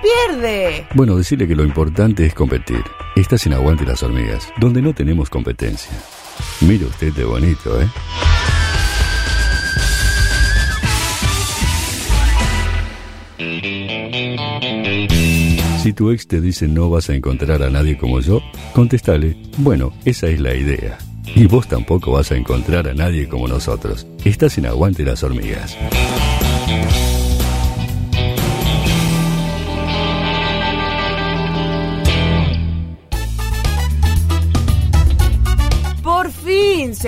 pierde. Bueno, decirle que lo importante es competir. Estás en Aguante las Hormigas, donde no tenemos competencia. Mire usted de bonito, ¿eh? Si tu ex te dice no vas a encontrar a nadie como yo, contestale, bueno, esa es la idea. Y vos tampoco vas a encontrar a nadie como nosotros. Estás en Aguante las Hormigas.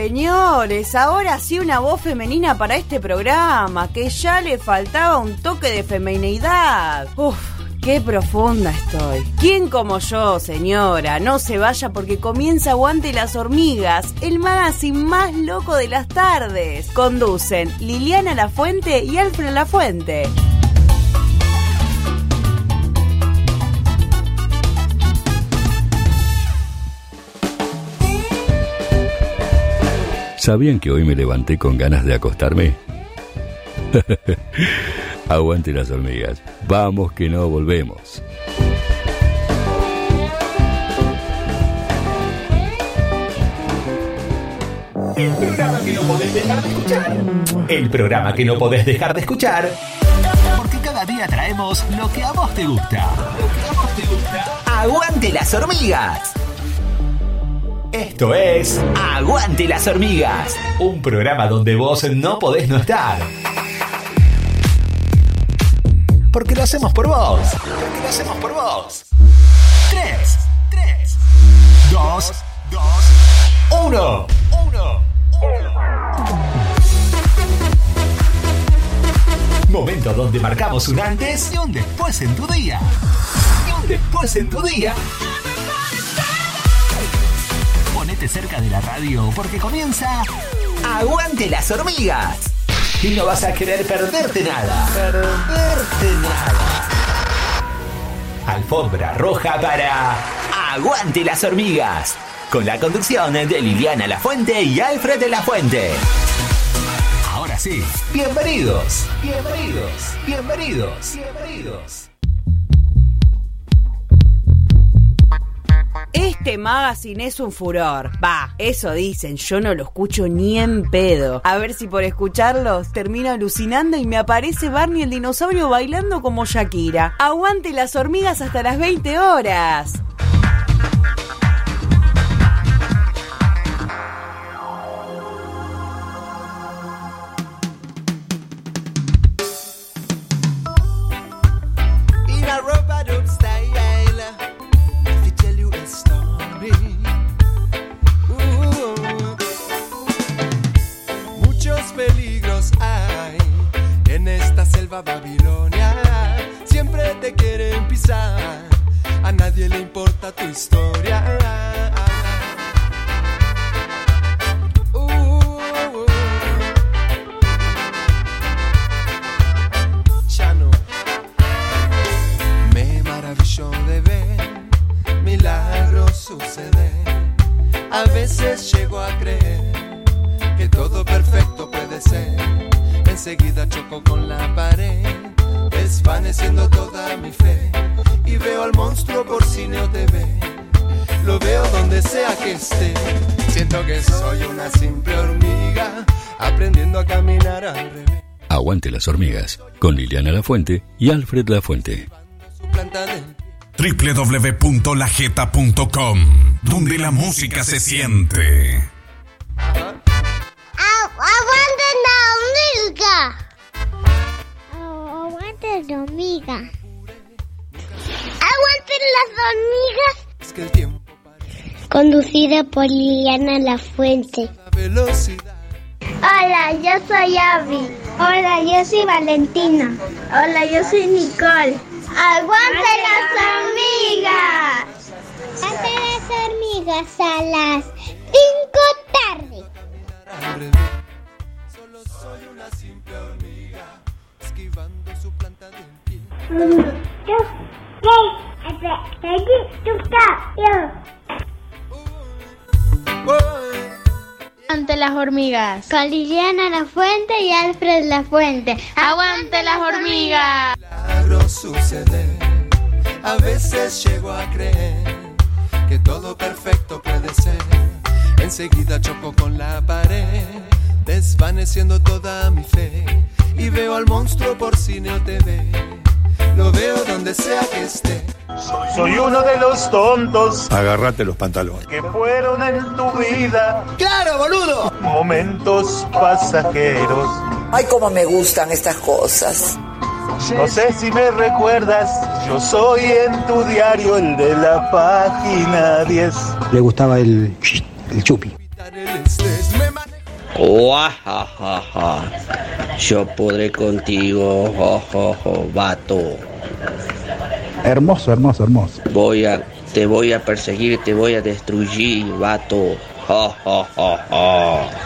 Señores, ahora sí una voz femenina para este programa, que ya le faltaba un toque de feminidad. Uf, qué profunda estoy. ¿Quién como yo, señora? No se vaya porque comienza Aguante las Hormigas, el magazine más loco de las tardes. Conducen Liliana La Fuente y Alfred La Fuente. ¿Sabían que hoy me levanté con ganas de acostarme? Aguante las hormigas. Vamos que no volvemos. El programa que no podés dejar de escuchar. El programa que no podés dejar de escuchar. Porque cada día traemos lo que a vos te gusta. Lo que a vos te gusta. Aguante las hormigas. Esto es Aguante las hormigas. Un programa donde vos no podés no estar. Porque lo hacemos por vos. Porque lo hacemos por vos. 3, 3, 2, 2, 1, 1. Momento donde marcamos un antes y un después en tu día. Y un después en tu día. Cerca de la radio porque comienza Aguante las hormigas. Y no vas a querer perderte nada. Perderte nada. Alfombra roja para Aguante las hormigas. Con la conducción de Liliana La Fuente y Alfred de La Fuente. Ahora sí, bienvenidos, bienvenidos, bienvenidos, bienvenidos. Este magazine es un furor. Va, eso dicen, yo no lo escucho ni en pedo. A ver si por escucharlos termino alucinando y me aparece Barney el dinosaurio bailando como Shakira. Aguante las hormigas hasta las 20 horas. Hormigas, con Liliana La Fuente y Alfred La Fuente. Su planta del www.lajeta.com, donde la música se siente. ¡Aguante la hormiga! ¡Aguante la hormiga! ¡Aguante las hormigas! es que el tiempo Conducida por Liliana La Fuente. la velocidad. Hola, yo soy Abby. Hola, yo soy Valentina. Hola, yo soy Nicole. ¡Aguante las hormigas! ¡Aguante las hormigas a las 5 tarde! Solo soy una simple hormiga, esquivando su planta del pie. Ante las hormigas. Con Liliana La Fuente y Alfred La Fuente. ¡Aguante las hormigas! Milagros suceder. A veces llego a creer que todo perfecto puede ser. Enseguida choco con la pared, desvaneciendo toda mi fe. Y veo al monstruo por cine o TV. Lo veo donde sea que esté. Soy uno de los tontos Agárrate los pantalones. que fueron en tu vida ¡Claro, boludo! momentos pasajeros. Ay, cómo me gustan estas cosas. No sé si me recuerdas, yo soy en tu diario el de la página 10. Le gustaba el, el chupi. Yo podré contigo, jojojo, vato. Hermoso, hermoso, hermoso. Voy a, te voy a perseguir, te voy a destruir, vato.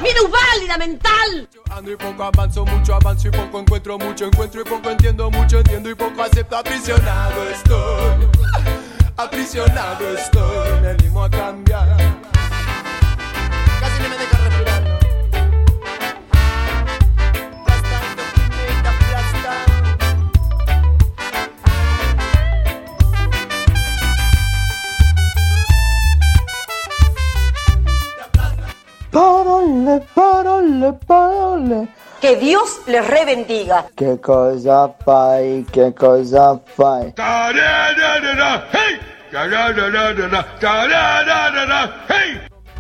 ¡Minusválida mental! Ando y poco avanzo, mucho avanzo y poco encuentro, mucho encuentro y poco entiendo, mucho entiendo y poco acepto. Aprisionado estoy, aprisionado estoy, me animo a cambiar. Parole, parole, parole. Que Dios les rebendiga. Che cosa fai, che cosa fai?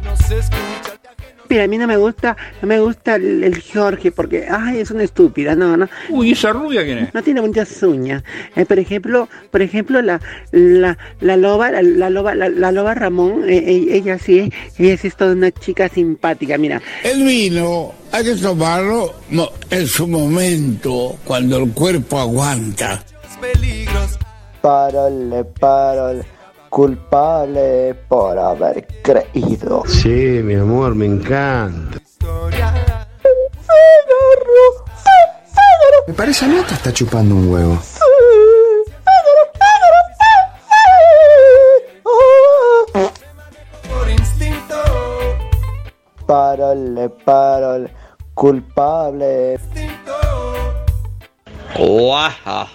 No se escucha. Mira, a mí no me gusta, no me gusta el, el Jorge porque, ay, es una estúpida, no, no. Uy, ¿esa rubia quién es? No tiene muchas uñas. Eh, por ejemplo, por ejemplo, la, la, la loba, la, la loba, la, la loba Ramón, eh, eh, ella sí, es- ella sí es toda una chica simpática, mira. El vino hay que tomarlo en su momento, cuando el cuerpo aguanta. Parole, parole culpable por haber creído. Sí, mi amor, me encanta. Me parece a mí que está chupando un huevo. Parole, parole, culpable. Guaja.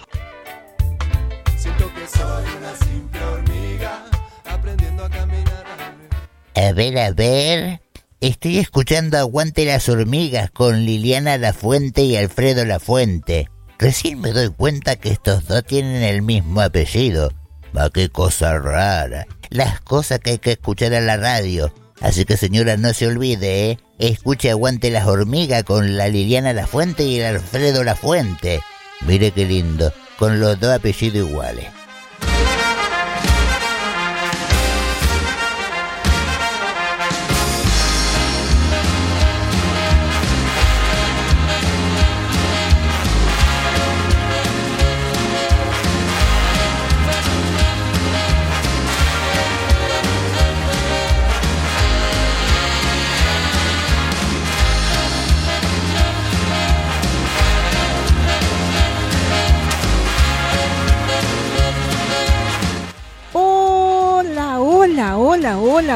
A ver, a ver. Estoy escuchando Aguante las hormigas con Liliana Lafuente y Alfredo Lafuente. Recién me doy cuenta que estos dos tienen el mismo apellido. Va, qué cosa rara. Las cosas que hay que escuchar a la radio. Así que señora, no se olvide, ¿eh? Escuche Aguante las hormigas con la Liliana Lafuente y el Alfredo Lafuente. Mire qué lindo, con los dos apellidos iguales.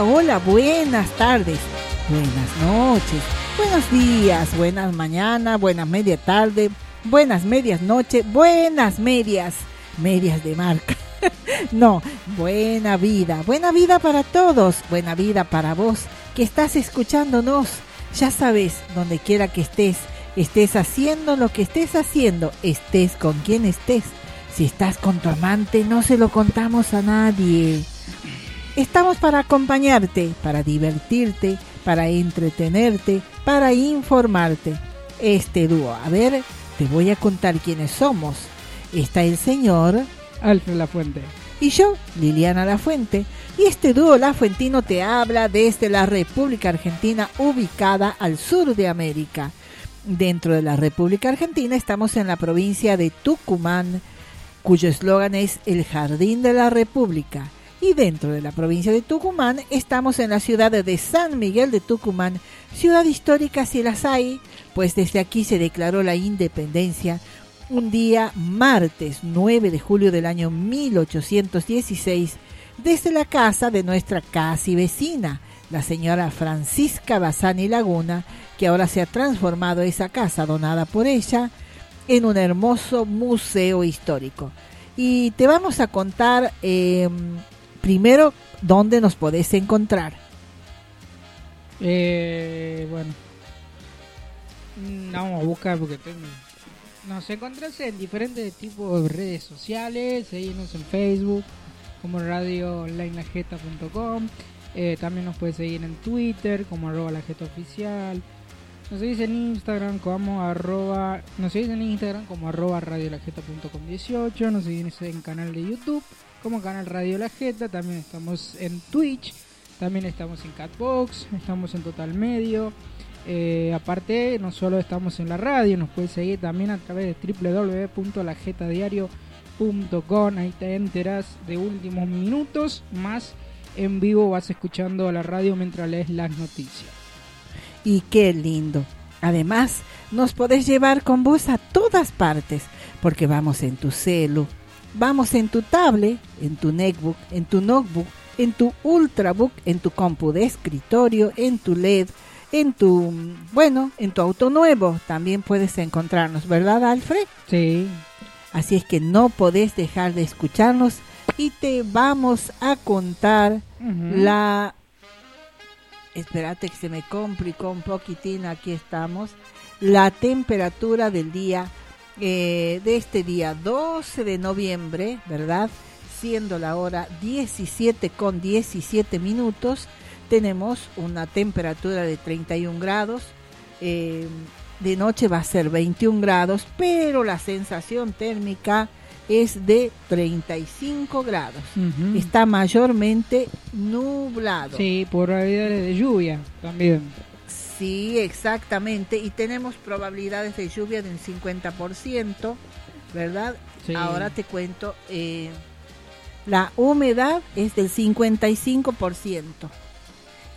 Hola, buenas tardes, buenas noches, buenos días, buenas mañanas, buenas media tarde, buenas medias noche, buenas medias, medias de marca. no, buena vida, buena vida para todos, buena vida para vos que estás escuchándonos. Ya sabes, donde quiera que estés, estés haciendo lo que estés haciendo, estés con quien estés. Si estás con tu amante, no se lo contamos a nadie. Estamos para acompañarte, para divertirte, para entretenerte, para informarte. Este dúo, a ver, te voy a contar quiénes somos. Está el señor Alfred Lafuente. y yo, Liliana Lafuente. Y este dúo lafuentino te habla desde la República Argentina, ubicada al sur de América. Dentro de la República Argentina estamos en la provincia de Tucumán, cuyo eslogan es El Jardín de la República. Y dentro de la provincia de Tucumán estamos en la ciudad de San Miguel de Tucumán, ciudad histórica si las hay, pues desde aquí se declaró la independencia un día martes 9 de julio del año 1816 desde la casa de nuestra casi vecina, la señora Francisca Bazani Laguna, que ahora se ha transformado esa casa donada por ella en un hermoso museo histórico. Y te vamos a contar eh, primero dónde nos podés encontrar. Eh, bueno. Mm, Vamos a buscar porque tengo... Nos encontrás en diferentes tipos de redes sociales, seguimos en Facebook como radio onlinelajeta.com, eh, también nos puedes seguir en Twitter como arroba la oficial, nos seguís en Instagram como arroba, nos seguís en Instagram como arroba radiolajeta.com 18, nos seguís en canal de YouTube como canal Radio La Jeta, también estamos en Twitch, también estamos en Catbox, estamos en Total Medio. Eh, aparte, no solo estamos en la radio, nos puedes seguir también a través de www.lajetadiario.com. Ahí te enteras de últimos minutos, más en vivo vas escuchando la radio mientras lees las noticias. Y qué lindo. Además, nos podés llevar con vos a todas partes, porque vamos en tu celu, vamos en tu tablet, en tu netbook, en tu notebook, en tu ultrabook, en tu compu de escritorio, en tu LED, en tu, bueno, en tu auto nuevo también puedes encontrarnos, ¿verdad, Alfred? Sí. Así es que no podés dejar de escucharnos y te vamos a contar la... Espérate que se me complicó un poquitín, aquí estamos. La temperatura del día, eh, de este día 12 de noviembre, ¿verdad? Siendo la hora 17 con 17 minutos, tenemos una temperatura de 31 grados. eh, de noche va a ser 21 grados, pero la sensación térmica es de 35 grados. Ujú. Está mayormente nublado. Sí, probabilidades de lluvia también. Sí, exactamente. Y tenemos probabilidades de lluvia de un 50%, ¿verdad? Sí. Ahora te cuento, eh, la humedad es del 55%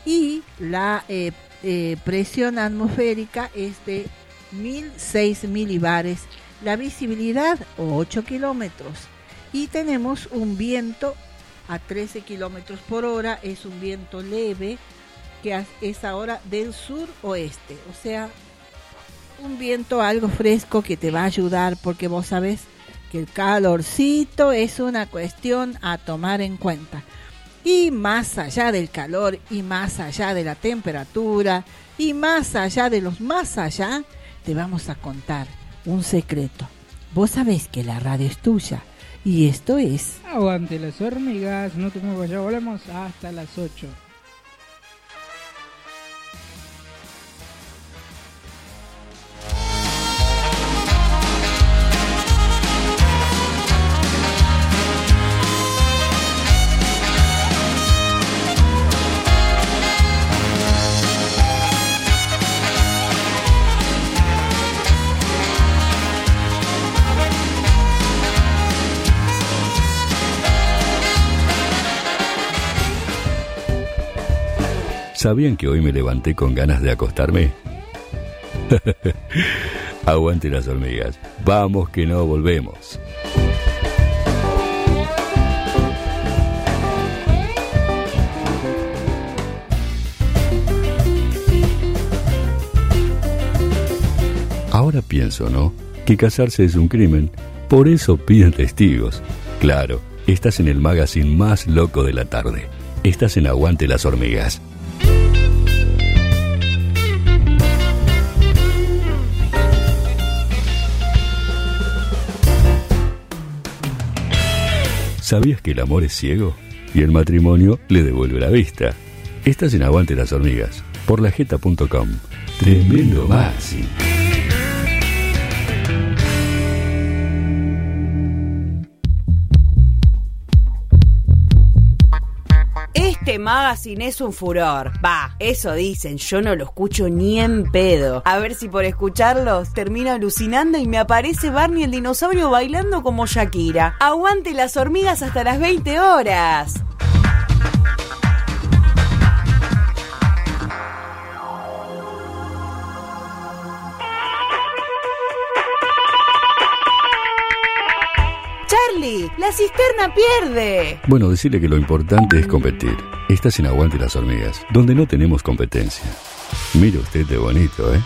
y la eh, eh, presión atmosférica es de 1006 milibares, la visibilidad 8 kilómetros y tenemos un viento a 13 kilómetros por hora, es un viento leve que es ahora del sur oeste, o sea, un viento algo fresco que te va a ayudar porque vos sabés que el calorcito es una cuestión a tomar en cuenta. Y más allá del calor y más allá de la temperatura y más allá de los más allá, te vamos a contar un secreto. Vos sabés que la radio es tuya y esto es... Aguante las hormigas, no te muevas, ya volvemos hasta las 8. ¿Sabían que hoy me levanté con ganas de acostarme? Aguante las hormigas. Vamos que no volvemos. Ahora pienso, ¿no? Que casarse es un crimen. Por eso piden testigos. Claro, estás en el magazine más loco de la tarde. Estás en Aguante las hormigas. ¿Sabías que el amor es ciego? Y el matrimonio le devuelve la vista. Estás en Aguante las hormigas, por lajeta.com. Tremendo Maxi. Magazine es un furor. Va, eso dicen, yo no lo escucho ni en pedo. A ver si por escucharlos termino alucinando y me aparece Barney el dinosaurio bailando como Shakira. Aguante las hormigas hasta las 20 horas. La cisterna pierde. Bueno, decirle que lo importante es competir. Estás en Aguante las hormigas, donde no tenemos competencia. Mire usted de bonito, ¿eh?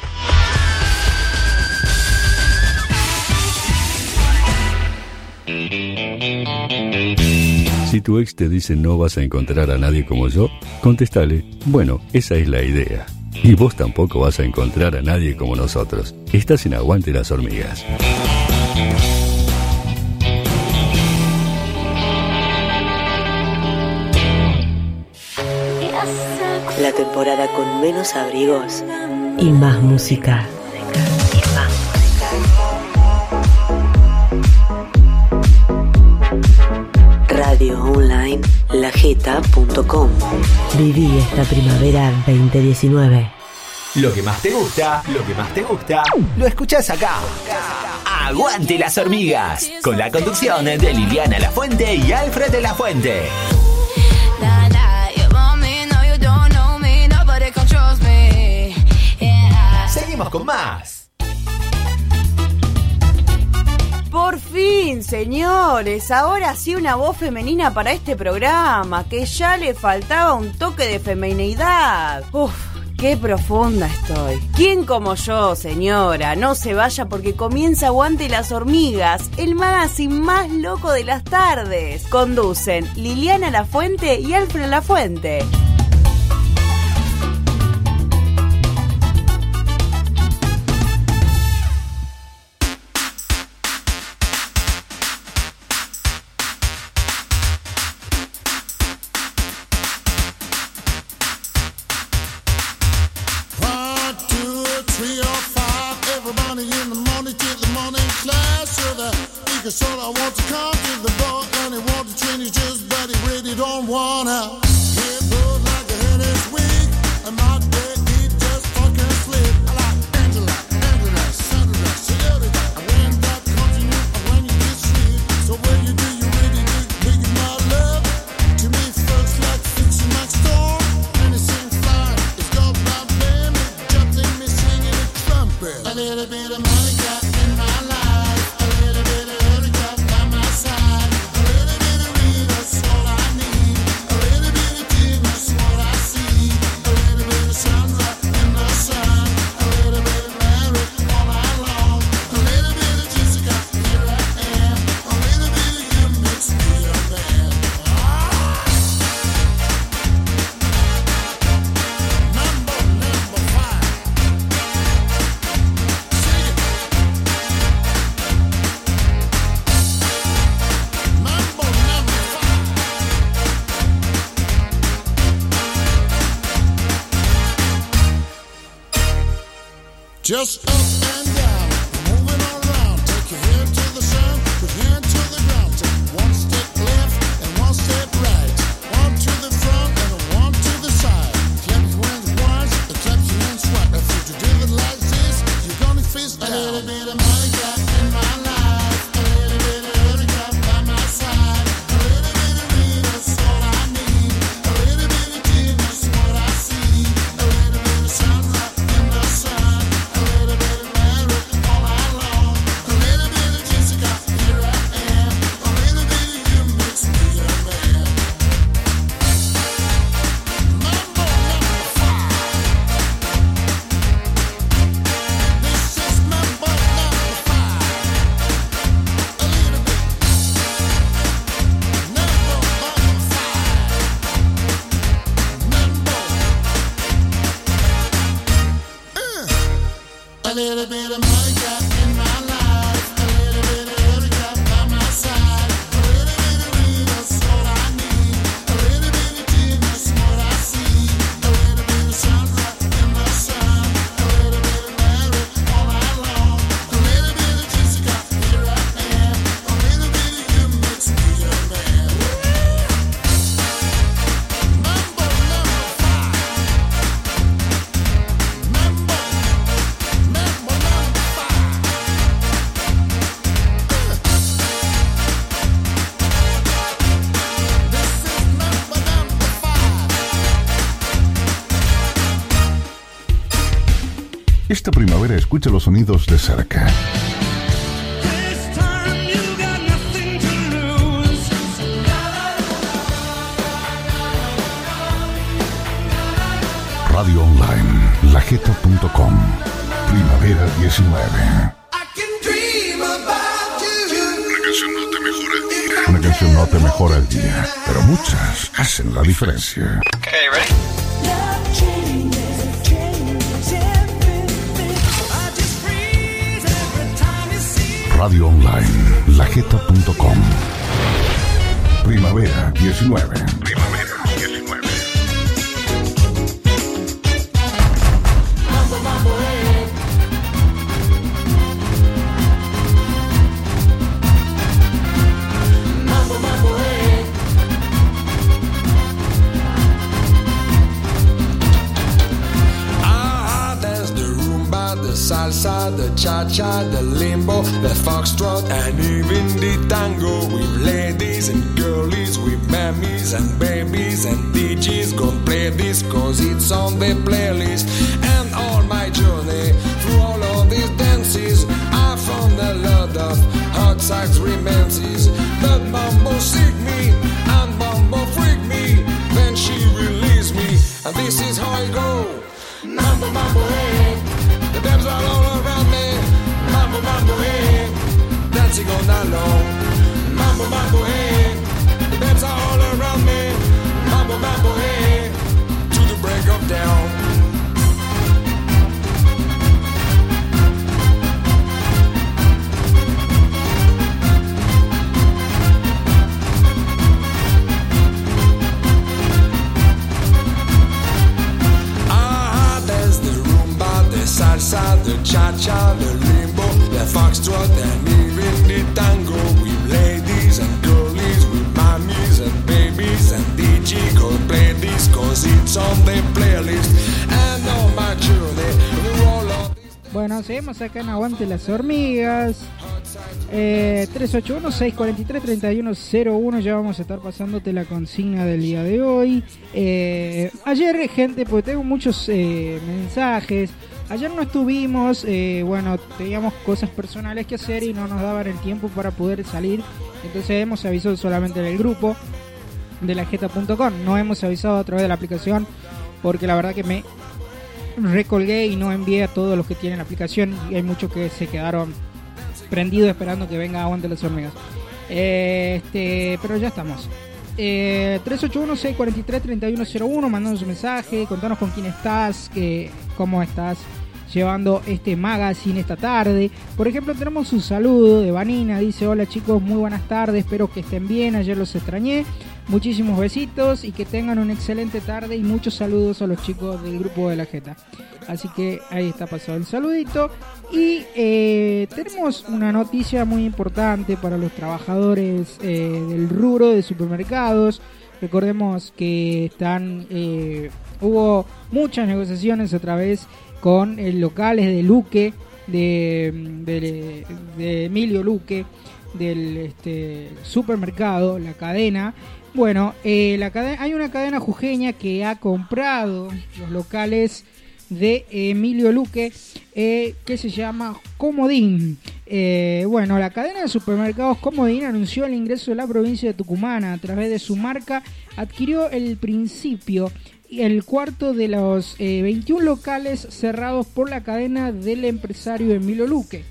Si tu ex te dice no vas a encontrar a nadie como yo, contestale, bueno, esa es la idea. Y vos tampoco vas a encontrar a nadie como nosotros. Estás en Aguante las hormigas. Temporada con menos abrigos y más música. Radio online lajeta.com. Viví esta primavera 2019. Lo que más te gusta, lo que más te gusta, lo escuchás acá. Aguante las hormigas, con la conducción de Liliana La Fuente y Alfred de la Fuente. Con más. Por fin, señores, ahora sí una voz femenina para este programa, que ya le faltaba un toque de feminidad. Uf, qué profunda estoy. ¿Quién como yo, señora? No se vaya porque comienza Aguante las hormigas, el magazine más loco de las tardes. Conducen Liliana La Fuente y Alfred La Fuente. escucha los sonidos de cerca. Radio Online, lajeta.com, primavera 19. Una canción no te mejora el día, pero muchas hacen la diferencia. radio online, lajeta.com. Primavera 19. Primavera 19. salsa, the cha-cha, the straat en las hormigas. Eh, 381-643-3101. Ya vamos a estar pasándote la consigna del día de hoy. Eh, ayer, gente, pues tengo muchos eh, mensajes. Ayer no estuvimos, bueno, teníamos cosas personales que hacer y no nos daban el tiempo para poder salir. Entonces hemos avisado solamente en el grupo de la jeta.com. No hemos avisado a través de la aplicación porque la verdad que me recolgué y no envié a todos los que tienen la aplicación y hay muchos que se quedaron prendidos esperando que venga Aguante las Hormigas. Este, pero ya estamos. Eh, 381-643-3101, mandanos un mensaje, contanos con quién estás, que, cómo estás llevando este magazine esta tarde. Por ejemplo, tenemos un saludo de Vanina, dice, hola chicos, muy buenas tardes, espero que estén bien, ayer los extrañé. Muchísimos besitos y que tengan una excelente tarde y muchos saludos a los chicos del grupo de la Jeta. Así que ahí está pasado el saludito. Y eh, tenemos una noticia muy importante para los trabajadores eh, del rubro de supermercados. Recordemos que están eh, hubo muchas negociaciones a través con el locales de Luque, de, de- de Emilio Luque, del este, supermercado, la cadena. Bueno, eh, hay una cadena jujeña que ha comprado los locales de Emilio Luque eh, que se llama Comodín. Eh, bueno, la cadena de supermercados Comodín anunció el ingreso de la provincia de Tucumán a través de su marca. Adquirió el principio y el cuarto de los eh, 21 locales cerrados por la cadena del empresario Emilio Luque.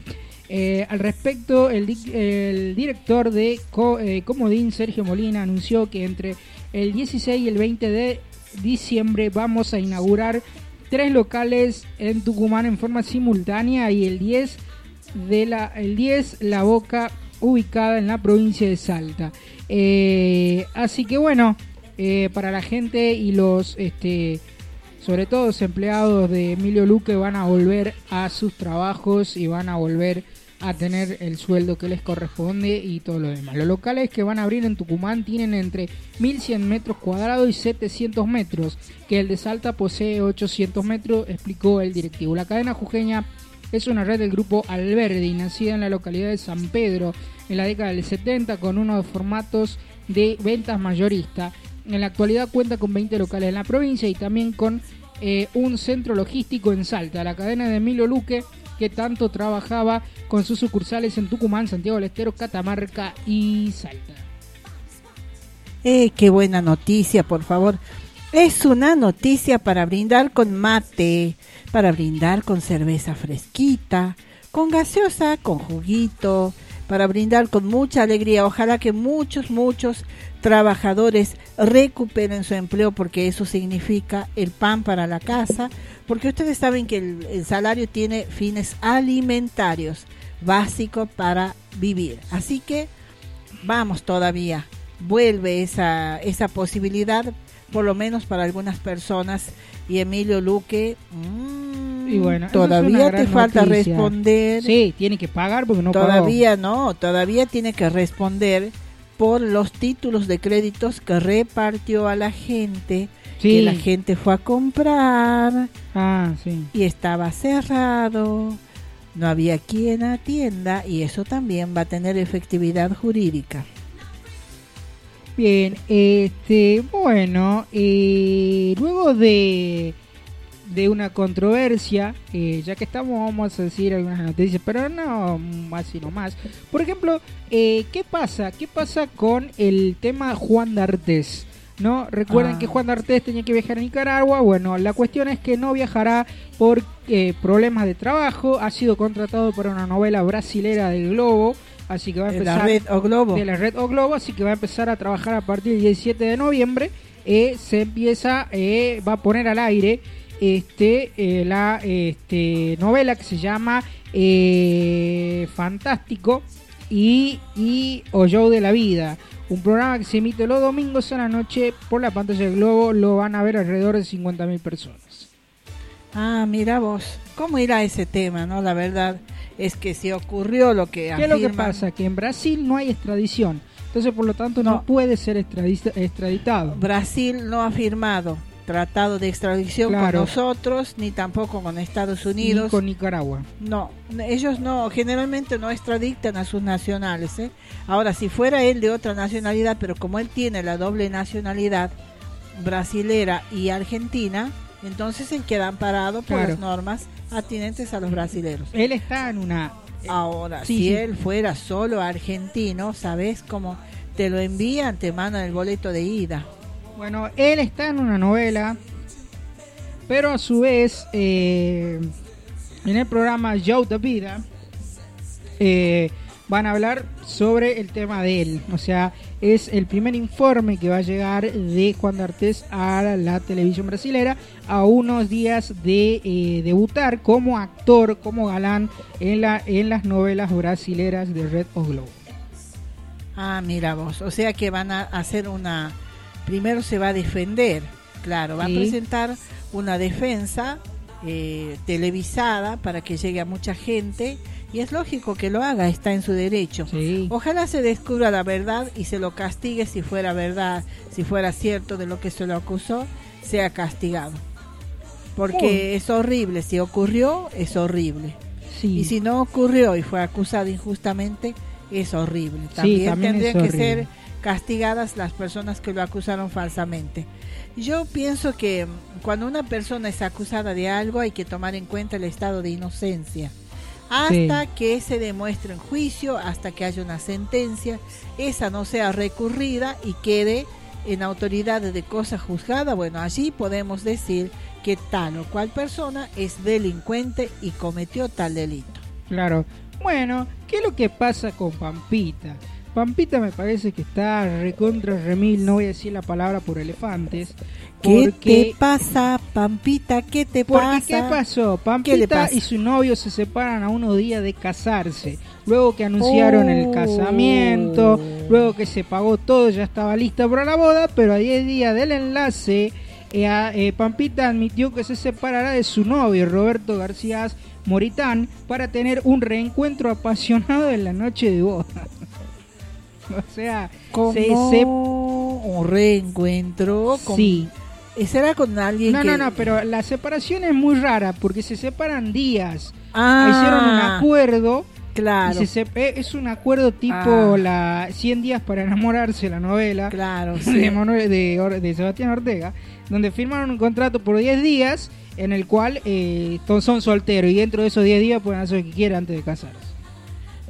Eh, al respecto, el, di- el director de eh, Comodín, Sergio Molina, anunció que entre el 16 y el 20 de diciembre vamos a inaugurar tres locales en Tucumán en forma simultánea y el 10 de la el 10 La Boca ubicada en la provincia de Salta. Eh, así que bueno, para la gente y los este sobre todo los empleados de Emilio Luque van a volver a sus trabajos y van a volver a tener el sueldo que les corresponde y todo lo demás. Los locales que van a abrir en Tucumán tienen entre 1100 metros cuadrados y 700 metros, que el de Salta posee 800 metros, explicó el directivo. La cadena jujeña es una red del grupo Alberdi, nacida en la localidad de San Pedro en la década del 70 con unos formatos de ventas mayorista. En la actualidad cuenta con 20 locales en la provincia y también con eh, un centro logístico en Salta. La cadena de Emilio Luque, que tanto trabajaba con sus sucursales en Tucumán, Santiago del Estero, Catamarca y Salta. Eh, qué buena noticia, por favor. Es una noticia para brindar con mate, para brindar con cerveza fresquita, con gaseosa, con juguito, para brindar con mucha alegría. Ojalá que muchos, muchos trabajadores recuperen su empleo porque eso significa el pan para la casa, porque ustedes saben que el, el salario tiene fines alimentarios básicos para vivir. Así que vamos todavía, vuelve esa, esa posibilidad, por lo menos para algunas personas. Y Emilio Luque, mm, Y bueno, una todavía te falta noticia. responder. Sí, tiene que pagar porque no pagó. todavía no, todavía tiene que responder por los títulos de créditos que repartió a la gente, Sí. que la gente fue a comprar Ah, sí. y estaba cerrado, no había quien atienda y eso también va a tener efectividad jurídica. Bien, este, bueno, eh, luego de, de una controversia, eh, ya que estamos, vamos a decir algunas noticias, pero no más y no más. Por ejemplo, eh, ¿qué pasa? ¿Qué pasa con el tema Juan D'Artés? ¿No? Recuerden Ah. que Juan D'Artés tenía que viajar a Nicaragua. Bueno, la cuestión es que no viajará por eh, problemas de trabajo. Ha sido contratado para una novela brasilera del Globo. Así que va a De la empezar Red O Globo. de la red O Globo, así que va a empezar a trabajar a partir del 17 de noviembre. Eh, se empieza, eh, va a poner al aire este eh, la este, novela que se llama eh, Fantástico y, y O Show de la Vida. Un programa que se emite los domingos a la noche por la pantalla del Globo. Lo van a ver alrededor de 50.000 personas. Ah, mira vos, ¿cómo irá ese tema, no? La verdad es que si ocurrió lo que ¿Qué es lo que pasa? Que en Brasil no hay extradición. Entonces, por lo tanto, no, puede ser extraditado. Brasil no ha firmado tratado de extradición Claro. con nosotros, ni tampoco con Estados Ni Unidos. con Nicaragua. No, ellos no, generalmente no extraditan a sus nacionales. ¿eh? Ahora, si fuera él de otra nacionalidad, pero como él tiene la doble nacionalidad brasilera y argentina, entonces se quedan parados por Claro. las normas atinentes a los brasileros. Él está en una... Ahora, Sí, si sí. él fuera solo argentino, ¿sabes cómo te lo envían? Te mandan el boleto de ida. Bueno, él está en una novela, pero a su vez, eh, en el programa Joe de Vida, eh, van a hablar sobre el tema de él. O sea, es el primer informe que va a llegar de Juan D'Artés a la televisión brasilera a unos días de eh, debutar como actor, como galán en, la, en las novelas brasileras de Red o Globo. Ah, mira vos. O sea que van a hacer una primero se va a defender, claro, va a presentar una defensa eh, televisada para que llegue a mucha gente y es lógico que lo haga, está en su derecho. Ojalá se descubra la verdad y se lo castigue si fuera verdad, si fuera cierto de lo que se lo acusó, sea castigado. Porque es horrible, si ocurrió, es horrible. Y si no ocurrió y fue acusado injustamente, es horrible. También, también es tendrían que ser castigadas las personas que lo acusaron falsamente. Yo pienso que cuando una persona es acusada de algo hay que tomar en cuenta el estado de inocencia. Hasta que se demuestre en juicio, hasta que haya una sentencia, esa no sea recurrida y quede en autoridades de cosa juzgada, bueno, allí podemos decir que tal o cual persona es delincuente y cometió tal delito. Claro. Bueno, ¿qué es lo que pasa con Pampita? Pampita me parece que está recontra remil, no voy a decir la palabra por elefantes. ¿Qué te pasa, Pampita? ¿Qué te Porque, pasa? ¿qué pasó? ¿Qué le Pampita pasa? y su novio se separan a unos días de casarse. Luego que anunciaron el Oh. casamiento, luego que se pagó todo, ya estaba lista para la boda, pero a 10 días del enlace, eh, eh, Pampita admitió que se separará de su novio, Roberto García Moritán, para tener un reencuentro apasionado en la noche de boda. o sea, Como se, se- un reencuentro con... Sí. ¿Será con alguien No, que... no, no, pero la separación es muy rara porque se separan días. Ah, Hicieron un acuerdo. Claro. y se es un acuerdo tipo Ah. la 100 días para enamorarse, la novela Claro, de. Manuel- de, Or- de Sebastián Ortega, donde firmaron un contrato por 10 días en el cual eh, son solteros y dentro de esos 10 días pueden hacer lo que quieran antes de casarse.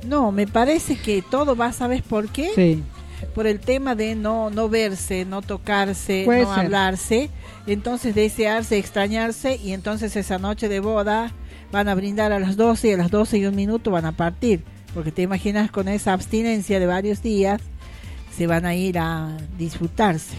No, me parece que todo va, ¿sabes por qué? Sí. Por el tema de no, no verse, no tocarse, Puede no ser. hablarse, entonces desearse, extrañarse y entonces esa noche de boda van a brindar a las 12 y a las 12 y un minuto van a partir, porque te imaginas con esa abstinencia de varios días se van a ir a disfrutarse.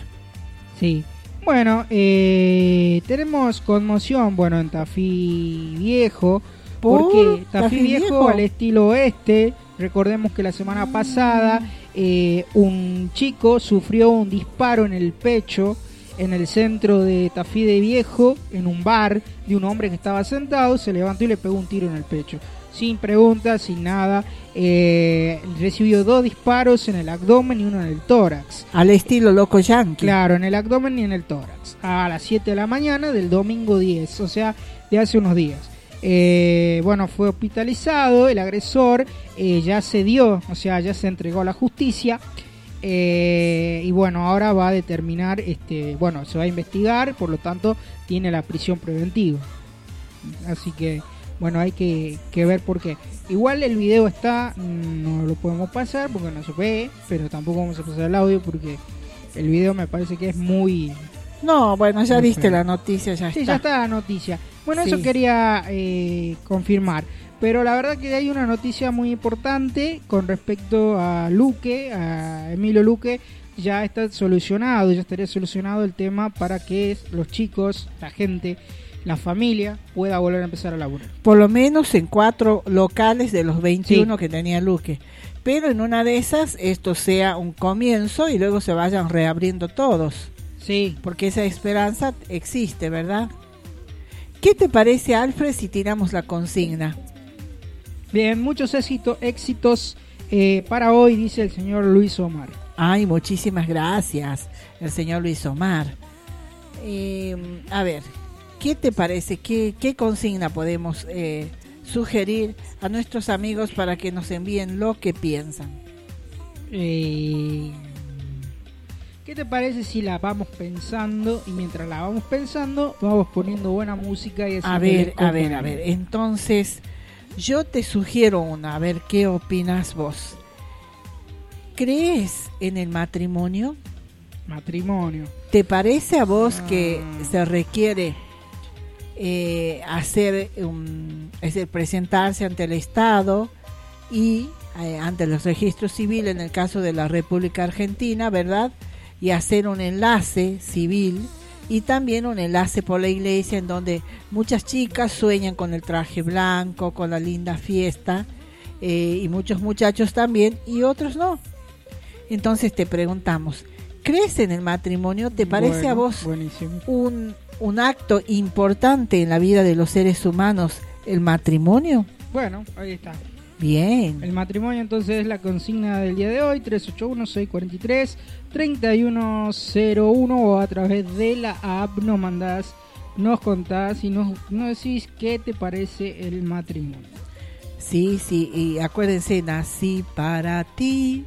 Sí. Bueno, eh, tenemos conmoción, bueno, en Tafí Viejo. Porque Tafí, ¿Tafí Viejo, Viejo? al estilo oeste, recordemos que la semana pasada eh, un chico sufrió un disparo en el pecho en el centro de Tafí de Viejo, en un bar, de un hombre que estaba sentado, se levantó y le pegó un tiro en el pecho. Sin preguntas, sin nada. Eh, recibió dos disparos en el abdomen y uno en el tórax. Al estilo loco yankee. Claro, en el abdomen y en el tórax. A las 7 de la mañana del domingo 10, o sea, de hace unos días. Eh, bueno, fue hospitalizado, el agresor eh, ya se dio, o sea, ya se entregó a la justicia. eh, y bueno, ahora va a determinar, este, bueno, se va a investigar, por lo tanto, tiene la prisión preventiva. Así que, bueno, hay que, que ver por qué. Igual el video está, no lo podemos pasar porque no se ve, pero tampoco vamos a pasar el audio porque el video me parece que es muy... No, bueno, ya feo. la noticia, ya Sí, está. ya está la noticia. Bueno, Sí. eso quería eh, confirmar. Pero la verdad que hay una noticia muy importante con respecto a Luque, a Emilio Luque. Ya está solucionado, ya estaría solucionado el tema para que los chicos, la gente, la familia pueda volver a empezar a laburar. Por lo menos en cuatro locales de los 21 que tenía Luque. Pero en una de esas esto sea un comienzo y luego se vayan reabriendo todos. Sí. Porque esa esperanza existe, ¿verdad? ¿Qué te parece, Alfred, si tiramos la consigna? Bien, muchos éxito- éxitos eh, para hoy, dice el señor Luis Omar. Ay, muchísimas gracias, el señor Luis Omar. Eh, a ver, ¿qué te parece? ¿Qué, qué consigna podemos eh, sugerir a nuestros amigos para que nos envíen lo que piensan? ¿Qué te parece si la vamos pensando y mientras la vamos pensando vamos poniendo buena música y A haciéndole ver, a ver, a ver. Entonces, yo te sugiero una, a ver qué opinas vos. ¿Crees en el matrimonio? Matrimonio. ¿Te parece a vos que se requiere eh, hacer, un- es decir, presentarse ante el Estado y eh, ante los registros civiles en el caso de la República Argentina, ¿verdad? Y hacer un enlace civil y también un enlace por la iglesia en donde muchas chicas sueñan con el traje blanco, con la linda fiesta eh, y muchos muchachos también y otros no. Entonces te preguntamos, crees en el matrimonio? ¿Te parece Bueno, a vos buenísimo. un, un acto importante en la vida de los seres humanos el matrimonio? Bueno, ahí está. Bien. El matrimonio entonces es la consigna del día de hoy, 381-643-3101 o a través de la app nos mandás, nos contás y nos, nos decís qué te parece el matrimonio. Sí, sí, y acuérdense, nací para ti.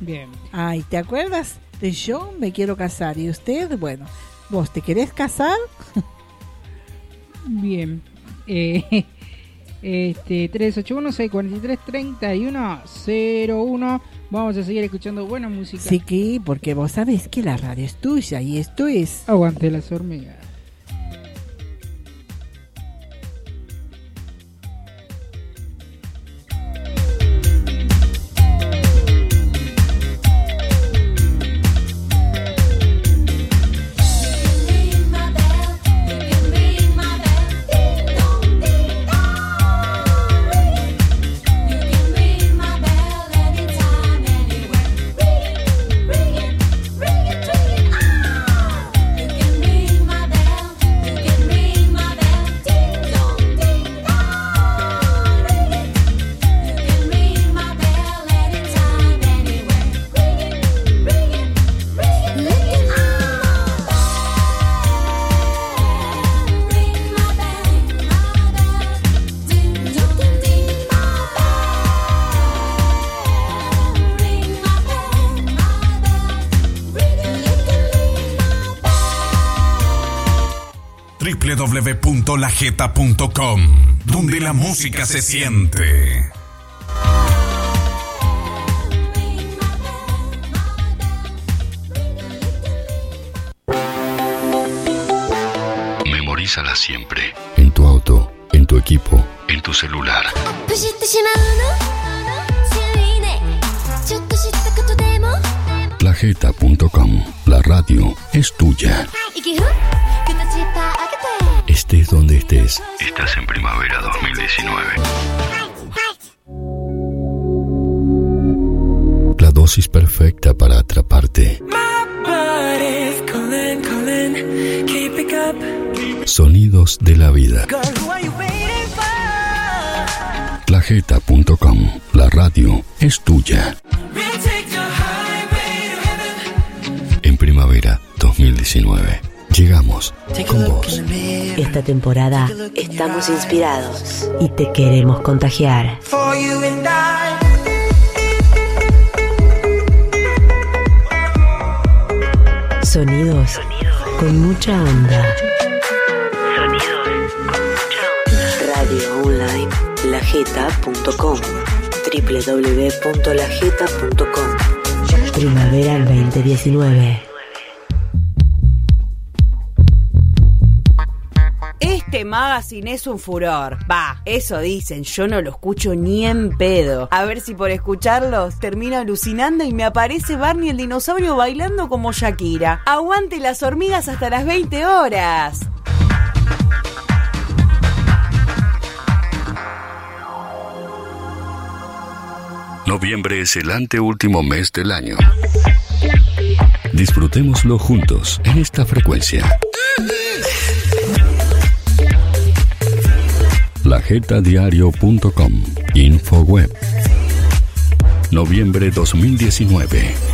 Bien. Ay, ¿te acuerdas de yo me quiero casar? ¿Y usted? Bueno, ¿vos te querés casar? Bien. Eh, este 381-643-3101. Vamos a seguir escuchando buena música. Sí, que, porque vos sabés que la radio es tuya y esto es... Aguante las hormigas. www.lajeta.com, donde la música se siente. Memorízala siempre. En tu auto, en tu equipo, en tu celular. Lajeta.com, la radio es tuya. Estés donde estés. Estás en primavera 2019. La dosis perfecta para atraparte. Sonidos de la vida. La radio es tuya. En primavera 2019. Llegamos con vos. Esta temporada estamos inspirados y te queremos contagiar. Sonidos con mucha onda. Radio online lajeta.com www.lajeta.com Primavera 2019 Este magazine es un furor. Va, eso dicen, yo no lo escucho ni en pedo. A ver si por escucharlos termino alucinando y me aparece Barney el dinosaurio bailando como Shakira. Aguante las hormigas hasta las 20 horas. Noviembre es el anteúltimo mes del año. Disfrutémoslo juntos en esta frecuencia. Lajetadiario.com Infoweb Noviembre 2019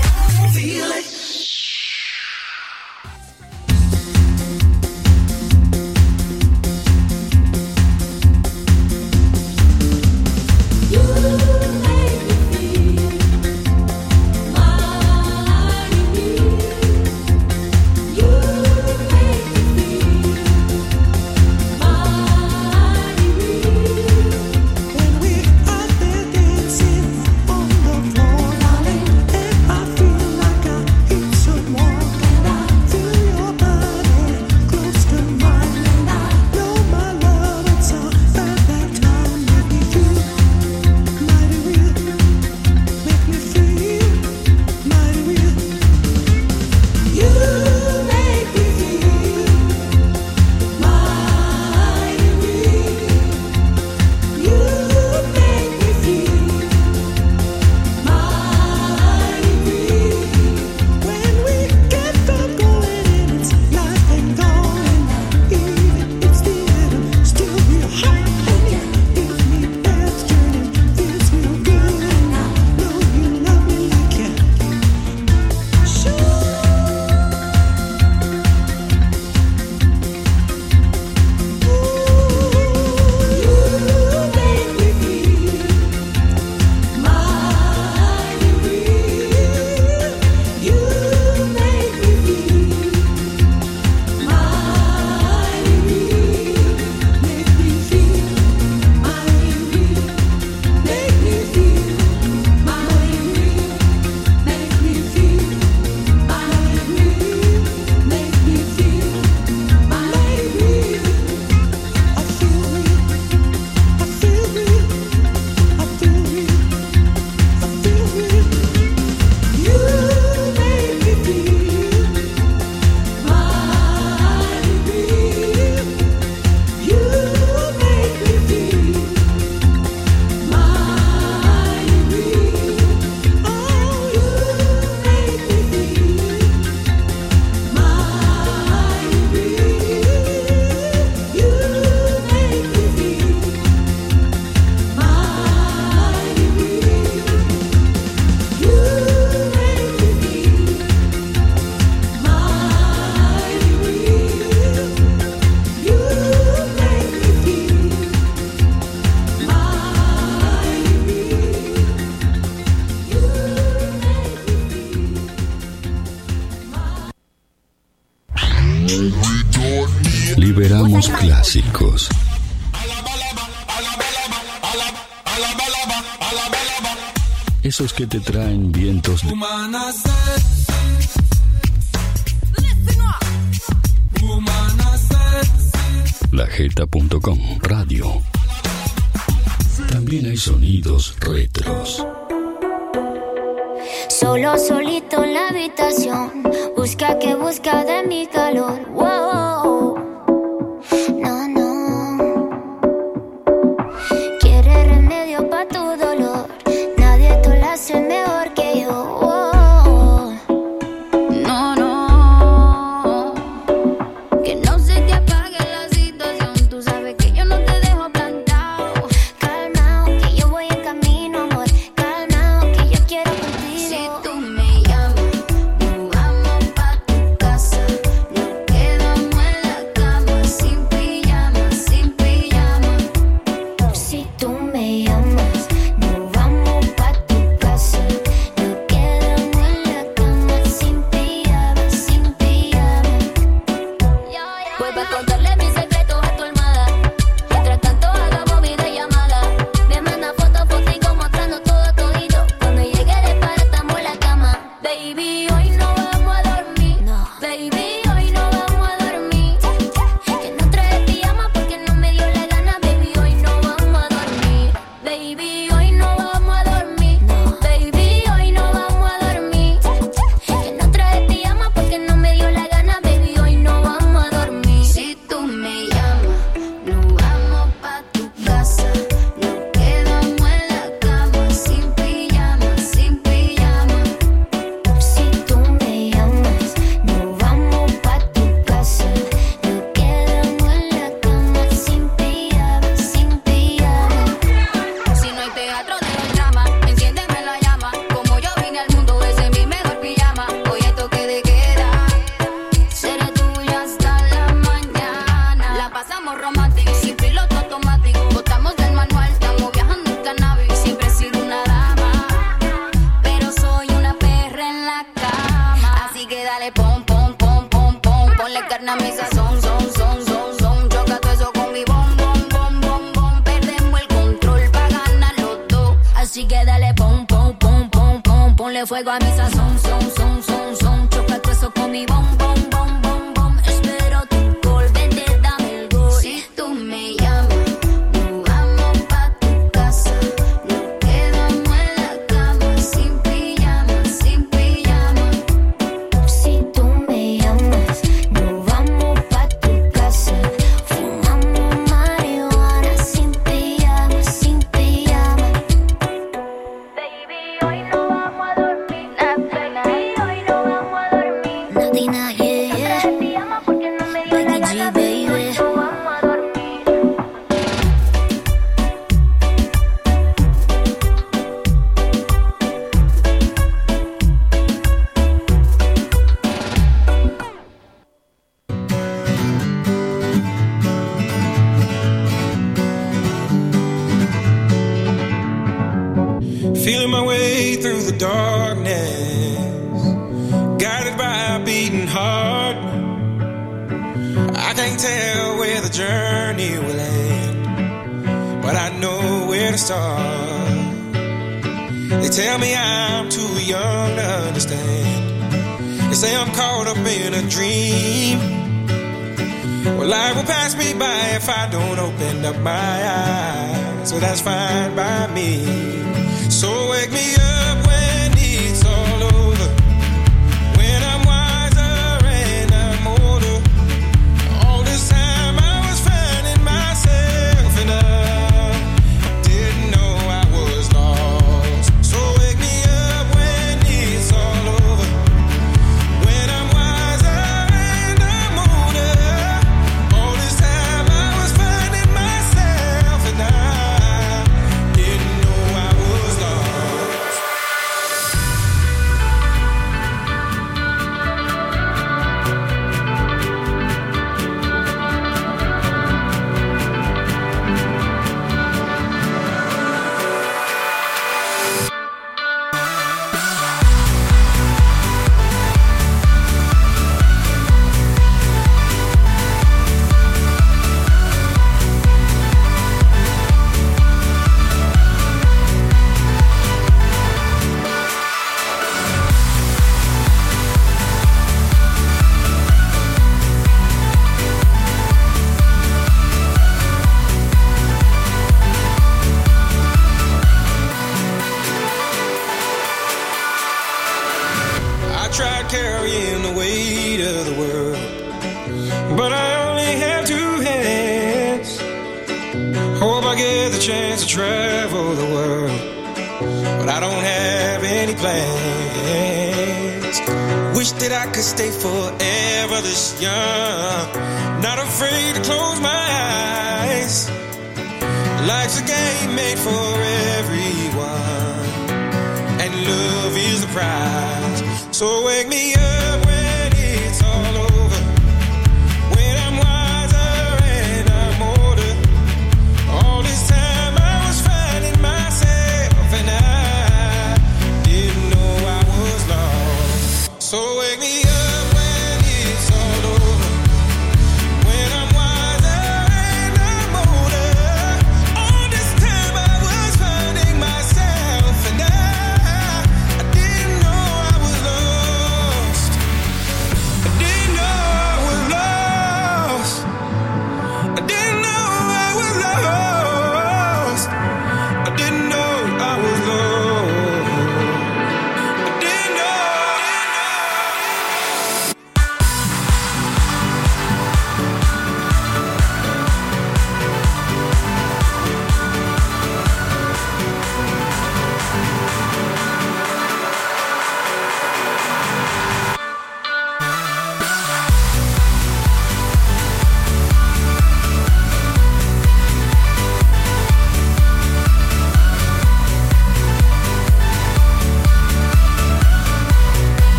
Ponle fuego a mi sazón,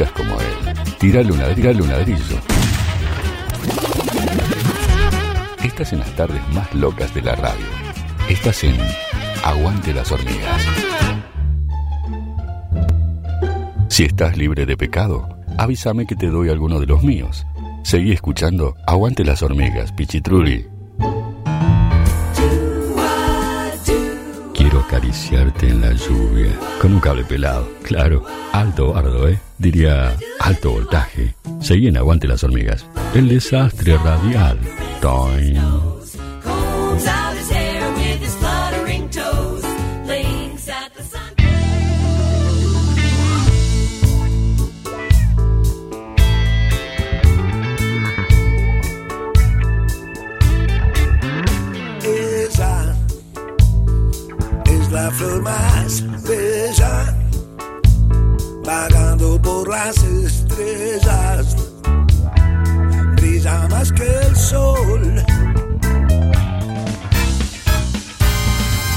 como él. Tírale una, tírale un ladrillo. Estás en las tardes más locas de la radio. Estás en Aguante las hormigas. Si estás libre de pecado, avísame que te doy alguno de los míos. Seguí escuchando Aguante las hormigas, Pichitruli. Un cable pelado. Claro, alto bardo, ¿eh? Diría alto voltaje. Seguí en Aguante las hormigas. El desastre radial. Toin. Es la flor más vagando por las estrellas, brilla más que el sol.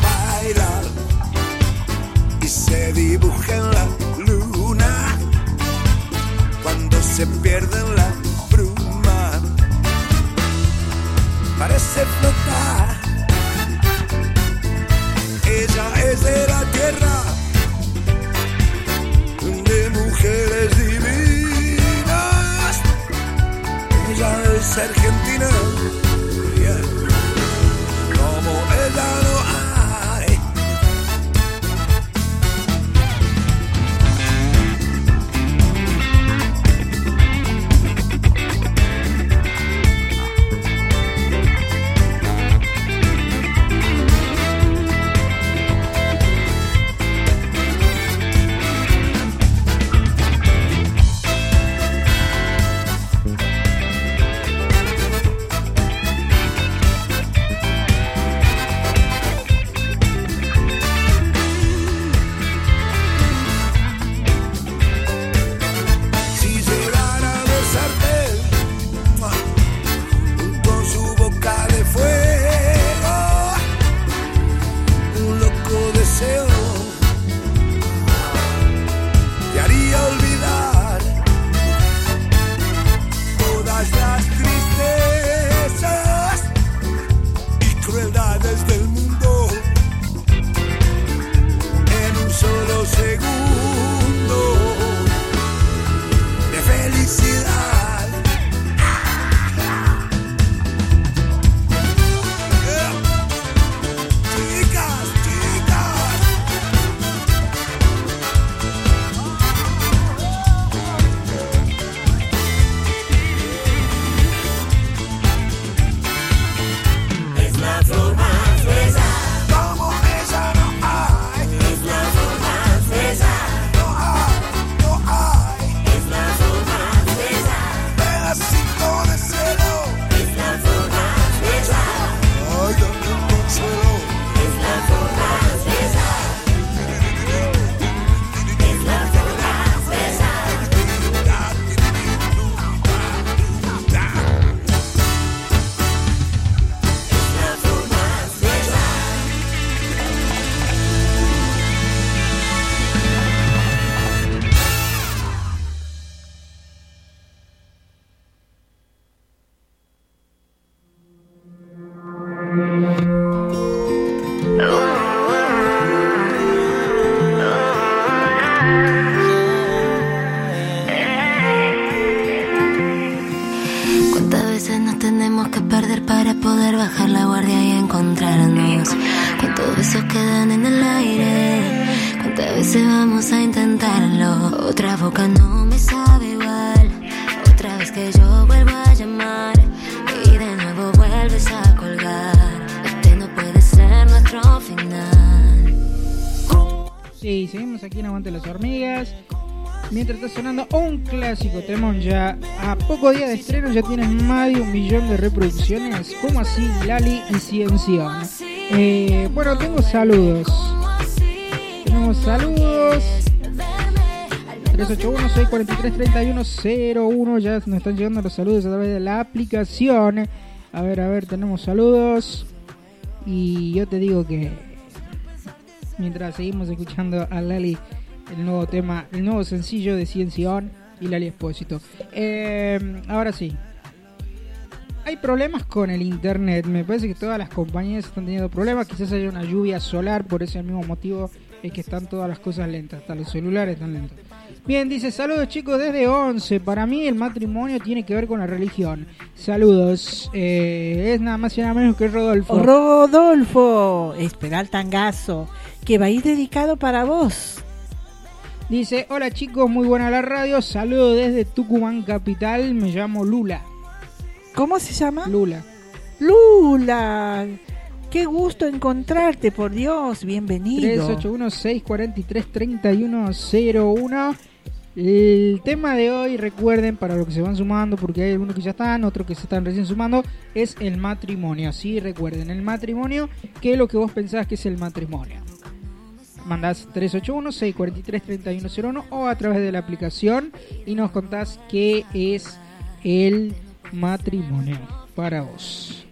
Baila y se dibuja en la luna cuando se pierde en la bruma. Parece flotar. Clásico temón ya a poco día de estreno ya tiene más de un millón de reproducciones. ¿Cómo así Lali y Ciención? Eh, bueno, tengo saludos. Tenemos saludos. 381-643-3101 Ya nos están llegando los saludos a través de la aplicación. A ver, a ver, tenemos saludos. Y yo te digo que mientras seguimos escuchando a Lali el nuevo tema, el nuevo sencillo de Ciención y Lali Espósito. Eh, ahora sí. Hay problemas con el internet. Me parece que todas las compañías están teniendo problemas. Quizás haya una lluvia solar, por ese mismo motivo es que están todas las cosas lentas. Hasta los celulares están lentos. Bien, dice, saludos chicos desde 11. Para mí el matrimonio tiene que ver con la religión. Saludos. Eh, es nada más y nada menos que Rodolfo. Rodolfo, espera el tangazo, que va a ir dedicado para vos. Dice, hola chicos, muy buena la radio. Saludos desde Tucumán Capital. Me llamo Lula. ¿Cómo se llama? Lula. Lula, qué gusto encontrarte, por Dios, bienvenido. 381-643-3101. El tema de hoy, recuerden, para los que se van sumando, porque hay algunos que ya están, otros que se están recién sumando, es el matrimonio. Sí, recuerden, el matrimonio, ¿qué es lo que vos pensás que es el matrimonio? Mandás 381-643-3101 o a través de la aplicación y nos contás qué es el matrimonio para vos.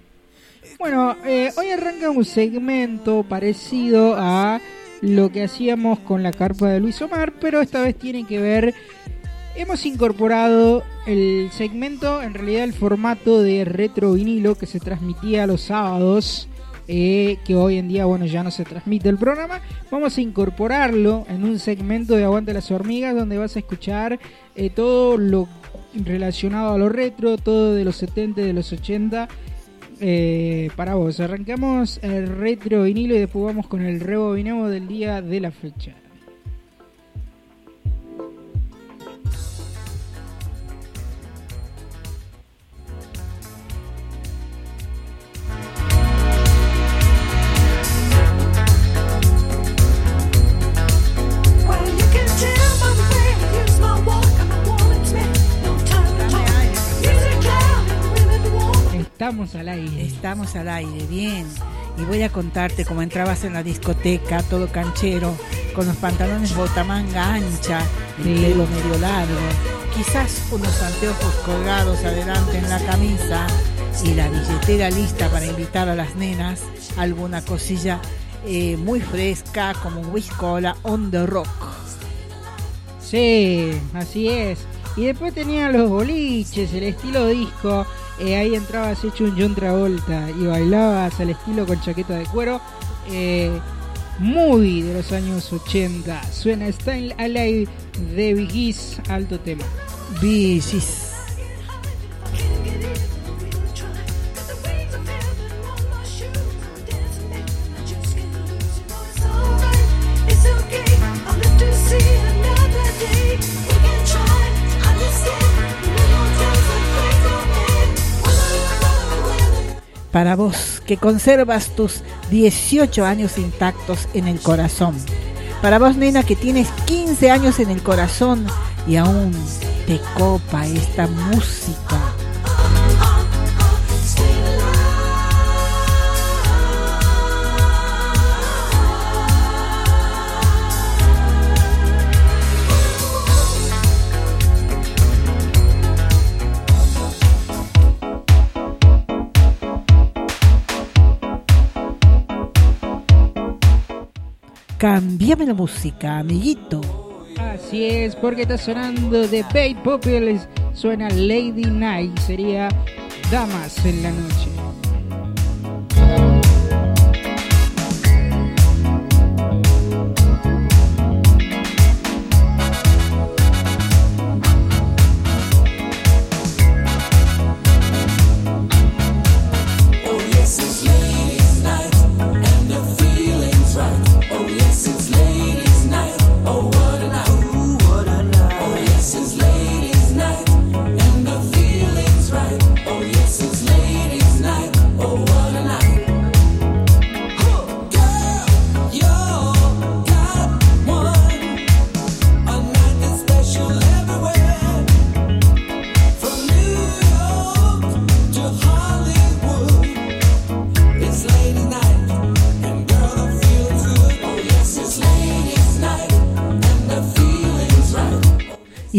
Bueno, eh, hoy arranca un segmento parecido a lo que hacíamos con la carpa de Luis Omar, pero esta vez tiene que ver... Hemos incorporado el segmento, en realidad el formato de retro vinilo que se transmitía los sábados, eh, que hoy en día bueno ya no se transmite el programa. Vamos a incorporarlo en un segmento de Aguante las Hormigas donde vas a escuchar eh, todo lo relacionado a lo retro, todo de los 70, de los 80 eh, para vos. Arrancamos el retro vinilo y después vamos con el rebobinado del día de la fecha. Estamos al aire. Estamos al aire, bien. Y voy a contarte cómo entrabas en la discoteca, todo canchero, con los pantalones botamanga ancha, el Sí. pelo medio largo, quizás unos anteojos colgados adelante en la camisa y la billetera lista para invitar a las nenas a alguna cosilla eh, muy fresca como un whisky cola on the rock. Sí, así es. Y después tenía los boliches, el estilo disco. eh, ahí entrabas hecho un John Travolta y bailabas al estilo con chaqueta de cuero. eh, de los años 80. Suena Style Alive de Biggies, alto tema. Biggies. Para vos, que conservas tus 18 años intactos en el corazón. Para vos, nena, que tienes 15 años en el corazón y aún te copa esta música. Cambiame la música, amiguito. Así es, porque está sonando de Bait Populares. Suena Lady Night, sería Damas en la noche.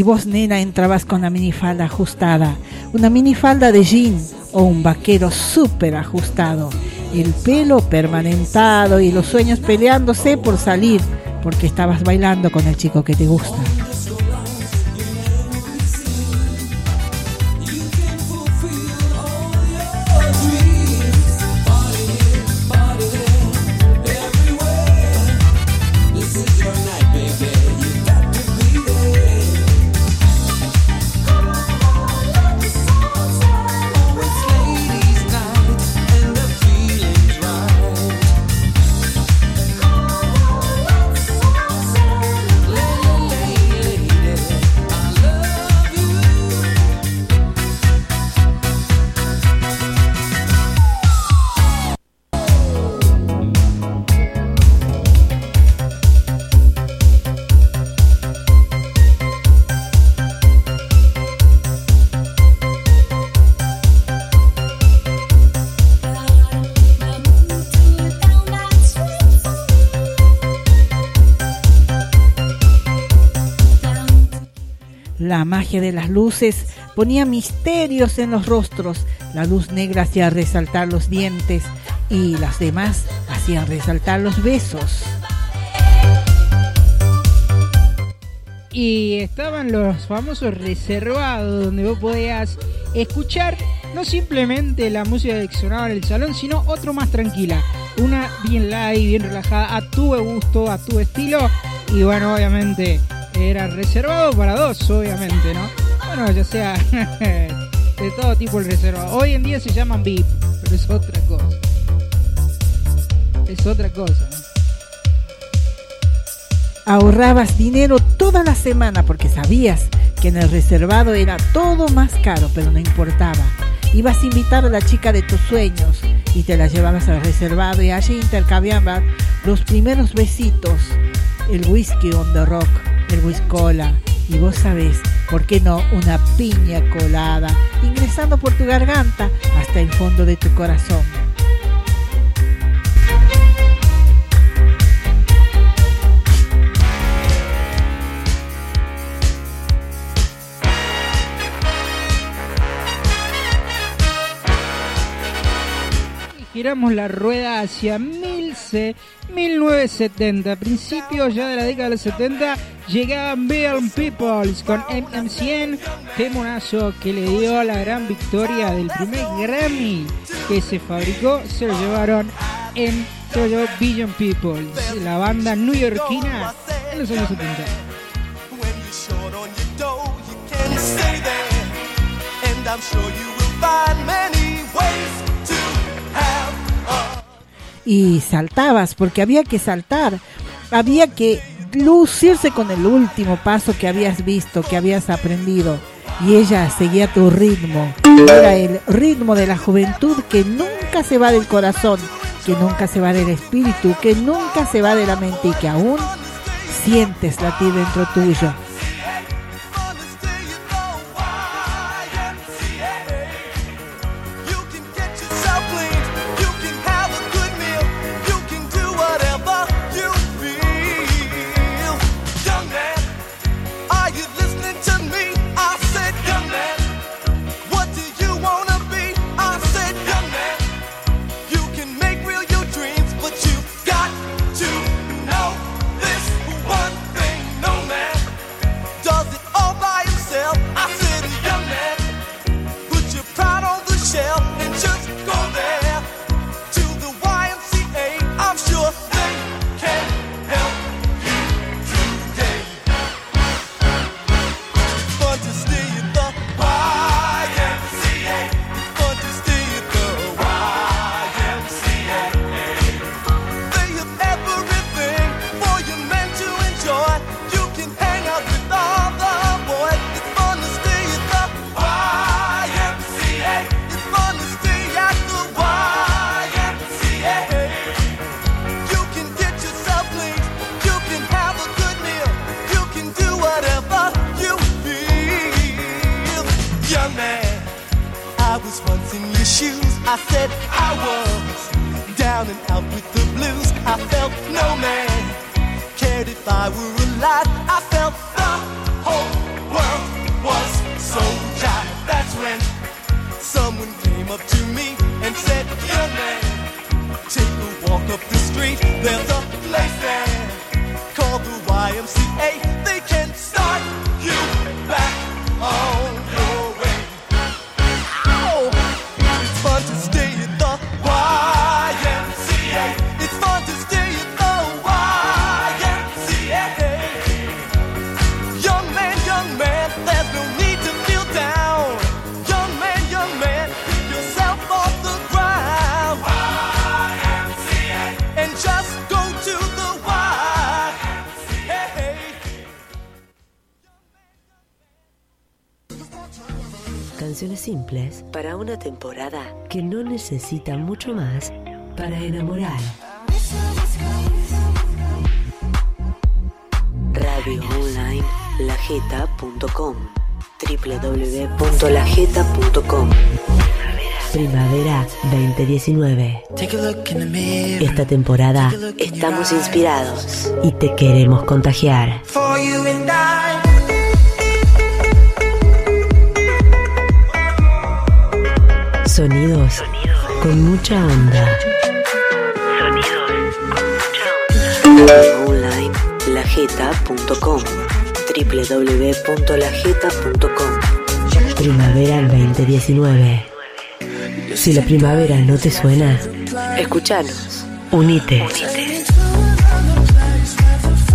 Vos, nena, entrabas con la minifalda ajustada, una minifalda de jean o un vaquero súper ajustado, el pelo permanentado y los sueños peleándose por salir, porque estabas bailando con el chico que te gusta. De las luces ponía misterios en los rostros. La luz negra hacía resaltar los dientes y las demás hacían resaltar los besos. Y estaban los famosos reservados donde vos podías escuchar no simplemente la música que sonaba en el salón, sino otro más tranquila. Una bien light, bien relajada, a tu gusto, a tu estilo. Y bueno, obviamente era reservado para dos, obviamente, ¿no? Bueno, ya sea de todo tipo el reservado. Hoy en día se llaman VIP, pero es otra cosa. Es otra cosa. Ahorrabas dinero toda la semana porque sabías que en el reservado era todo más caro, pero no importaba. Ibas a invitar a la chica de tus sueños y te la llevabas al reservado y allí intercambiaban los primeros besitos, el whisky on the rock, el whisky cola y vos sabés, ¿por qué no? Una piña colada ingresando por tu garganta hasta el fondo de tu corazón. giramos la rueda hacia 1000 1970. A principios ya de la década de los 70 llegaban Bill Peoples con MM100, temonazo que le dio la gran victoria del primer Grammy que se fabricó. Se lo llevaron en llevó Billion Peoples, la banda newyorkina en los años 70. short on your dough, you can stay there. And I'm sure you will find many y saltabas porque había que saltar, había que lucirse con el último paso que habías visto, que habías aprendido. Y ella seguía tu ritmo. Era el ritmo de la juventud que nunca se va del corazón, que nunca se va del espíritu, que nunca se va de la mente y que aún sientes latir dentro tuyo. Simples para una temporada que no necesita mucho más para enamorar. Radio online lajeta.com www.lajeta.com Primavera 2019 Take a look in the mirror. Esta temporada estamos inspirados y te queremos contagiar. Sonidos con mucha onda. Online lajeta.com www.lajeta.com Primavera 2019 Si la primavera no te suena, escuchanos. Unite.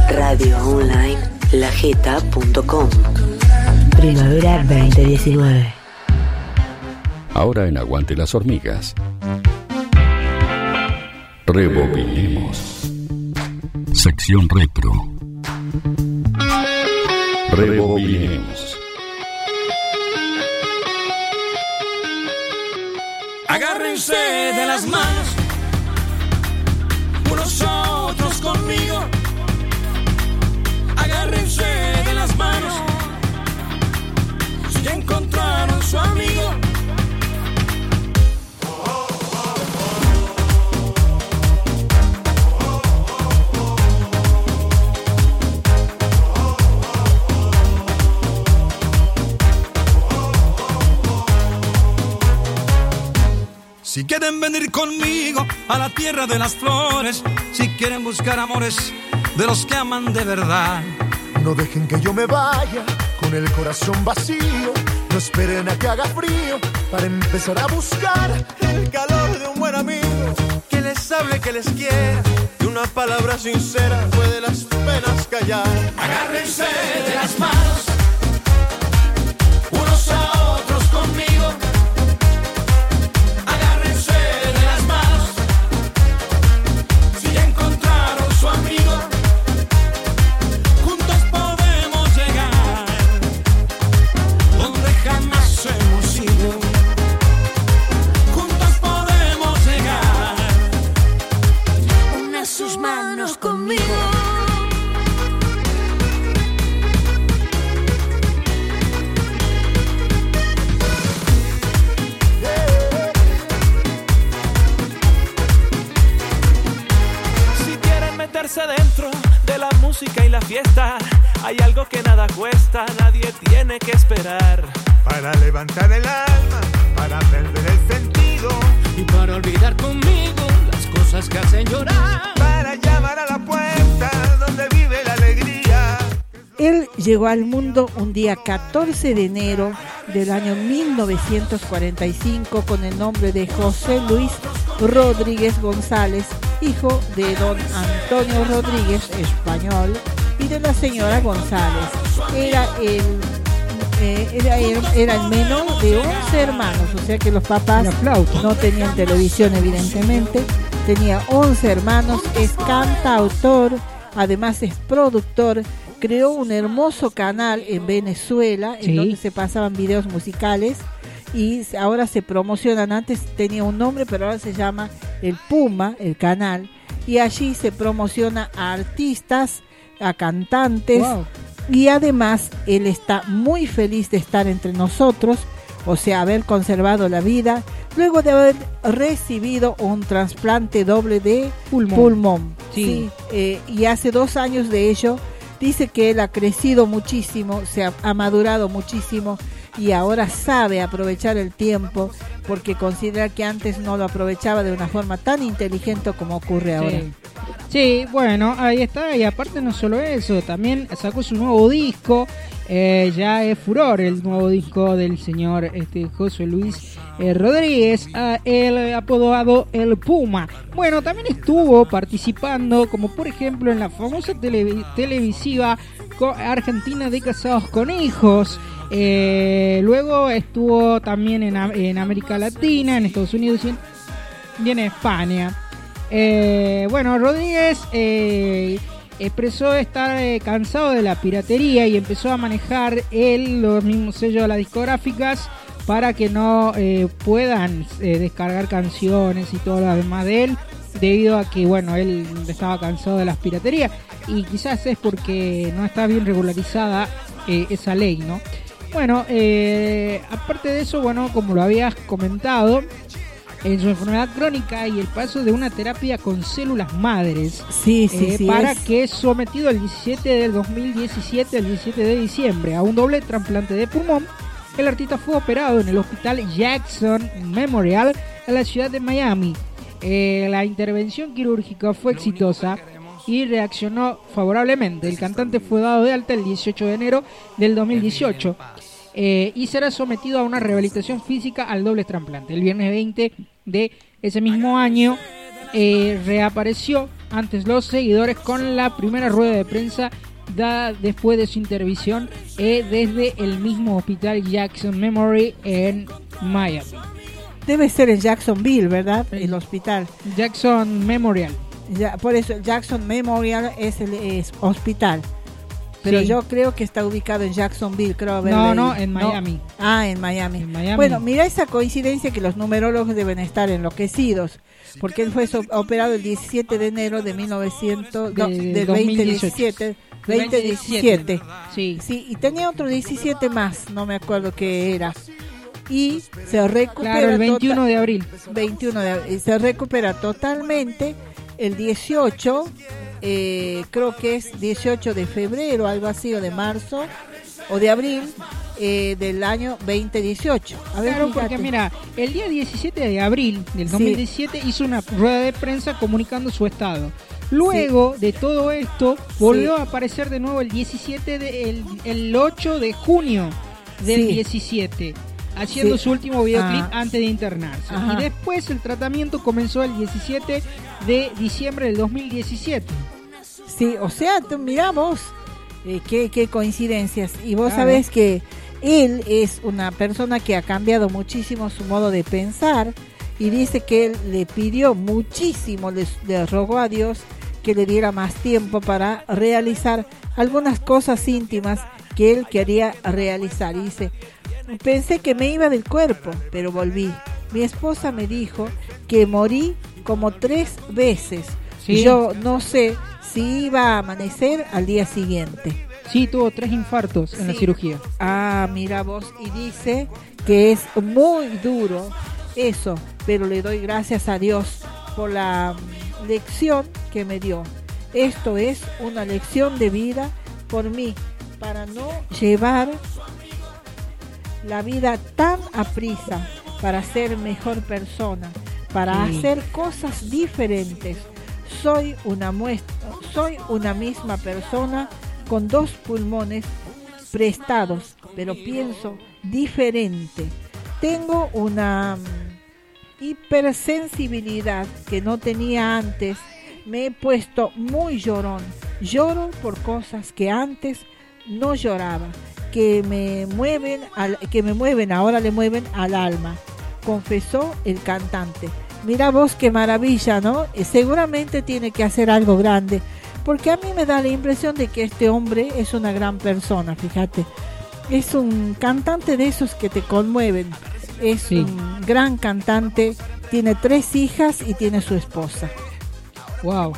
Radio online lajeta.com Primavera 2019 Ahora en Aguante las Hormigas. Rebobinemos. Sección Retro. Rebobinemos. Agárrense de las manos, quieren venir conmigo a la tierra de las flores, si quieren buscar amores de los que aman de verdad. No dejen que yo me vaya con el corazón vacío. No esperen a que haga frío para empezar a buscar el calor de un buen amigo que les hable, que les quiera. Y una palabra sincera puede las penas callar. Agárrense de las manos, llegó al mundo un día 14 de enero del año 1945 con el nombre de José Luis Rodríguez González, hijo de don Antonio Rodríguez, español, y de la señora González. Era el, eh, era, el- era el menor de 11 hermanos, o sea que los papás no tenían televisión evidentemente. Tenía 11 hermanos, es cantautor, además es productor, creó un hermoso canal en Venezuela Sí. en donde se pasaban videos musicales y ahora se promocionan. Antes tenía un nombre, pero ahora se llama El Puma, el canal, y allí se promociona a artistas, a cantantes Wow. y además él está muy feliz de estar entre nosotros, o sea, haber conservado la vida luego de haber recibido un trasplante doble de Pulmón. pulmón. Sí. Sí, eh, y hace dos años de ello dice que él ha crecido muchísimo, se ha, madurado muchísimo y ahora sabe aprovechar el tiempo porque considera que antes no lo aprovechaba de una forma tan inteligente como ocurre ahora. Sí. Sí, bueno, ahí está. Y aparte no solo eso, también sacó su nuevo disco. Eh, ya es furor el nuevo disco del señor este, José Luis eh, Rodríguez, el apodado El Puma. Bueno, también estuvo participando, como por ejemplo en la famosa tele- televisiva Argentina de Casados con Hijos. Eh, luego estuvo también en, Am- en América Latina, en Estados Unidos y en, España. Eh, bueno, Rodríguez eh, expresó estar cansado de la piratería y empezó a manejar él los mismos sellos de las discográficas para que no puedan descargar canciones y todo lo demás de él debido a que bueno él estaba cansado de las piraterías y quizás es porque no está bien regularizada esa ley no bueno eh, aparte de eso bueno como lo habías comentado en su enfermedad crónica y el paso de una terapia con células madres. Sí, sí, eh, sí, Para es- que es sometido el 17 del 2017 al 17 de diciembre a un doble trasplante de pulmón. El artista fue operado en el hospital Jackson Memorial en la ciudad de Miami. Eh, la intervención quirúrgica fue exitosa y reaccionó favorablemente. El cantante fue dado de alta el 18 de enero del 2018 eh, y será sometido a una rehabilitación física al doble trasplante. El viernes 20 de ese mismo año eh, reapareció ante los seguidores con la primera rueda de prensa dada después de su intervención eh, desde el mismo hospital Jackson Memory en Miami. Debe ser en Jacksonville, ¿verdad? El hospital. Jackson Memorial. Ya, por eso el Jackson Memorial es el es hospital. Pero Sí. yo creo que está ubicado en Jacksonville, creo haber No, leído. no, en Miami. Ah, en Miami. Miami. Bueno, mira esa coincidencia que los numerólogos deben estar enloquecidos. Porque él fue so- operado el 17 de enero de 1900, no, De- del 2017. 2017. 2017. Sí. sí, y tenía otro 17 más, no me acuerdo qué era. Y se recupera. Claro, el 21 tota- de abril. 21 de abril. Y se recupera totalmente el 18, eh, creo que es 18 de febrero, algo así, o de marzo, o de abril eh, del año 2018. A ver, Claro, fíjate. porque mira, el día 17 de abril del Sí. 2017 hizo una rueda de prensa comunicando su estado. Luego de todo esto, volvió Sí. a aparecer de nuevo el 17 de, el, el 8 de junio del Sí. 17, haciendo Sí. su último videoclip Ah. antes de internarse. Ajá. Y después el tratamiento comenzó el 17 de diciembre del 2017. Sí, o sea, tú, mira vos, eh, qué, qué coincidencias. Y vos Claro. sabés que él es una persona que ha cambiado muchísimo su modo de pensar y dice que él le pidió muchísimo, le, le rogó a Dios que le diera más tiempo para realizar algunas cosas íntimas que él quería realizar. Y dice, pensé que me iba del cuerpo, pero volví. Mi esposa me dijo que morí como tres veces. Sí. Yo no sé si iba a amanecer al día siguiente. Sí, tuvo tres infartos en la cirugía. Ah, mira vos, y dice que es muy duro eso, pero le doy gracias a Dios por la mm, lección que me dio. Esto es una lección de vida por mí, para no llevar la vida tan a prisa, para ser mejor persona, para Sí. hacer cosas diferentes. Soy una muestra, soy una misma persona con dos pulmones prestados, pero pienso diferente. Tengo una mm, hipersensibilidad que no tenía antes. Me he puesto muy llorón. Lloro por cosas que antes no lloraba, que me mueven, al, que me mueven, ahora le mueven al alma. Confesó el cantante. Mira vos qué maravilla, ¿no? Eh, seguramente tiene que hacer algo grande, porque a mí me da la impresión de que este hombre es una gran persona, fíjate. Es un cantante de esos que te conmueven. Es Sí. un gran cantante, tiene tres hijas y tiene su esposa. Wow.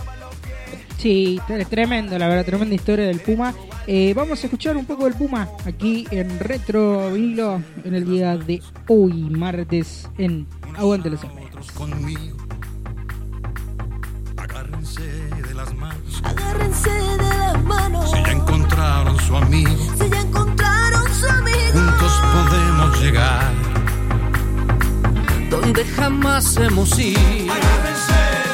Sí, tre- tremendo, la verdad, tremenda historia del Puma. Eh, vamos a escuchar un poco del Puma aquí en Retro Vinilo en el día de hoy, martes, en Aguante los conmigo. Agárrense de las manos. Agárrense de las manos. Si ya encontraron su amigo. Si ya encontraron su amigo. Juntos podemos llegar. Donde jamás hemos ido. Agárrense.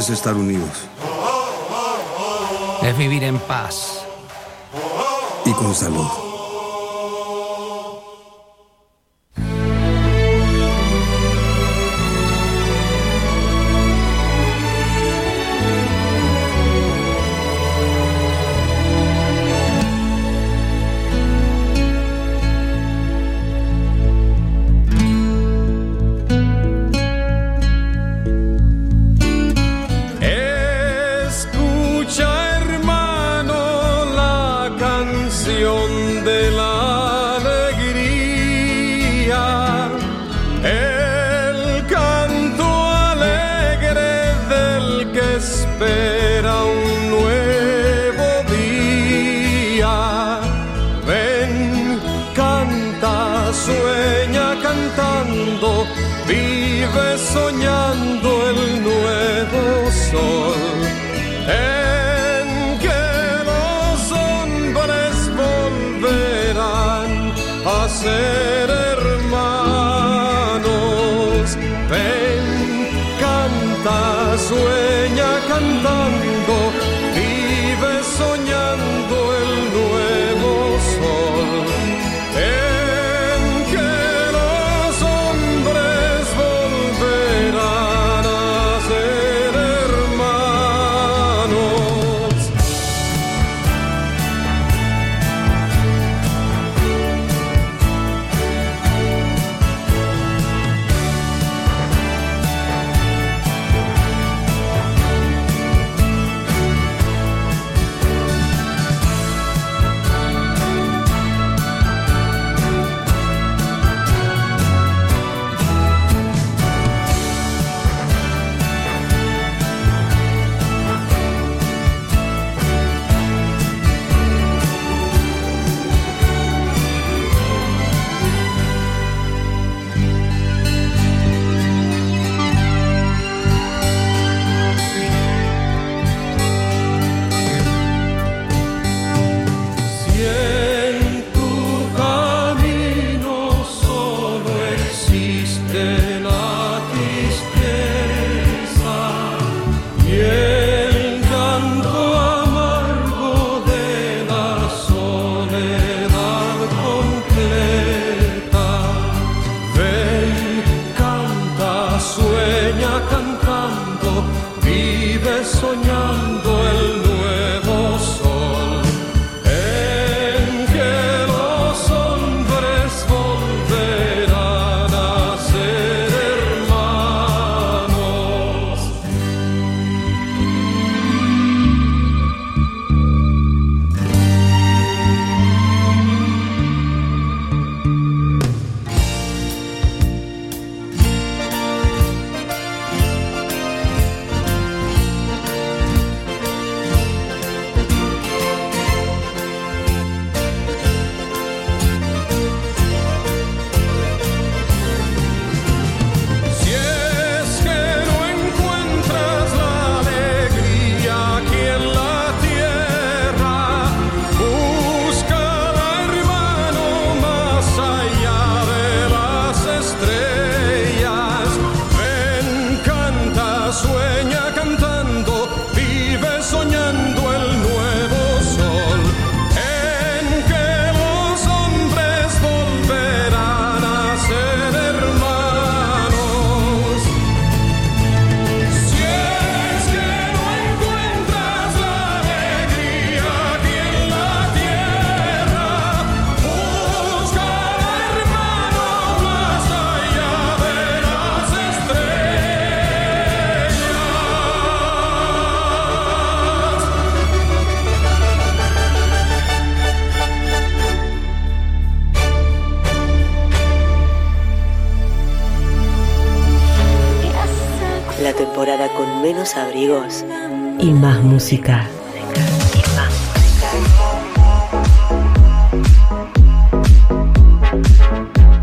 es estar unidos. Es vivir en paz. Y con salud. Y más música.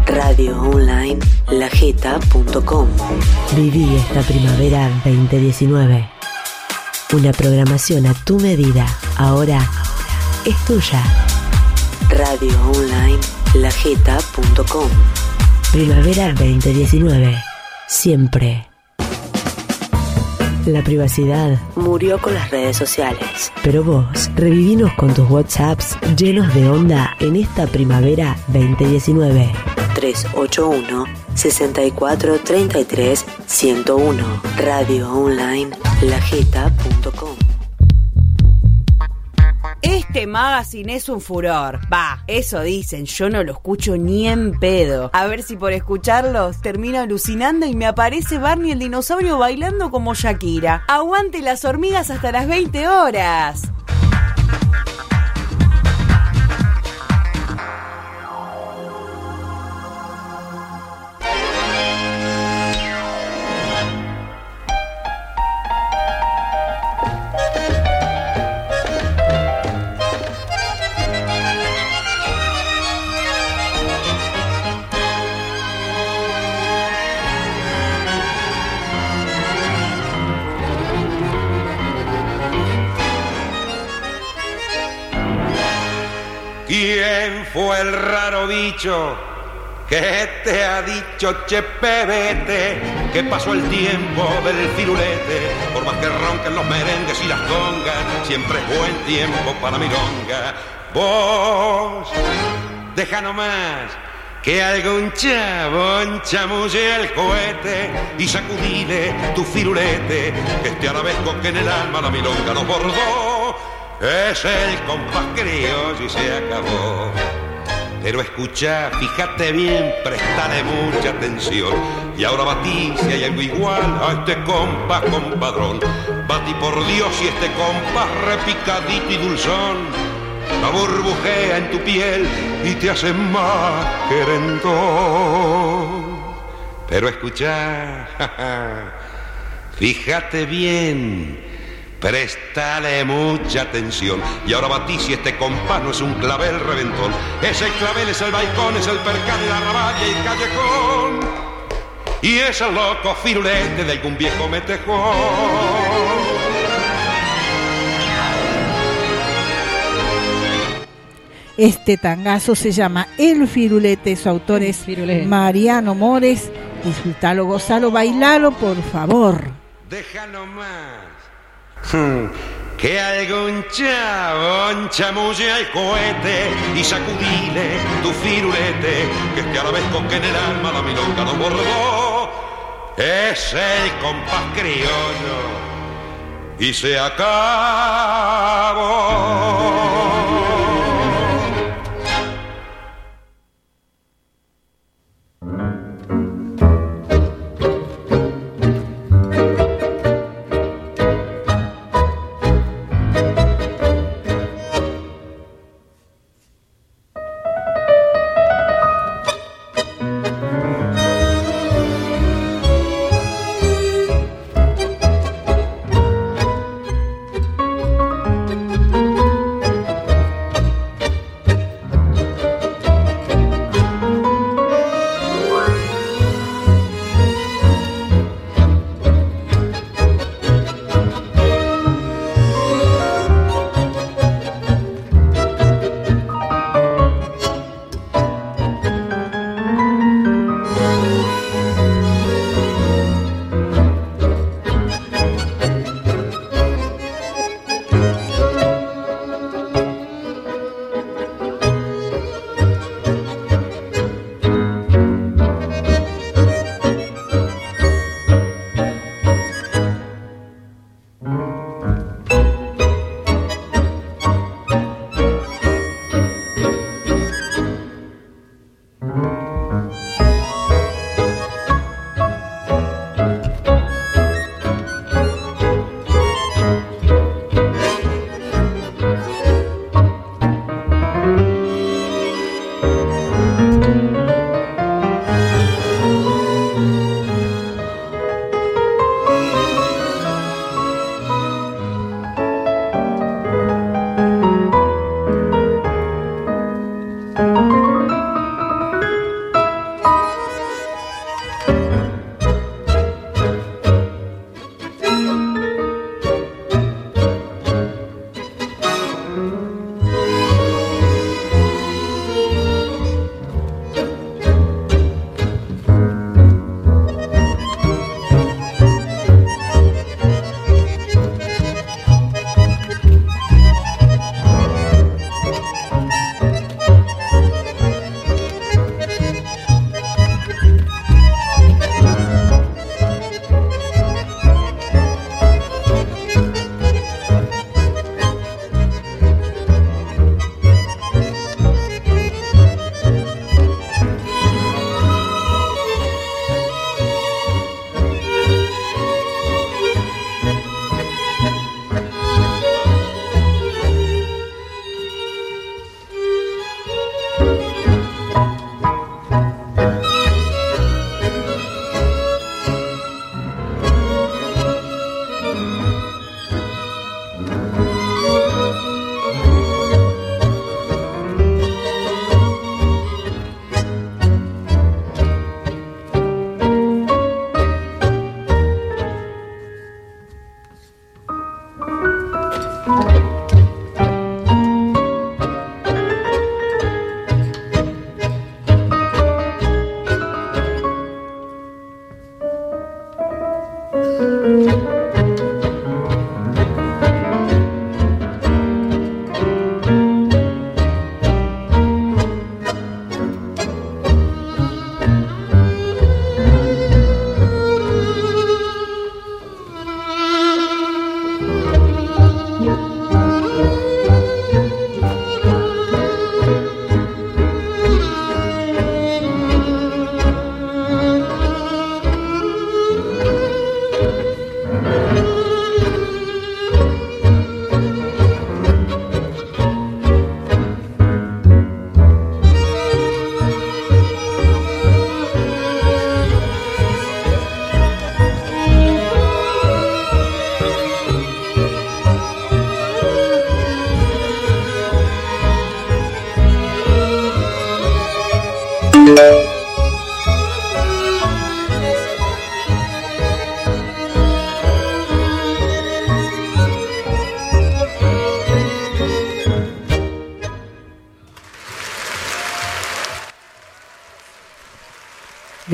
Radio online lajeta.com. Viví esta primavera 2019. Una programación a tu medida. Ahora es tuya. Radio online lajeta.com. Primavera 2019. Siempre. La privacidad murió con las redes sociales. Pero vos, revivinos con tus WhatsApps llenos de onda en esta primavera 2019. 381 64 33 101. Radio online lajeta.com. Este magazine es un furor. Va, eso dicen, yo no lo escucho ni en pedo. A ver si por escucharlos termino alucinando y me aparece Barney el dinosaurio bailando como Shakira. Aguante las hormigas hasta las 20 horas. Fue el raro bicho que te ha dicho, che pebete, que pasó el tiempo del firulete? Por más que ronquen los merengues y las congas, siempre es buen tiempo para milonga. Vos, deja nomás que algún chabón chamulle el cohete y sacudile tu firulete, que este arabesco que en el alma la milonga nos bordó. Es el compás criollo y se acabó. Pero escucha, fíjate bien, prestale mucha atención. Y ahora batí si hay algo igual a este compás compadrón. Batí por Dios y este compás repicadito y dulzón. La burbujea en tu piel y te hace más querendón. Pero escucha, fíjate bien. Prestale mucha atención. Y ahora batí si este compás no es un clavel reventón. Ese clavel es el balcón, es el percal, la raballa y el callejón. Y es el loco firulete de algún viejo metejón. Este tangazo se llama El Firulete, su autor es Mariano Mores. Disfrutalo, gozalo, bailalo, por favor. Deja nomás. Hmm, Que algún chabón chamulle al cohete y sacudile tu firulete, que este arabesco que en el alma la milonga no bordó, es el compás criollo. Y se acabó.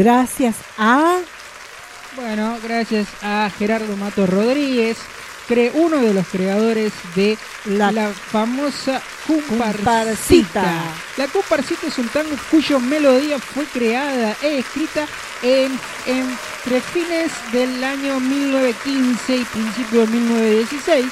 Gracias a... Bueno, gracias a Gerardo Mato Rodríguez, cre uno de los creadores de la, famosa Cumparcita. Cumparcita. La Cumparcita es un tango cuya melodía fue creada e escrita en, entre fines del año 1915 y principio de 1916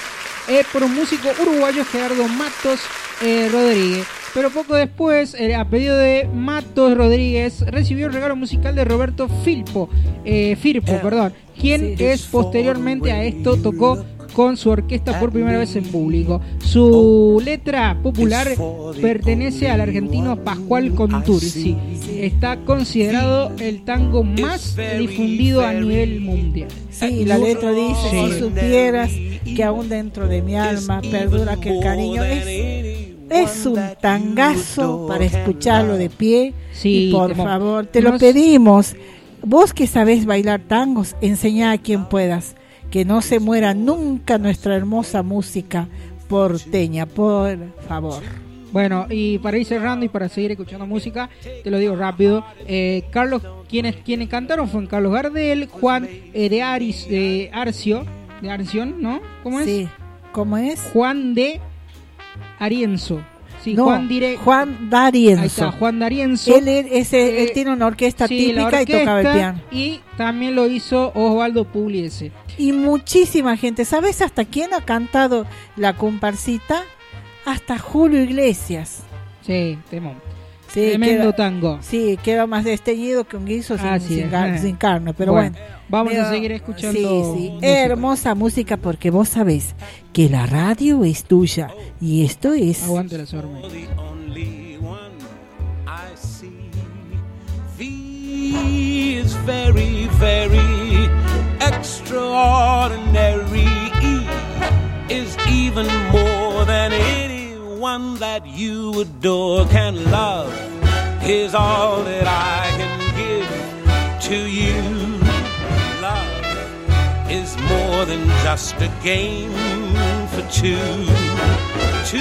eh, por un músico uruguayo Gerardo Matos eh, Rodríguez. Pero poco después, eh, a pedido de Matos Rodríguez, recibió el regalo musical de Roberto Filpo, eh, Firpo, perdón, quien es posteriormente a esto tocó con su orquesta por primera vez en público. Su letra popular pertenece al argentino Pascual Contursi. Está considerado el tango más difundido a nivel mundial. Sí, la letra dice, Sí. si supieras que aún dentro de mi alma perdura que el cariño es, es un tangazo para escucharlo de pie. Sí, y por favor, te lo pedimos. Vos que sabés bailar tangos, enseñá a quien puedas. Que no se muera nunca nuestra hermosa música porteña, por favor. Bueno, y para ir cerrando y para seguir escuchando música, te lo digo rápido. eh, Carlos, quienes, quienes cantaron fueron Carlos Gardel, Juan eh, de Aris, de Arcio, de Arción, ¿no? ¿Cómo es? Sí, ¿cómo es? Juan de Arienzo. Sí, No, Juan dire... Juan D'Arienzo. Ahí está, Juan D'Arienzo. Él, es- él tiene una orquesta Sí, típica y tocaba el piano. Y también lo hizo Osvaldo Pugliese. Y muchísima gente. ¿Sabes hasta quién ha cantado la comparsita? Hasta Julio Iglesias. Sí, temón. Sí, Tremendo queda- tango. Sí, queda más desteñido que un guiso sin, sin es. gar- sin carne, pero bueno. Vamos a Mira, seguir escuchando. Sí, sí. música. Hermosa música porque vos sabés que la radio es tuya y esto es... Aguante la sorma. I see. V is very, very extraordinary. E is even more than anyone that you adore can love. Is all that I can give to you. Love is more than just a game for two. Two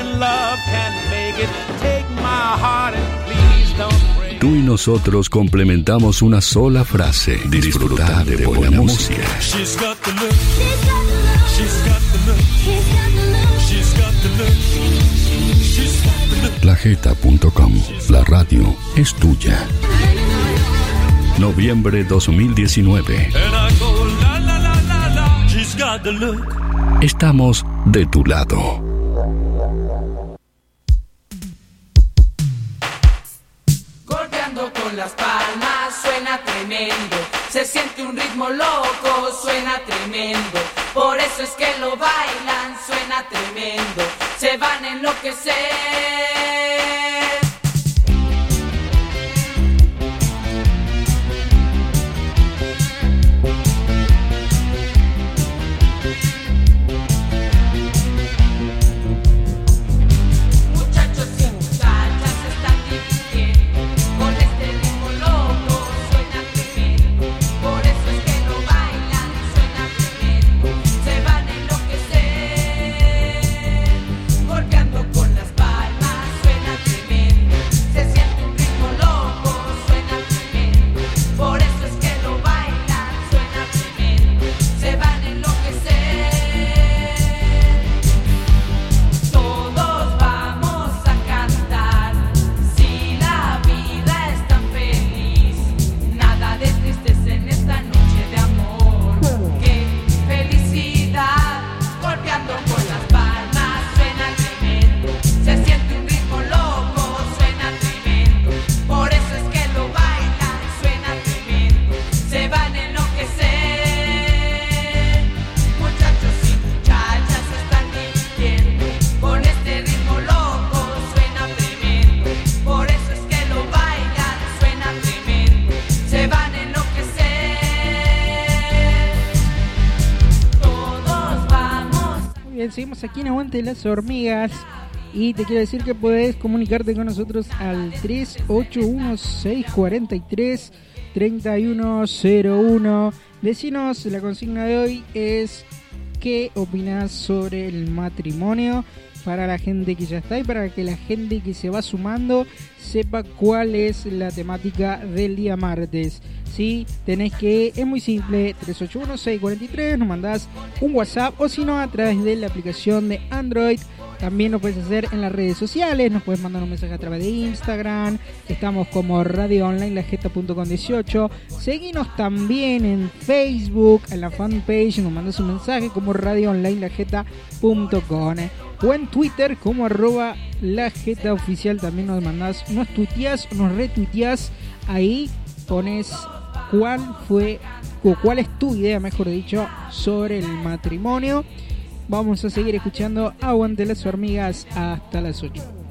in love can make it. Take my heart and please don't break. Tú y nosotros complementamos una sola frase. Disfrutar de buena música. She's got the look. She's got the look. She's Lajeta.com. La radio es tuya. Noviembre 2019. And I go la la la la la. She's got the look. Estamos de tu lado. Golpeando con las palmas suena tremendo. Se siente un ritmo loco, suena tremendo. Por eso es que lo bailan, suena tremendo. Se van a enloquecer. Aguante las Hormigas. Y te quiero decir que puedes comunicarte con nosotros al 381-643-3101. Decinos, la consigna de hoy es ¿qué opinas sobre el matrimonio? Para la gente que ya está y para que la gente que se va sumando sepa cuál es la temática del día martes. ¿sí? Tenés que, es muy simple, 381-643, nos mandás un WhatsApp o si no a través de la aplicación de Android. También lo puedes hacer en las redes sociales, nos puedes mandar un mensaje a través de Instagram, estamos como radio online lajeta.com 18. Seguinos también en Facebook, en la fanpage, nos mandas un mensaje como radio online lajeta.com o en Twitter como arroba lajeta oficial también nos mandás, nos tuiteás, nos retuiteás, ahí pones cuál fue o cuál es tu idea, mejor dicho, sobre el matrimonio. Vamos a seguir escuchando Aguante las hormigas hasta las 8.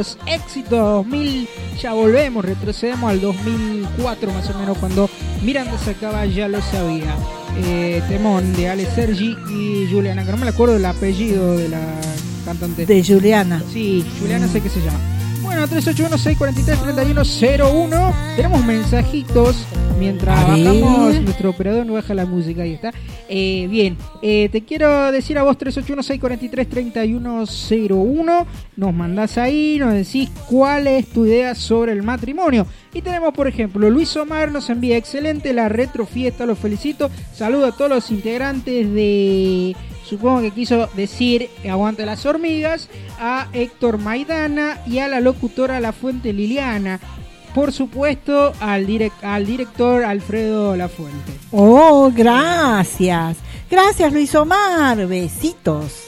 Los éxitos 2000, ya volvemos, retrocedemos al 2004 más o menos cuando Miranda sacaba Ya lo sabía. Eh, temón de Ale Sergi y Juliana, que no me acuerdo del apellido de la cantante. De Juliana. Sí, Juliana sé que se llama. Bueno, 381-643-3101. Tenemos mensajitos mientras bajamos. Nuestro operador no baja la música, ahí está. Eh, bien, eh, te quiero decir a vos 381-643-3101. Nos mandás ahí, nos decís cuál es tu idea sobre el matrimonio. Y tenemos, por ejemplo, Luis Omar nos envía excelente la retrofiesta, los felicito. Saludo a todos los integrantes de supongo que quiso decir aguante las hormigas, a Héctor Maidana y a la locutora La Fuente Liliana. Por supuesto, al, direc- al director Alfredo Lafuente. Oh, gracias. Gracias, Luis Omar. Besitos.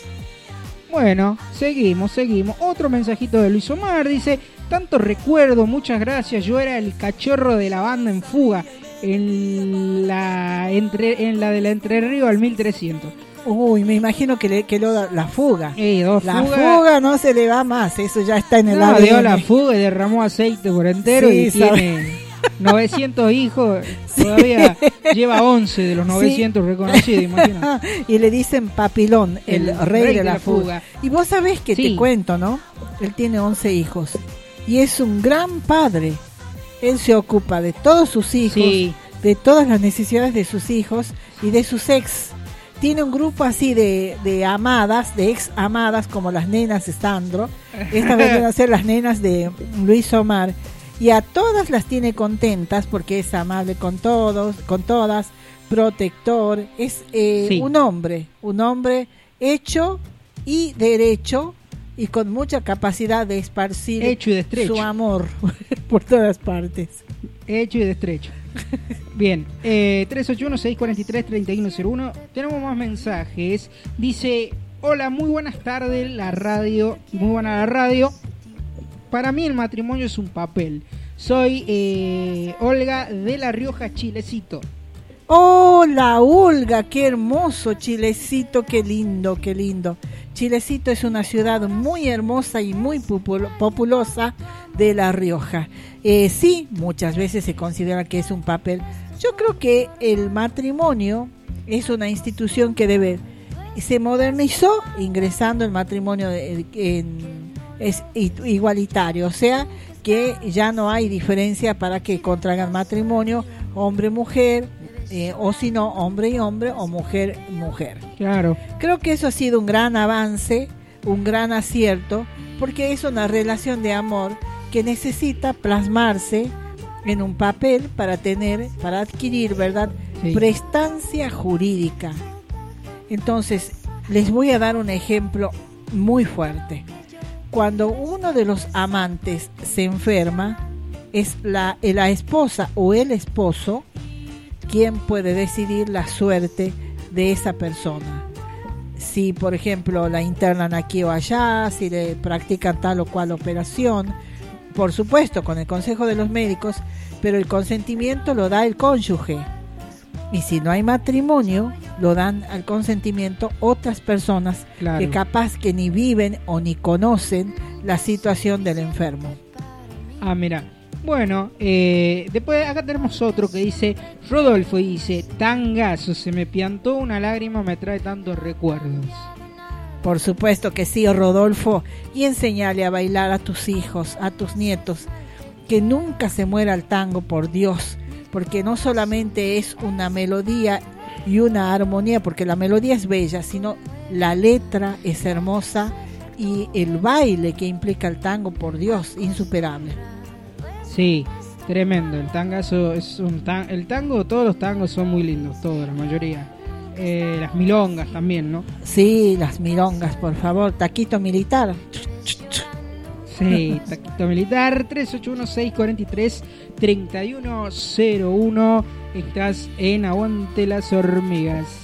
Bueno, seguimos, seguimos. Otro mensajito de Luis Omar dice, tanto recuerdo, muchas gracias, yo era el cachorro de la banda en fuga, en la, entre, en la de la Entre Río al 1300. Uy, me imagino que, le, que lo da- la fuga. dos la fuga no se le va más, eso ya está en el No, ADN. dio la fuga y derramó aceite por entero Sí, y sabe. tiene 900 hijos. Todavía lleva 11 de los 900 reconocidos, imagina. y le dicen papilón, el, rey, de la, fuga. Y vos sabés que Sí. te cuento, ¿no? Él tiene 11 hijos y es un gran padre. Él se ocupa de todos sus hijos, Sí. de todas las necesidades de sus hijos y de sus ex. Tiene un grupo así de, de amadas, de ex amadas, como las nenas de Sandro. Estas vendrían a ser las nenas de Luis Omar. Y a todas las tiene contentas porque es amable con todos, con todas, protector. Es eh, Sí. un hombre, un hombre hecho y derecho y con mucha capacidad de esparcir Hecho y de estrecho. su amor por todas partes. Hecho y de estrecho. Bien, eh, 381-643-3101. Tenemos más mensajes. Dice, hola, muy buenas tardes, la radio, muy buena la radio. Para mí el matrimonio es un papel. Soy eh, Olga de La Rioja, Chilecito. Hola, Olga, qué hermoso Chilecito, qué lindo, qué lindo. Chilecito es una ciudad muy hermosa y muy popul- populosa de La Rioja. Eh, sí, muchas veces se considera que es un papel. Yo creo que el matrimonio es una institución que debe se modernizó ingresando el matrimonio en, igualitario, o sea que ya no hay diferencia para que contraigan matrimonio hombre-mujer, eh, o si no, hombre y hombre o mujer-mujer. Claro. Creo que eso ha sido un gran avance, un gran acierto, porque es una relación de amor que necesita plasmarse en un papel para tener, para adquirir, ¿verdad? Sí. Prestancia jurídica. Entonces, les voy a dar un ejemplo muy fuerte. Cuando uno de los amantes se enferma, es la, la esposa o el esposo quien puede decidir la suerte de esa persona. Si, por ejemplo, la internan aquí o allá, si le practican tal o cual operación, por supuesto, con el consejo de los médicos, pero el consentimiento lo da el cónyuge. Y si no hay matrimonio, lo dan al consentimiento otras personas Claro. que capaz que ni viven o ni conocen la situación del enfermo. Ah, mira. Bueno, eh, después acá tenemos otro que dice, Rodolfo dice, tangazo, se me piantó una lágrima, me trae tantos recuerdos. Por supuesto que sí, Rodolfo, y enseñale a bailar a tus hijos, a tus nietos, que nunca se muera el tango, por Dios, porque no solamente es una melodía y una armonía, porque la melodía es bella, sino la letra es hermosa y el baile que implica el tango, por Dios, insuperable. Sí, tremendo. El tangazo es un tan... El tango, todos los tangos son muy lindos, todos, la mayoría. Eh, las milongas también, ¿no? Sí, las milongas, por favor, taquito militar. Sí, taquito militar 381-643-3101. Estás en Aguante las hormigas.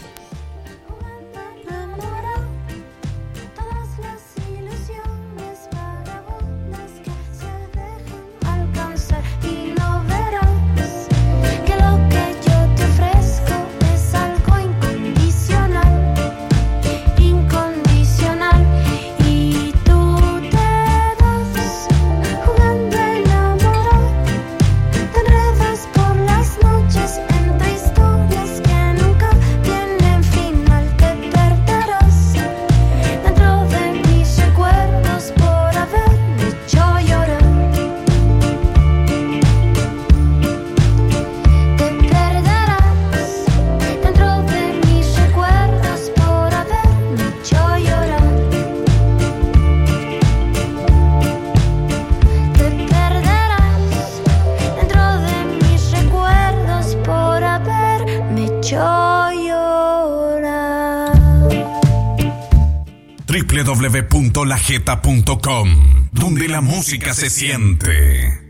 www.lajeta.com, donde la música se siente.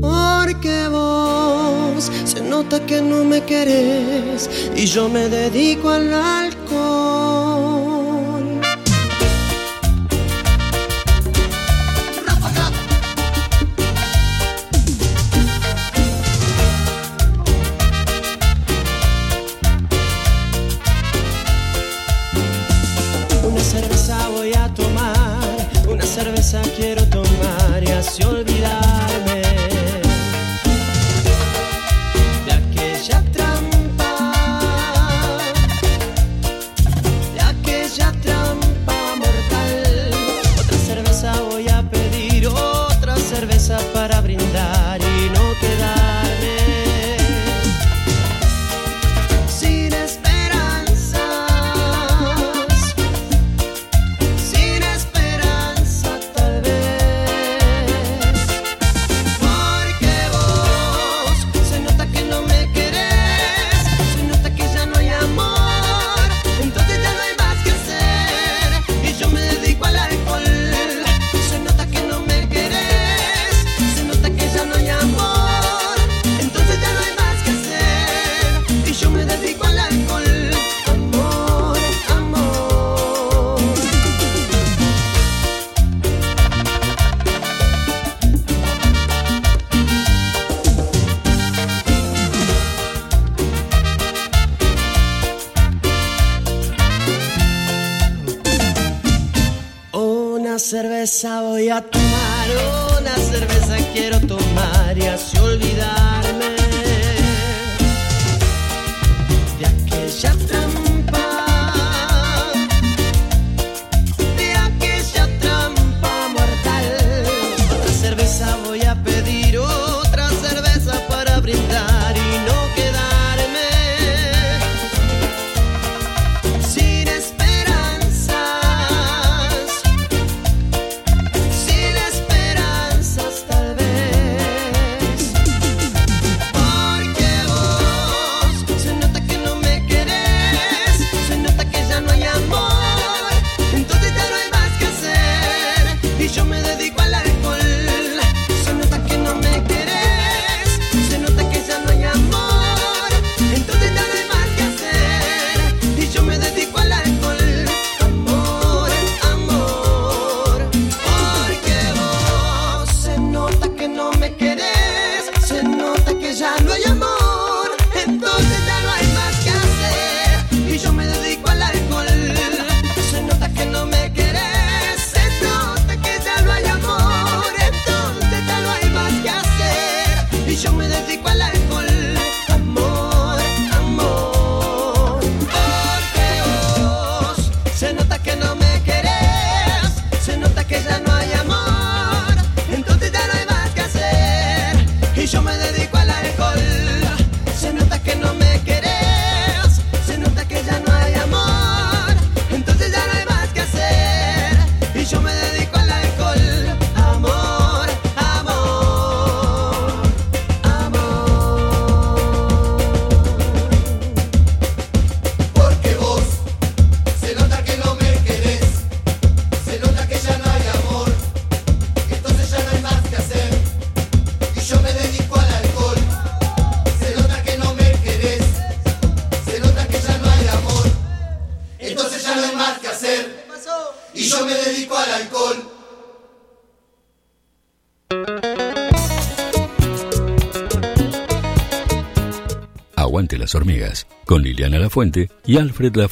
Porque vos se nota que no me querés y yo me dedico al alcohol. Hormigas, con Liliana La Fuente y Alfred La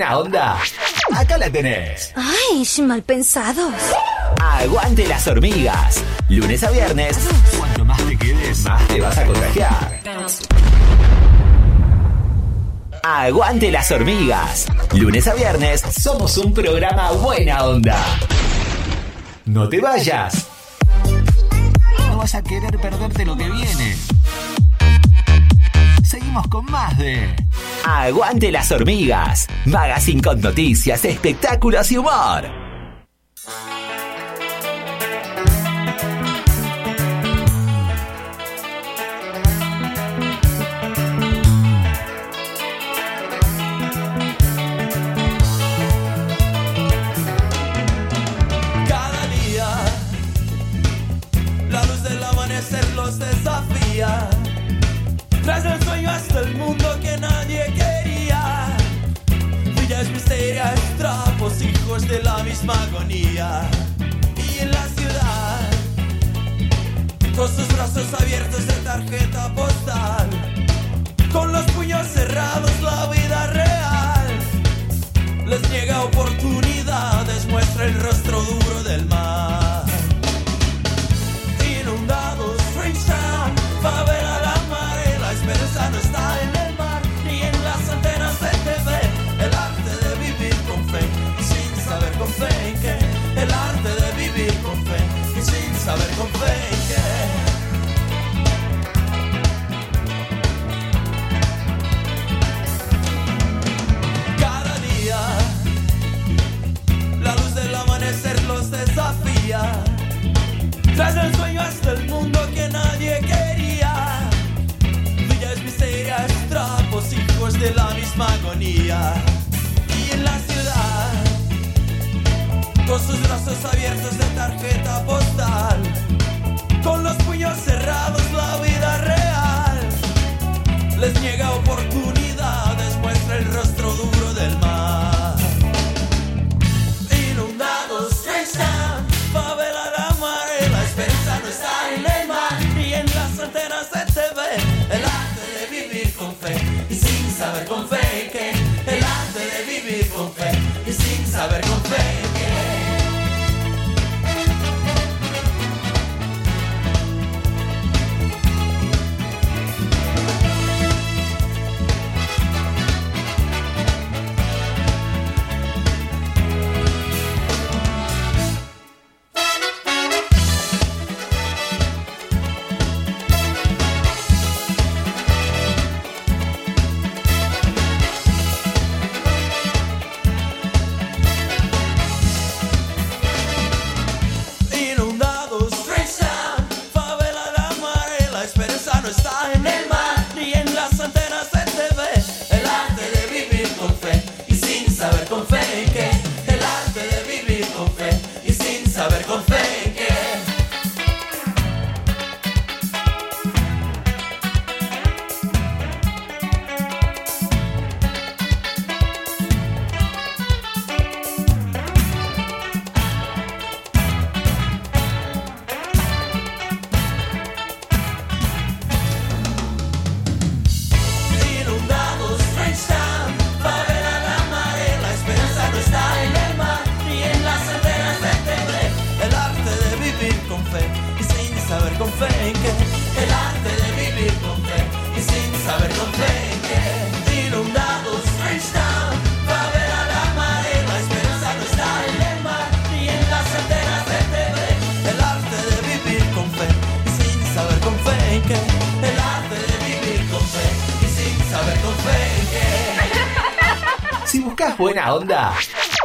buena onda, acá la tenés. Ay, mal pensados. Aguante las hormigas. Lunes a viernes. Cuanto más te quedes, más te vas a contagiar. Aguante las hormigas. Lunes a viernes somos un programa buena onda. No te vayas. Aguante las hormigas. Magazine con noticias, espectáculos y humor.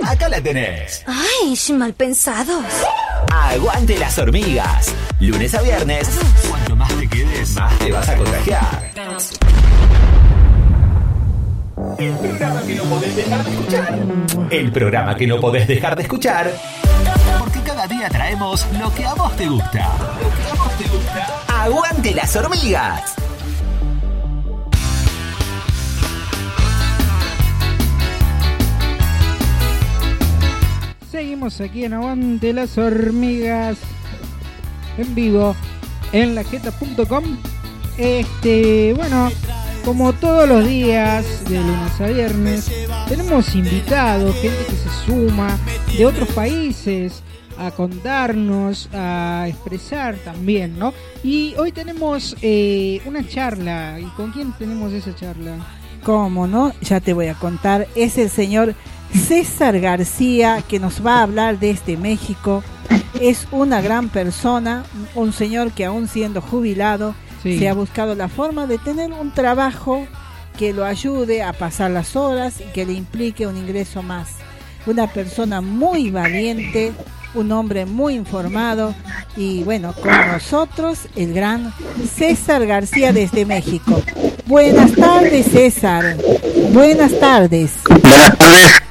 Acá la tenés. Ay, mal pensados. Aguante las hormigas. Lunes a viernes. Cuanto más te quedes, más te vas a contagiar. El programa que no podés dejar de escuchar. El programa que no podés dejar de escuchar. Porque cada día traemos lo que a vos te gusta. Lo que a vos te gusta. Aguante las hormigas. Seguimos aquí en Aguante las Hormigas. En vivo. En lajeta.com. Este, bueno, como todos los días, de lunes a viernes, tenemos invitados, gente que se suma de otros países a contarnos, a expresar también, ¿no? Y hoy tenemos eh, una charla. ¿Y con quién tenemos esa charla? ¿Cómo no? Ya te voy a contar. Es el señor César García que nos va a hablar desde México. Es una gran persona, un señor que aún siendo jubilado Sí. se ha buscado la forma de tener un trabajo que lo ayude a pasar las horas y que le implique un ingreso más. Una persona muy valiente, un hombre muy informado y bueno, con nosotros el gran César García desde México. Buenas tardes César, buenas tardes. Buenas tardes.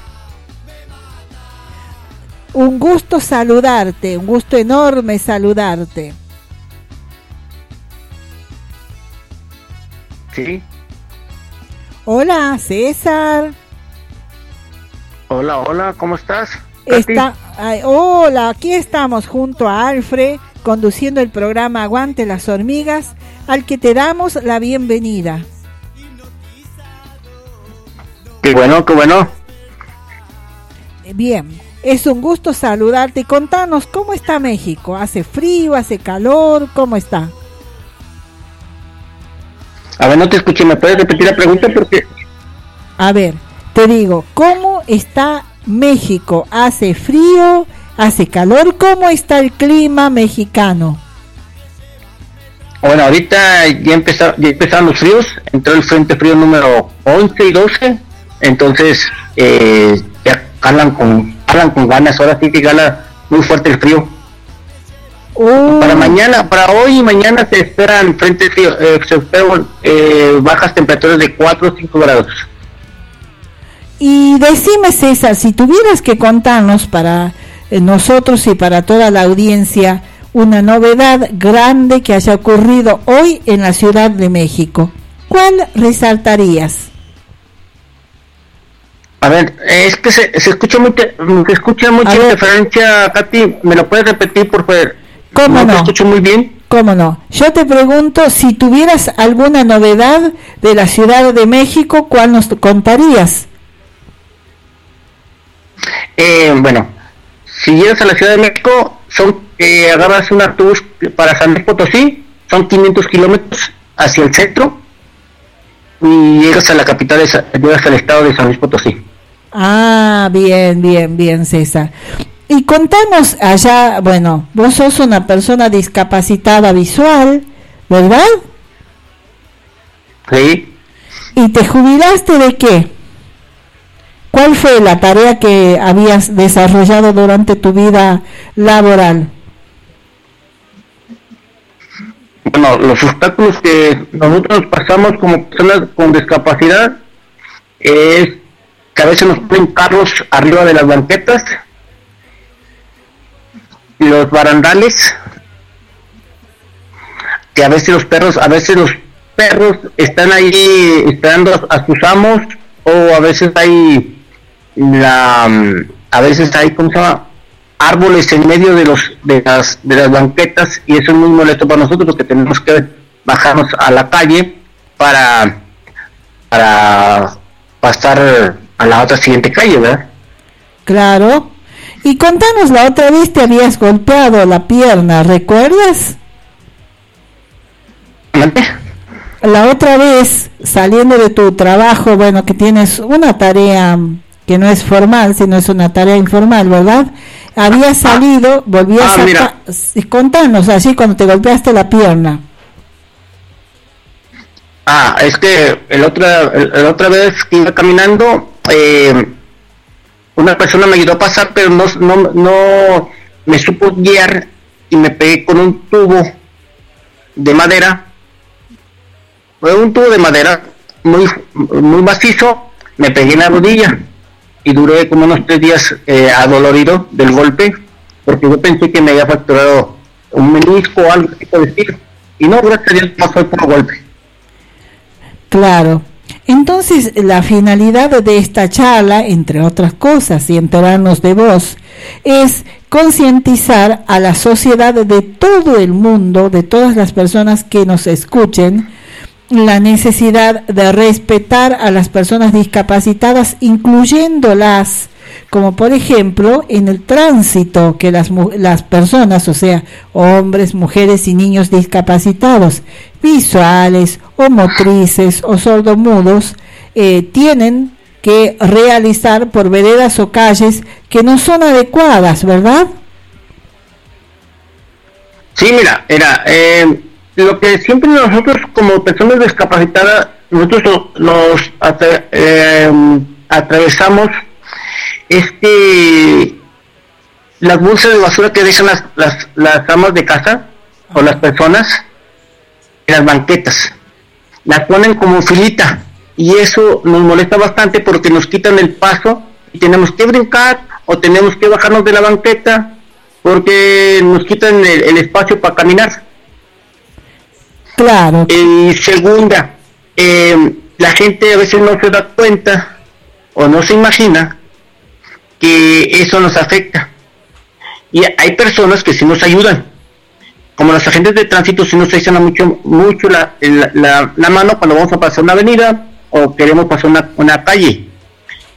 Un gusto saludarte, un gusto enorme saludarte. Sí. Hola César. Hola, hola, ¿cómo estás? Está, ay, hola, aquí estamos junto a Alfred conduciendo el programa Aguante las hormigas, al que te damos la bienvenida. Qué bueno, qué bueno. Bien, es un gusto saludarte y contanos cómo está México. ¿Hace frío, hace calor? ¿Cómo está? A ver, no te escuché, ¿me puedes repetir la pregunta? Porque A ver, te digo, ¿cómo está México? ¿Hace frío? ¿Hace calor? ¿Cómo está el clima mexicano? Bueno, ahorita ya empezaron, ya empezaron los fríos, entró el frente frío número 11 y 12, entonces eh, jalan con, jalan con ganas, ahora sí que gana muy fuerte el frío. Para mañana, para hoy y mañana se esperan frente frío, eh, se esperan eh, bajas temperaturas de 4 o 5 grados. Y decime, César, si tuvieras que contarnos para eh, nosotros y para toda la audiencia una novedad grande que haya ocurrido hoy en la Ciudad de México, ¿cuál resaltarías? A ver, es que se, se escucha mucha, se escucha mucha interferencia, Katy, ¿me lo puedes repetir, por favor? ¿Cómo no? no? te escucho muy bien. ¿Cómo no? Yo te pregunto si tuvieras alguna novedad de la Ciudad de México, ¿cuál nos contarías? Eh, bueno, si llegas a la Ciudad de México, son eh, agarras un autobús para San Luis Potosí, son 500 kilómetros hacia el centro y llegas a la capital, de, llegas al estado de San Luis Potosí. Ah, bien, bien, bien, César. Y contanos allá, bueno, vos sos una persona discapacitada visual, ¿verdad? Sí. ¿Y te jubilaste de qué? ¿Cuál fue la tarea que habías desarrollado durante tu vida laboral? Bueno, los obstáculos que nosotros pasamos como personas con discapacidad es que a veces nos ponen carros arriba de las banquetas, los barandales, que a veces los perros, a veces los perros están ahí esperando a, sus amos, o a veces hay la, a veces hay, ¿cómo se llama? árboles en medio de los de las de las banquetas y eso es muy molesto para nosotros porque tenemos que bajarnos a la calle para para pasar a la otra siguiente calle, ¿verdad? Claro. Y contanos, la otra vez te habías golpeado la pierna, ¿recuerdas? La otra vez, saliendo de tu trabajo, bueno, que tienes una tarea que no es formal, sino es una tarea informal, ¿verdad? Habías salido, volvías ah, a... mira. Contanos, así cuando te golpeaste la pierna. Ah, es que el otra el, el otra vez que iba caminando eh, una persona me ayudó a pasar pero no no no me supo guiar y me pegué con un tubo de madera. Fue un tubo de madera muy muy macizo me pegué en la rodilla y duré como unos tres días eh, adolorido del golpe porque yo pensé que me había fracturado un menisco o algo así y no gracias a Dios no fue por golpe. Claro. Entonces, la finalidad de esta charla, entre otras cosas, y enterarnos de vos, es concientizar a la sociedad de todo el mundo, de todas las personas que nos escuchen, la necesidad de respetar a las personas discapacitadas, incluyéndolas, como por ejemplo en el tránsito que las, las personas, o sea, hombres, mujeres y niños discapacitados, visuales o motrices o sordomudos, eh, tienen que realizar por veredas o calles que no son adecuadas, ¿verdad? Sí, mira, era eh, lo que siempre nosotros como personas discapacitadas, nosotros nos eh, atravesamos es que las bolsas de basura que dejan las, las, las amas de casa o las personas en las banquetas, las ponen como filita y eso nos molesta bastante porque nos quitan el paso y tenemos que brincar o tenemos que bajarnos de la banqueta porque nos quitan el, el espacio para caminar. Claro. Y segunda, eh, la gente a veces no se da cuenta o no se imagina que eso nos afecta. Y hay personas que sí nos ayudan, como los agentes de tránsito sí nos echan mucho, mucho la, la, mano cuando vamos a pasar una avenida o queremos pasar una, una calle.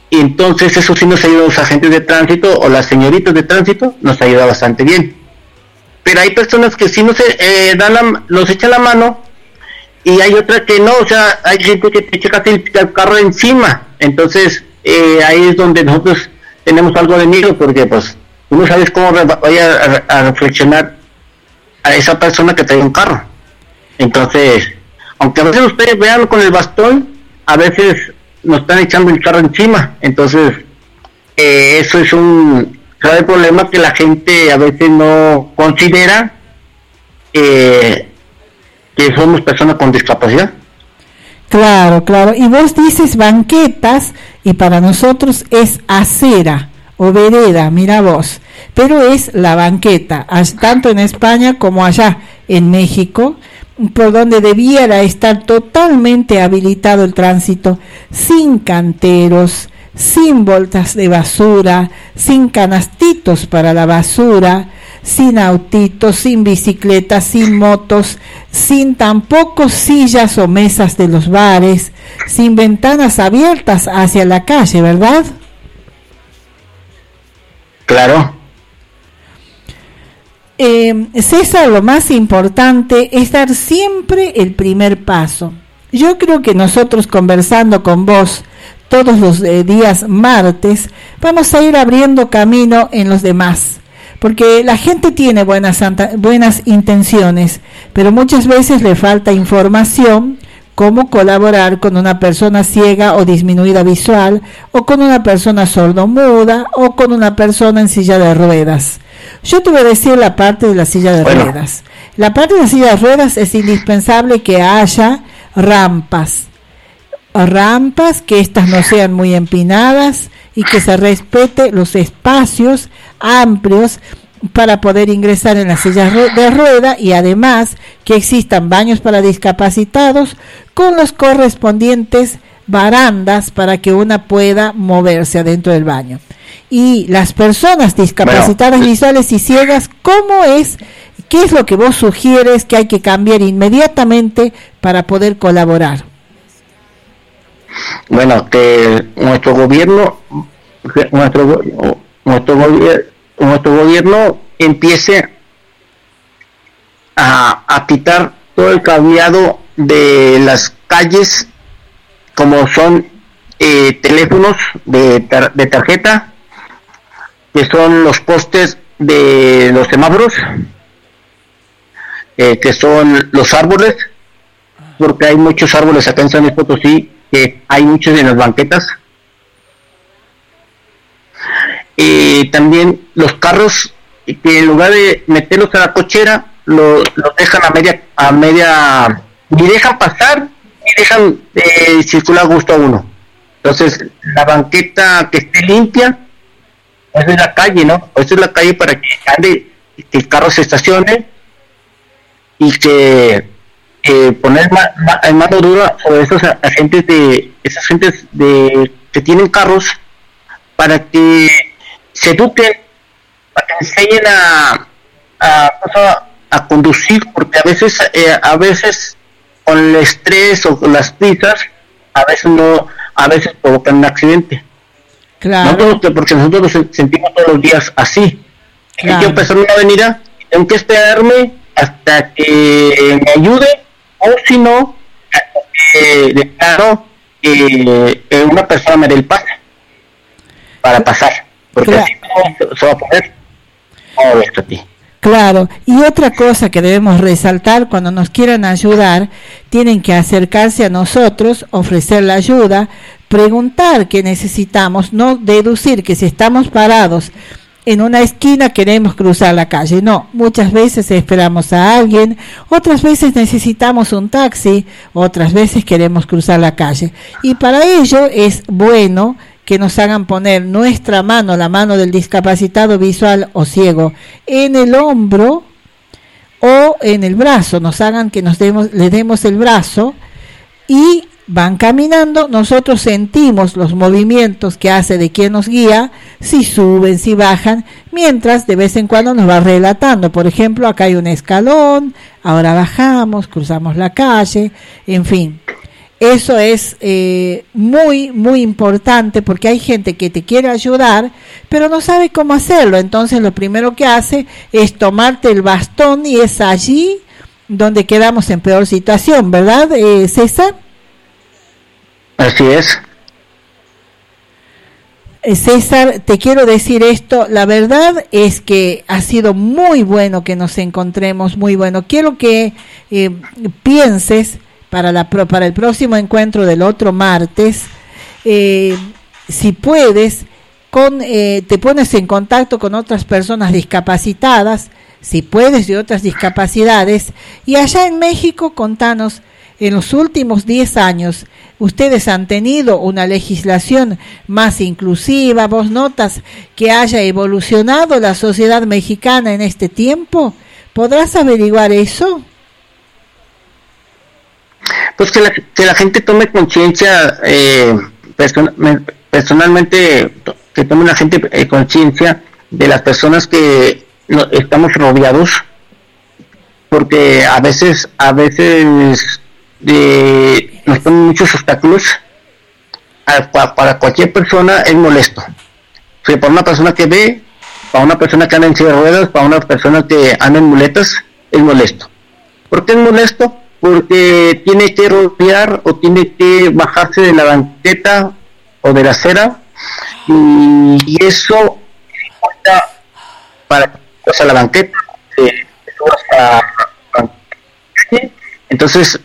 Y entonces eso sí nos ayuda los agentes de tránsito o las señoritas de tránsito, nos ayuda bastante bien. Pero hay personas que sí nos eh, dan la, nos echan la mano y hay otras que no, o sea, hay gente que te checa el, el carro encima. Entonces eh, ahí es donde nosotros tenemos algo de miedo porque pues tú no sabes cómo vaya a, a reflexionar a esa persona que trae un carro. Entonces, aunque a veces ustedes vean con el bastón, a veces nos están echando el carro encima. Entonces, eh, eso es un grave problema que la gente a veces no considera eh, que somos personas con discapacidad. Claro, claro. Y vos dices banquetas y para nosotros es acera o vereda, mira vos. Pero es la banqueta, tanto en España como allá en México, por donde debiera estar totalmente habilitado el tránsito, sin canteros, sin bolsas de basura, sin canastitos para la basura, sin autitos, sin bicicletas, sin motos, sin tampoco sillas o mesas de los bares, sin ventanas abiertas hacia la calle, ¿verdad? Claro. Eh, César, lo más importante es dar siempre el primer paso. Yo creo que nosotros conversando con vos todos los eh, días martes, vamos a ir abriendo camino en los demás. Porque la gente tiene buenas, santa- buenas intenciones, pero muchas veces le falta información cómo colaborar con una persona ciega o disminuida visual, o con una persona sordomuda, o con una persona en silla de ruedas. Yo te voy a decir la parte de la silla de Bueno. ruedas. La parte de la silla de ruedas es indispensable que haya rampas. Rampas, que éstas no sean muy empinadas y que se respete los espacios amplios para poder ingresar en la silla ru- de rueda y además que existan baños para discapacitados con los correspondientes barandas para que una pueda moverse adentro del baño. Y las personas discapacitadas visuales y ciegas, ¿cómo es? ¿Qué es lo que vos sugieres que hay que cambiar inmediatamente para poder colaborar? Bueno, que nuestro gobierno, nuestro, nuestro, gobier- nuestro gobierno empiece a, quitar todo el cableado de las calles, como son eh, teléfonos de, tar- de tarjeta, que son los postes de los semáforos, eh, que son los árboles, porque hay muchos árboles acá en San Luis que hay muchos en las banquetas. Y también los carros que en lugar de meterlos a la cochera, lo- los dejan a media, a media, ni dejan pasar, ni dejan eh, circular gusto a uno. Entonces, la banqueta que esté limpia, esa es la calle, ¿no? Esa es la calle para que ande, que el carro se estacione y que eh, poner ma- ma- en mano dura sobre esos agentes de esas gentes de que tienen carros para que se eduquen para que enseñen a a, pues, a- a conducir porque a veces eh, a veces con el estrés o con las prisas, a veces no, a veces provocan un accidente. Claro. No todos, porque nosotros nos sen- sentimos todos los días así. Claro. Que empezar una avenida, tengo que esperarme hasta que me ayude, o si no, hasta que declaro que, que una persona me dé el pase para pasar. Porque Claro. así se va a poner todo esto a ti. Claro, y otra cosa que debemos resaltar, cuando nos quieran ayudar, tienen que acercarse a nosotros, ofrecer la ayuda, preguntar qué necesitamos, no deducir que si estamos parados en una esquina queremos cruzar la calle. No, muchas veces esperamos a alguien, otras veces necesitamos un taxi, otras veces queremos cruzar la calle. Y para ello es bueno que nos hagan poner nuestra mano, la mano del discapacitado visual o ciego, en el hombro o en el brazo, nos hagan que nos demos, le demos el brazo y van caminando, nosotros sentimos los movimientos que hace de quien nos guía, si suben, si bajan, mientras de vez en cuando nos va relatando, por ejemplo, acá hay un escalón, ahora bajamos, cruzamos la calle, en fin. Eso es eh, muy, muy importante porque hay gente que te quiere ayudar, pero no sabe cómo hacerlo. Entonces lo primero que hace es tomarte el bastón y es allí donde quedamos en peor situación, ¿verdad, eh, César? Así es. Eh, César, te quiero decir esto, la verdad es que ha sido muy bueno que nos encontremos, muy bueno. Quiero que eh, pienses para, la, para el próximo encuentro del otro martes, eh, si puedes, con, eh, te pones en contacto con otras personas discapacitadas, si puedes, de otras discapacidades, y allá en México contanos, en los últimos 10 años, ustedes han tenido una legislación más inclusiva, vos notas que haya evolucionado la sociedad mexicana en este tiempo, ¿podrás averiguar eso? Pues que la, que la gente tome conciencia, eh, person- me- personalmente, que tome la gente eh, conciencia de las personas que estamos rodeados, porque a veces, a veces eh, nos ponen muchos obstáculos. Para cualquier persona es molesto. O sea, para una persona que ve, para una persona que anda en silla de ruedas, para una persona que anda en muletas, es molesto. ¿Por qué es molesto? Porque tiene que rodear o tiene que bajarse de la banqueta o de la acera y, y eso dificulta para o sea, la banqueta eh, subas a- a- entonces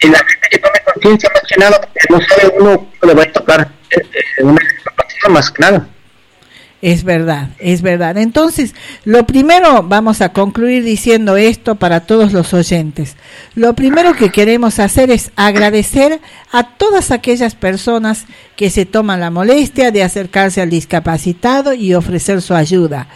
en la gente que tome conciencia más que nada porque no sabe uno le va a tocar eh, eh, una más que nada Es verdad, es verdad. Entonces, lo primero, vamos a concluir diciendo esto para todos los oyentes. Lo primero que queremos hacer es agradecer a todas aquellas personas que se toman la molestia de acercarse al discapacitado y ofrecer su ayuda.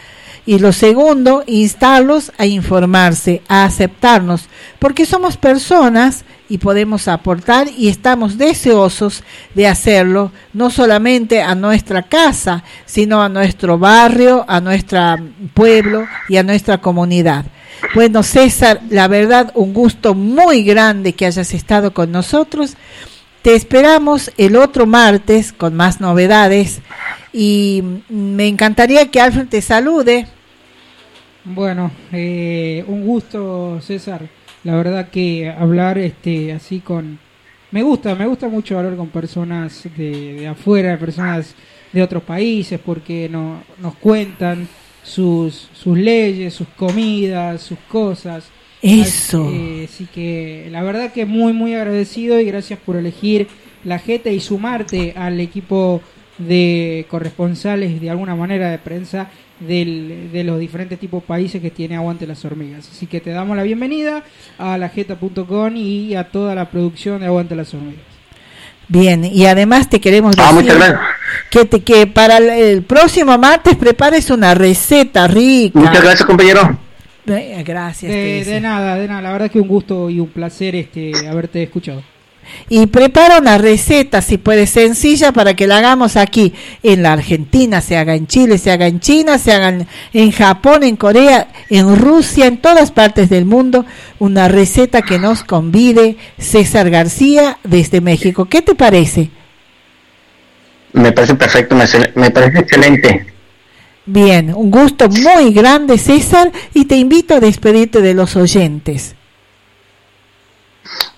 Y lo segundo, instarlos a informarse, a aceptarnos, porque somos personas y podemos aportar y estamos deseosos de hacerlo, no solamente a nuestra casa, sino a nuestro barrio, a nuestro pueblo y a nuestra comunidad. Bueno, César, la verdad, un gusto muy grande que hayas estado con nosotros. Te esperamos el otro martes con más novedades y me encantaría que Alfred te salude. Bueno, eh, un gusto, César. La verdad que hablar este así con me gusta, me gusta mucho hablar con personas de, de afuera, personas de otros países, porque no, nos cuentan sus, sus leyes, sus comidas, sus cosas. Eso. Así, eh, así que la verdad que muy, muy agradecido y gracias por elegir la Jeta y sumarte al equipo de corresponsales de alguna manera de prensa del- de los diferentes tipos de países que tiene Aguante las Hormigas. Así que te damos la bienvenida a lajeta.com y a toda la producción de Aguante las Hormigas. Bien, y además te queremos Ah, decir que, te, que para el, el próximo martes prepares una receta rica. muchas gracias compañero Eh, Gracias. De, de nada, de nada. La verdad que un gusto y un placer este haberte escuchado. Y prepara una receta, si puede, sencilla para que la hagamos aquí en la Argentina, se haga en Chile, se haga en China, se haga en, Japón, en Corea, en Rusia, en todas partes del mundo, una receta que nos convide César García desde México. ¿Qué te parece? Me parece perfecto, me parece excelente. Bien, un gusto muy grande César y te invito a despedirte de los oyentes.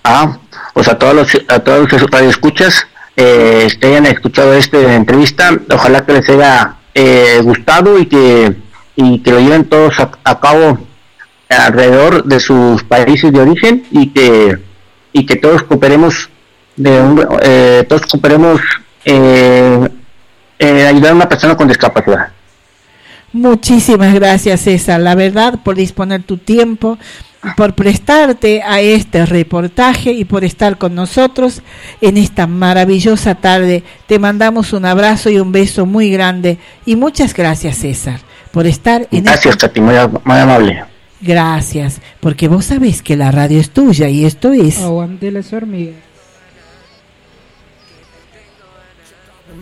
Ah, pues a todos los, a todos los radioescuchas eh, que hayan escuchado esta entrevista, ojalá que les haya eh, gustado y que, y que lo lleven todos a, cabo alrededor de sus países de origen y que, y que todos cooperemos, de un- eh, todos cooperemos eh, ayudar a una persona con discapacidad. Muchísimas gracias César, la verdad, por disponer tu tiempo, por prestarte a este reportaje y por estar con nosotros en esta maravillosa tarde. Te mandamos un abrazo y un beso muy grande y muchas gracias César por estar en Gracias, esta- Katy, muy, am- muy amable. Gracias, porque vos sabés que la radio es tuya y esto es... Aguante las hormigas.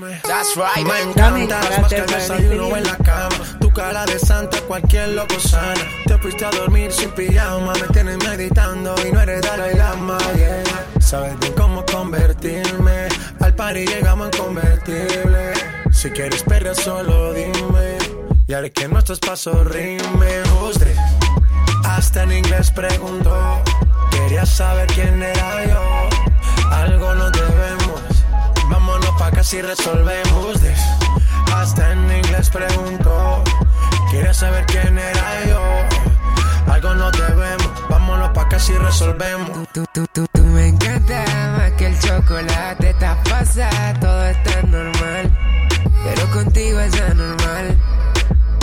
That's right. Me encantas más que el desayuno en la cama. Tu cara de santa, cualquier loco sana. Te fuiste a dormir sin pijama. Me tienes meditando y no eres Dalai Lama. Yeah. Sabes bien cómo convertirme. Al party llegamos en convertible. Si quieres perder, solo dime. Y haré que nuestros pasos rimen. Usted hasta en inglés preguntó. Quería saber quién era yo. Algo nos debemos. Y resolvemos this. Hasta en inglés preguntó. Quería saber quién era yo. Algo nos debemos. Vámonos pa' casa y resolvemos. Tú, tú, tú, tú me encanta más que el chocolate. Estás pasada, todo está normal. Pero contigo es anormal.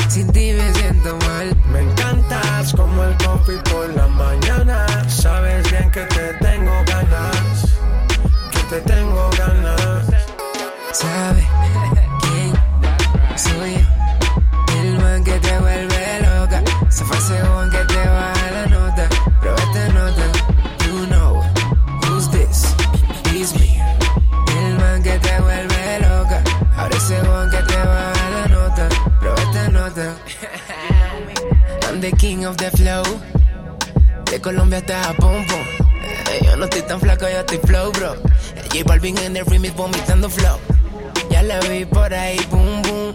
Sin ti me siento mal. Me encantas como el coffee por la mañana. Sabes bien que te tengo ganas. Que te tengo ganas. ¿Sabe quién soy yo? El man que te vuelve loca. Se fue ese one que te baja la nota. Pero esta nota, you know who's this? It's me. El man que te vuelve loca. Ahora ese one que te baja la nota. Pero esta nota. I'm the king of the flow. De Colombia hasta Japón. Eh, Yo no estoy tan flaco, yo estoy flow, bro. Eh, J Balvin en el remix vomitando flow. Ya la vi por ahí, boom, boom.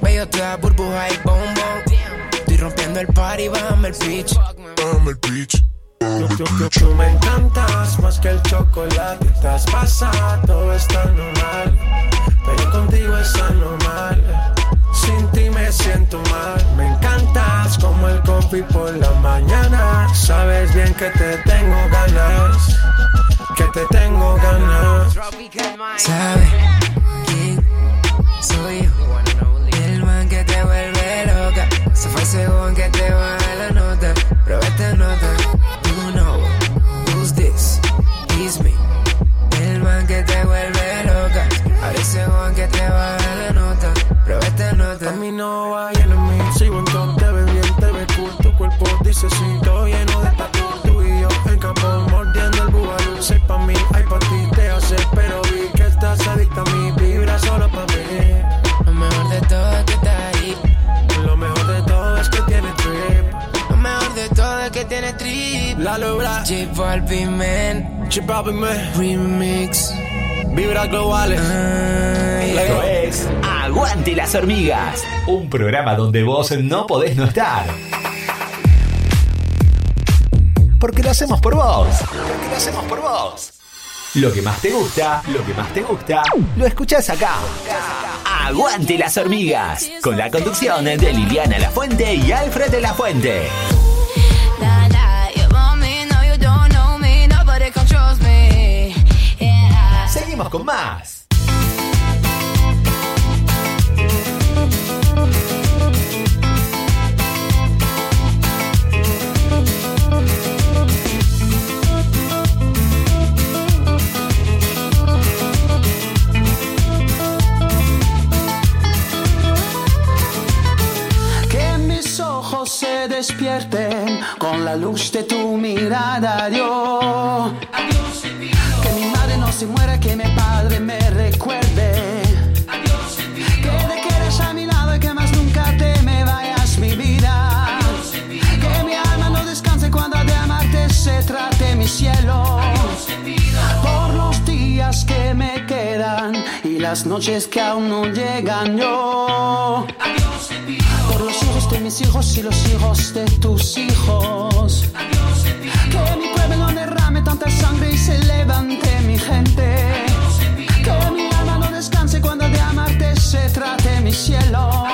Veo toda burbuja y boom, boom. Estoy rompiendo el party, bájame el pitch. Bájame el pitch. Tú me encantas más que el chocolate. Estás pasada, todo está normal. Pero contigo es anormal. Sin ti me siento mal. Me encantas como el coffee por la mañana. Sabes bien que te tengo ganas. Que te tengo ganas. ¿Sabe quién soy yo? El man que te vuelve loca. Se fue one que te baja la nota. Pero esta nota, you know who's this? It's me. El man que te vuelve loca. Ahora one que te baja la nota. Pero esta nota. A mí no va lleno mí. Buen top, te ves bien, te ves cool. Tu cuerpo dice sí, todo lleno de La logra. J Balvin, man. J Balvin, man. Remix. Vibra globales. Esto es Aguante las hormigas, un programa donde vos no podés no estar. Porque lo hacemos por vos. Porque lo hacemos por vos. Lo que más te gusta, lo que más te gusta, lo escuchás acá. Aguante las hormigas, con la conducción de Liliana La Fuente y Alfred de la Fuente. Con más. Que mis ojos se despierten con la luz de tu mirada, Dios que mi padre me recuerde. Adiós, que te quedes a mi lado y que más nunca te me vayas mi vida. Adiós, que mi alma no descanse cuando de amarte se trate mi cielo. Por los días que me quedan y las noches que aún no llegan yo. Por los hijos de mis hijos y los hijos de tus hijos sangre y se levante mi gente. Que mi alma no descanse cuando de amarte se trate mi cielo.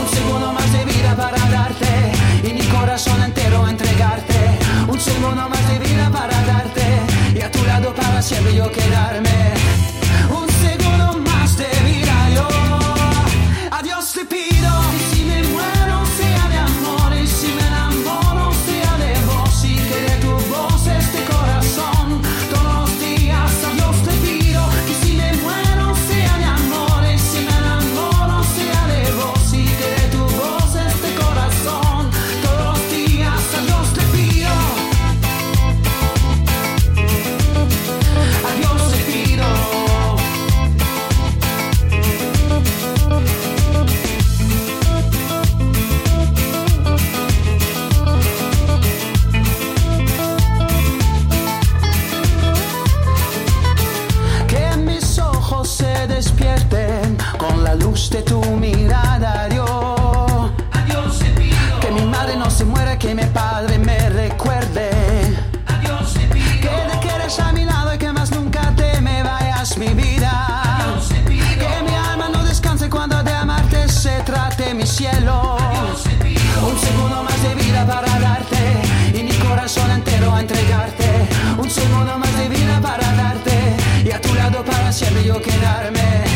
Un segundo más de vida para darte y mi corazón entero entregarte. Un segundo más de vida para darte y a tu lado para siempre yo quedarme. de tu mirada, Dios. Que mi madre no se muera, que mi padre me recuerde. Adiós te. Que te quedes a mi lado y que más nunca te me vayas, mi vida. Que mi alma no descanse cuando de amarte se trate mi cielo. Un segundo más de vida para darte y mi corazón entero a entregarte. Un segundo más de vida para darte y a tu lado para siempre yo quedarme.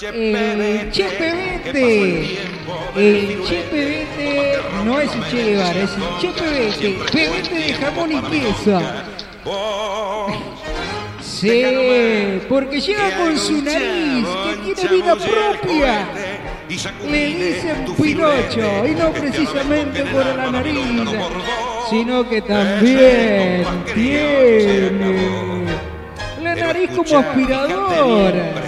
El Chepe Vete. El Chepe Vete no es el Che Guevara, es el Chepe Vete. Pebete de jamón y queso. Sí, porque llega con su nariz, que tiene vida propia. Le dicen Pinocho, y no precisamente por la nariz, sino que también tiene la nariz como aspiradora.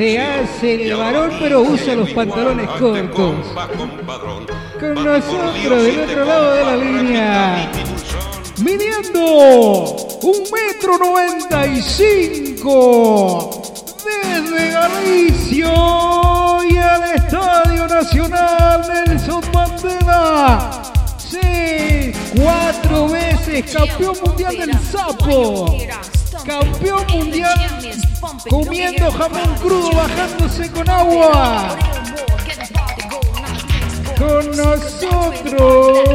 Se hace el varón, pero usa los pantalones cortos. Con nosotros, del otro lado de la línea, midiendo un metro noventa y cinco desde Galicia y al Estadio Nacional Nelson Mandela. Sí, cuatro veces campeón mundial del sapo. Campeón mundial comiendo jamón crudo, bajándose con agua. Con nosotros.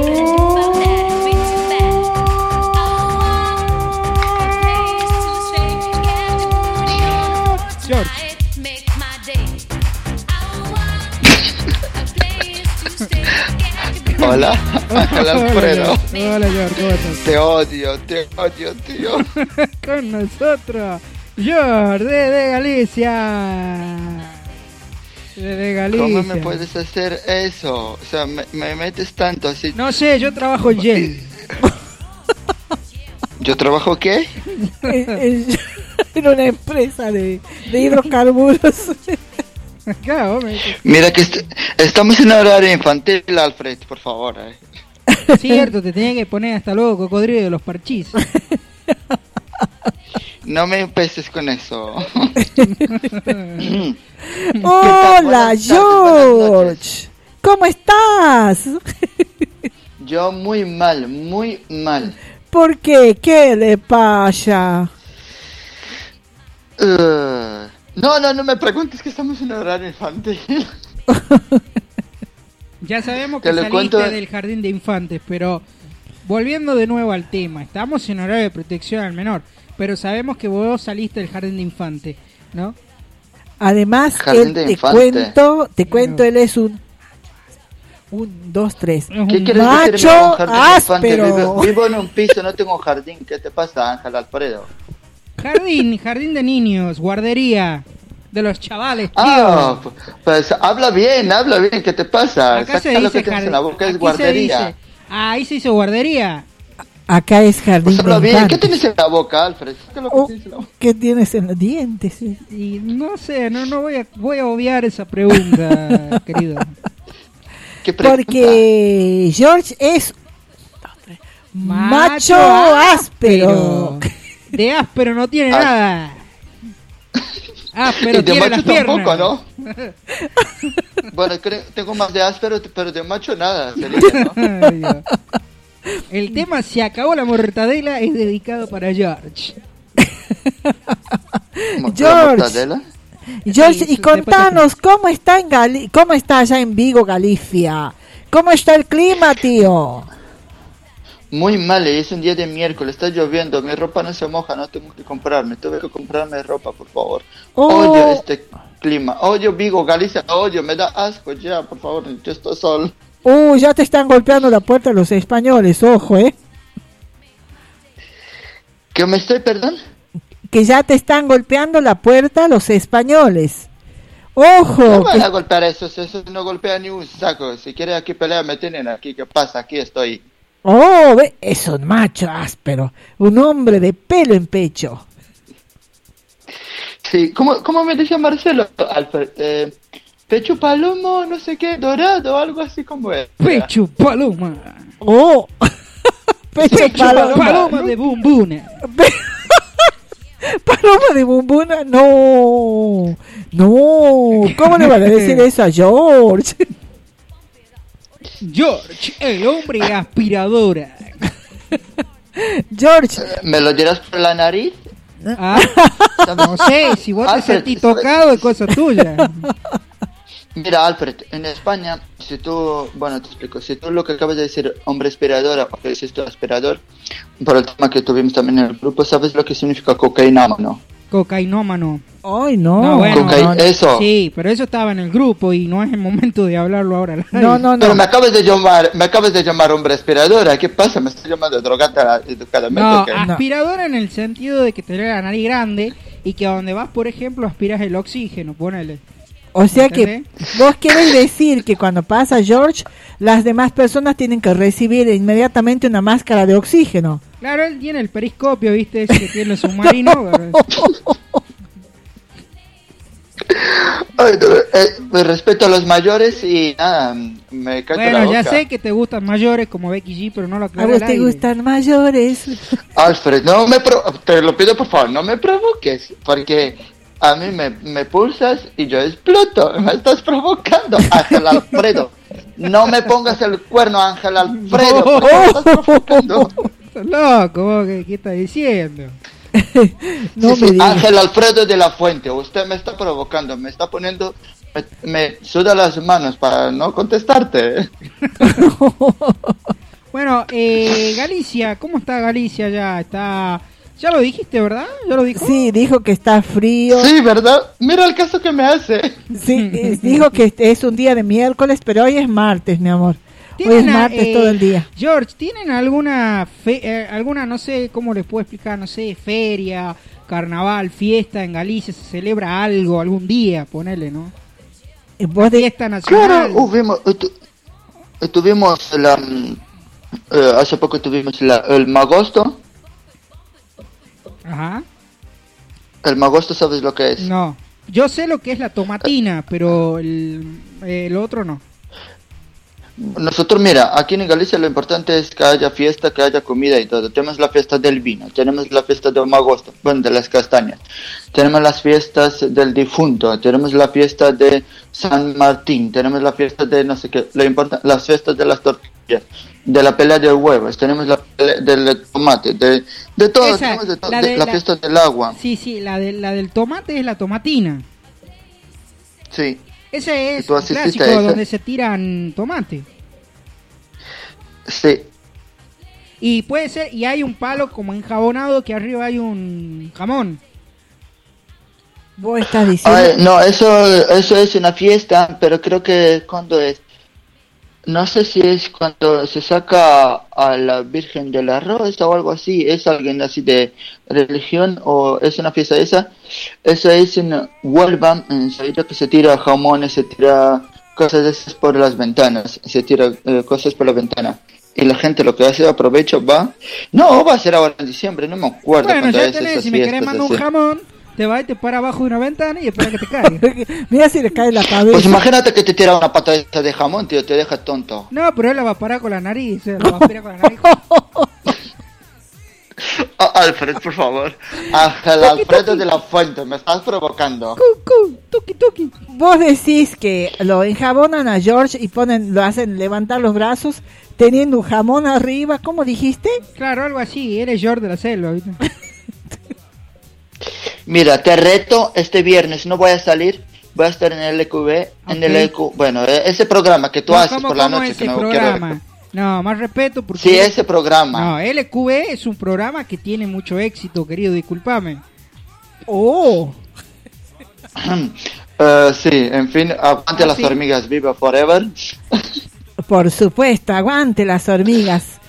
George. Hola, hola Alfredo. Hola, George, ¿cómo estás? Te odio, te odio, tío. Con nosotros, George, desde Galicia. Desde Galicia. ¿Cómo me puedes hacer eso? O sea, me, me metes tanto así. No sé, yo trabajo en Yale. ¿Yo trabajo qué? en en una empresa de, de hidrocarburos. Mira que est- estamos en horario infantil, Alfred, por favor. eh. Cierto, te tenía que poner hasta luego cocodrilo de los parchís. No me empeces con eso. Hola, George. ¿Cómo estás? Yo muy mal, muy mal. ¿Por qué? ¿Qué le pasa? Uh, no, no, no me preguntes que estamos en horario infantil. Ya sabemos que saliste cuento- del jardín de infantes, pero volviendo de nuevo al tema, estamos en horario de protección al menor, pero sabemos que vos saliste del jardín de infantes, ¿no? Además, Jardín él, de te infante. cuento, te cuento, él es un un, dos, tres. ¿Qué Macho? Un jardín de infante. áspero. Vivo, vivo en un piso, no tengo jardín. ¿Qué te pasa, Ángel Alfredo? Jardín, jardín de niños, guardería de los chavales, tío. Ah, pues habla bien, habla bien. ¿Qué te pasa? Acá se Saca lo dice que tienes jardín. en la boca, es se guardería. dice- Ah, ahí se hizo guardería. Acá es jardín Pues bien. ¿Qué tienes en la boca, Alfred? Lo que Oh, tienes en la boca. ¿Qué tienes en los dientes? Y no sé, no, no voy a, voy a obviar esa pregunta, querido. ¿Qué pregunta? Porque George es macho, áspero. De áspero no tiene Ah. nada. Áspero Y de tiene macho las piernas. tampoco, ¿no? Bueno, creo- tengo más de áspero, pero de macho nada. sería, ¿no? El tema Se acabó la mortadela es dedicado para George. George. mortadela? George, Sí, y contanos cómo está en Gali cómo está allá en Vigo, Galicia. ¿Cómo está el clima, tío? Muy mal, y es un día de miércoles, está lloviendo, mi ropa no se moja, no tengo que comprarme, tuve que comprarme ropa, por favor. Oh. Odio este clima, odio Vigo, Galicia, odio, me da asco ya, por favor, yo estoy solo. Uh, ya te están golpeando la puerta los españoles, ojo, ¿eh? ¿Que me estoy, perdón? Que ya te están golpeando la puerta los españoles. Ojo. No van a golpear eso, eso no golpea ni un saco, si quieren aquí pelear me tienen aquí, ¿qué pasa? Aquí estoy. Oh, es un macho áspero, un hombre de pelo en pecho. Sí, ¿cómo, cómo me decía Marcelo? Alfred, eh, pecho palomo, no sé qué, dorado, algo así como es. Pecho paloma. Oh, pecho, Pecho paloma. paloma de bumbuna. Paloma de bumbuna, no, no, ¿cómo le van a decir eso a George? George, el hombre aspiradora. George, ¿Me lo dirás por la nariz? Ah, no sé, si vos te Alfred, sentís tocado es cosa tuya. Mira, Alfred, en España, si tú, bueno, te explico, si tú lo que acabas de decir, hombre aspirador, o que dices tú aspirador, por el tema que tuvimos también en el grupo, ¿sabes lo que significa cocainómano? Cocainómano. Ay, no. No, bueno, eso. Sí, pero eso estaba en el grupo y no es el momento de hablarlo ahora. aire. No, no, Pero no. me acabas de llamar, me acabas de llamar hombre aspiradora, ¿qué pasa? ¿Me estás llamando drogata educadamente? No, aspiradora en el sentido de que tenés la nariz grande y que a donde vas, por ejemplo, aspiras el oxígeno, ponele. O sea que vos querés decir que cuando pasa George, las demás personas tienen que recibir inmediatamente una máscara de oxígeno. Claro, él tiene el periscopio, ¿viste? Ese que tiene el submarino. Ay, eh, respeto a los mayores y nada, me cago la Bueno, ya sé que te gustan mayores como Becky G, pero no lo A aclaro vos al te aire. gustan mayores. Alfred, no me pro- te lo pido por favor, no me provoques, porque a mí me, me pulsas y yo exploto, me estás provocando, Ángel Alfredo. No me pongas el cuerno, Ángel Alfredo, porque me estás provocando. Loco, vos, ¿qué, qué estás diciendo? No Sí, me sí, digas. Ángel Alfredo de la Fuente, usted me está provocando, me está poniendo, me, me suda las manos para no contestarte. Bueno, eh, Galicia, ¿cómo está Galicia ya? Está... Ya lo dijiste, ¿verdad? ¿Ya lo dijo? Sí, dijo que está frío. Sí, ¿verdad? Mira el caso que me hace. Sí, eh, dijo que es un día de miércoles, pero hoy es martes, mi amor. Hoy es ¿Tienen, martes eh, todo el día. George, ¿tienen alguna, fe- eh, alguna, no sé cómo les puedo explicar, no sé, feria, carnaval, fiesta en Galicia? ¿Se celebra algo algún día? Ponele, ¿no? Vos de- Fiesta nacional. Claro, hubimos, tu- tuvimos la, mm, eh, hace poco tuvimos la, el magosto. Ajá. El magosto, ¿sabes lo que es? No. Yo sé lo que es la tomatina, pero el, el otro no. Nosotros, mira, aquí en Galicia lo importante es que haya fiesta, que haya comida y todo. Tenemos la fiesta del vino, tenemos la fiesta del magosto, bueno, de las castañas. Tenemos las fiestas del difunto, tenemos la fiesta de San Martín, tenemos la fiesta de no sé qué, lo importa, las fiestas de las tortillas, de la pelea de huevos, tenemos la pelea del tomate, de, de todo, Esa, tenemos de todo, la de- de la la- fiesta del agua, Sí, sí, la, de, la del tomate es la tomatina. sí. Ese es ¿Tú un clásico a donde se tiran tomate. Sí, Y puede ser, y hay un palo como enjabonado que arriba hay un jamón. Vos estás diciendo. Ay, no, eso, eso es una fiesta, pero creo que cuando es, no sé si es cuando se saca a la Virgen del Arroz o algo así, es alguien así de religión o es una fiesta esa, eso es en Huelva, en Sevilla que se tira jamones, se tira cosas de esas por las ventanas, se tira eh, cosas por la ventana. Y la gente lo que hace, aprovecha, va. No, va a ser ahora en diciembre, no me acuerdo Bueno, cuándo ya es tenés, esas si me querés fiestas mandar un jamón, te vas y te para abajo de una ventana y espera que te caiga. Mira si le cae la cabeza. Pues imagínate que te tira una patadita de jamón, tío, te deja tonto. No, pero él la va a parar con la nariz, eh, la va a aspirar con la nariz. Ah, Alfred, por favor. Ángel Alfredo de la Fuente, me estás provocando. Vos decís que lo enjabonan a George y ponen, lo hacen levantar los brazos teniendo un jamón arriba, ¿cómo dijiste? Claro, algo así, eres George de la selva, ¿viste? Mira, te reto este viernes, no voy a salir, voy a estar en el EQV, en el EQ, bueno, eh, ese programa que tú No, haces ¿cómo- por la cómo noche, ese que no programa? quiero... No, más respeto porque... Sí, ese programa. No, LQV es un programa que tiene mucho éxito, querido, discúlpame. Oh. Eh, sí, en fin, aguante Ah, las sí. hormigas, viva forever. Por supuesto, aguante las hormigas.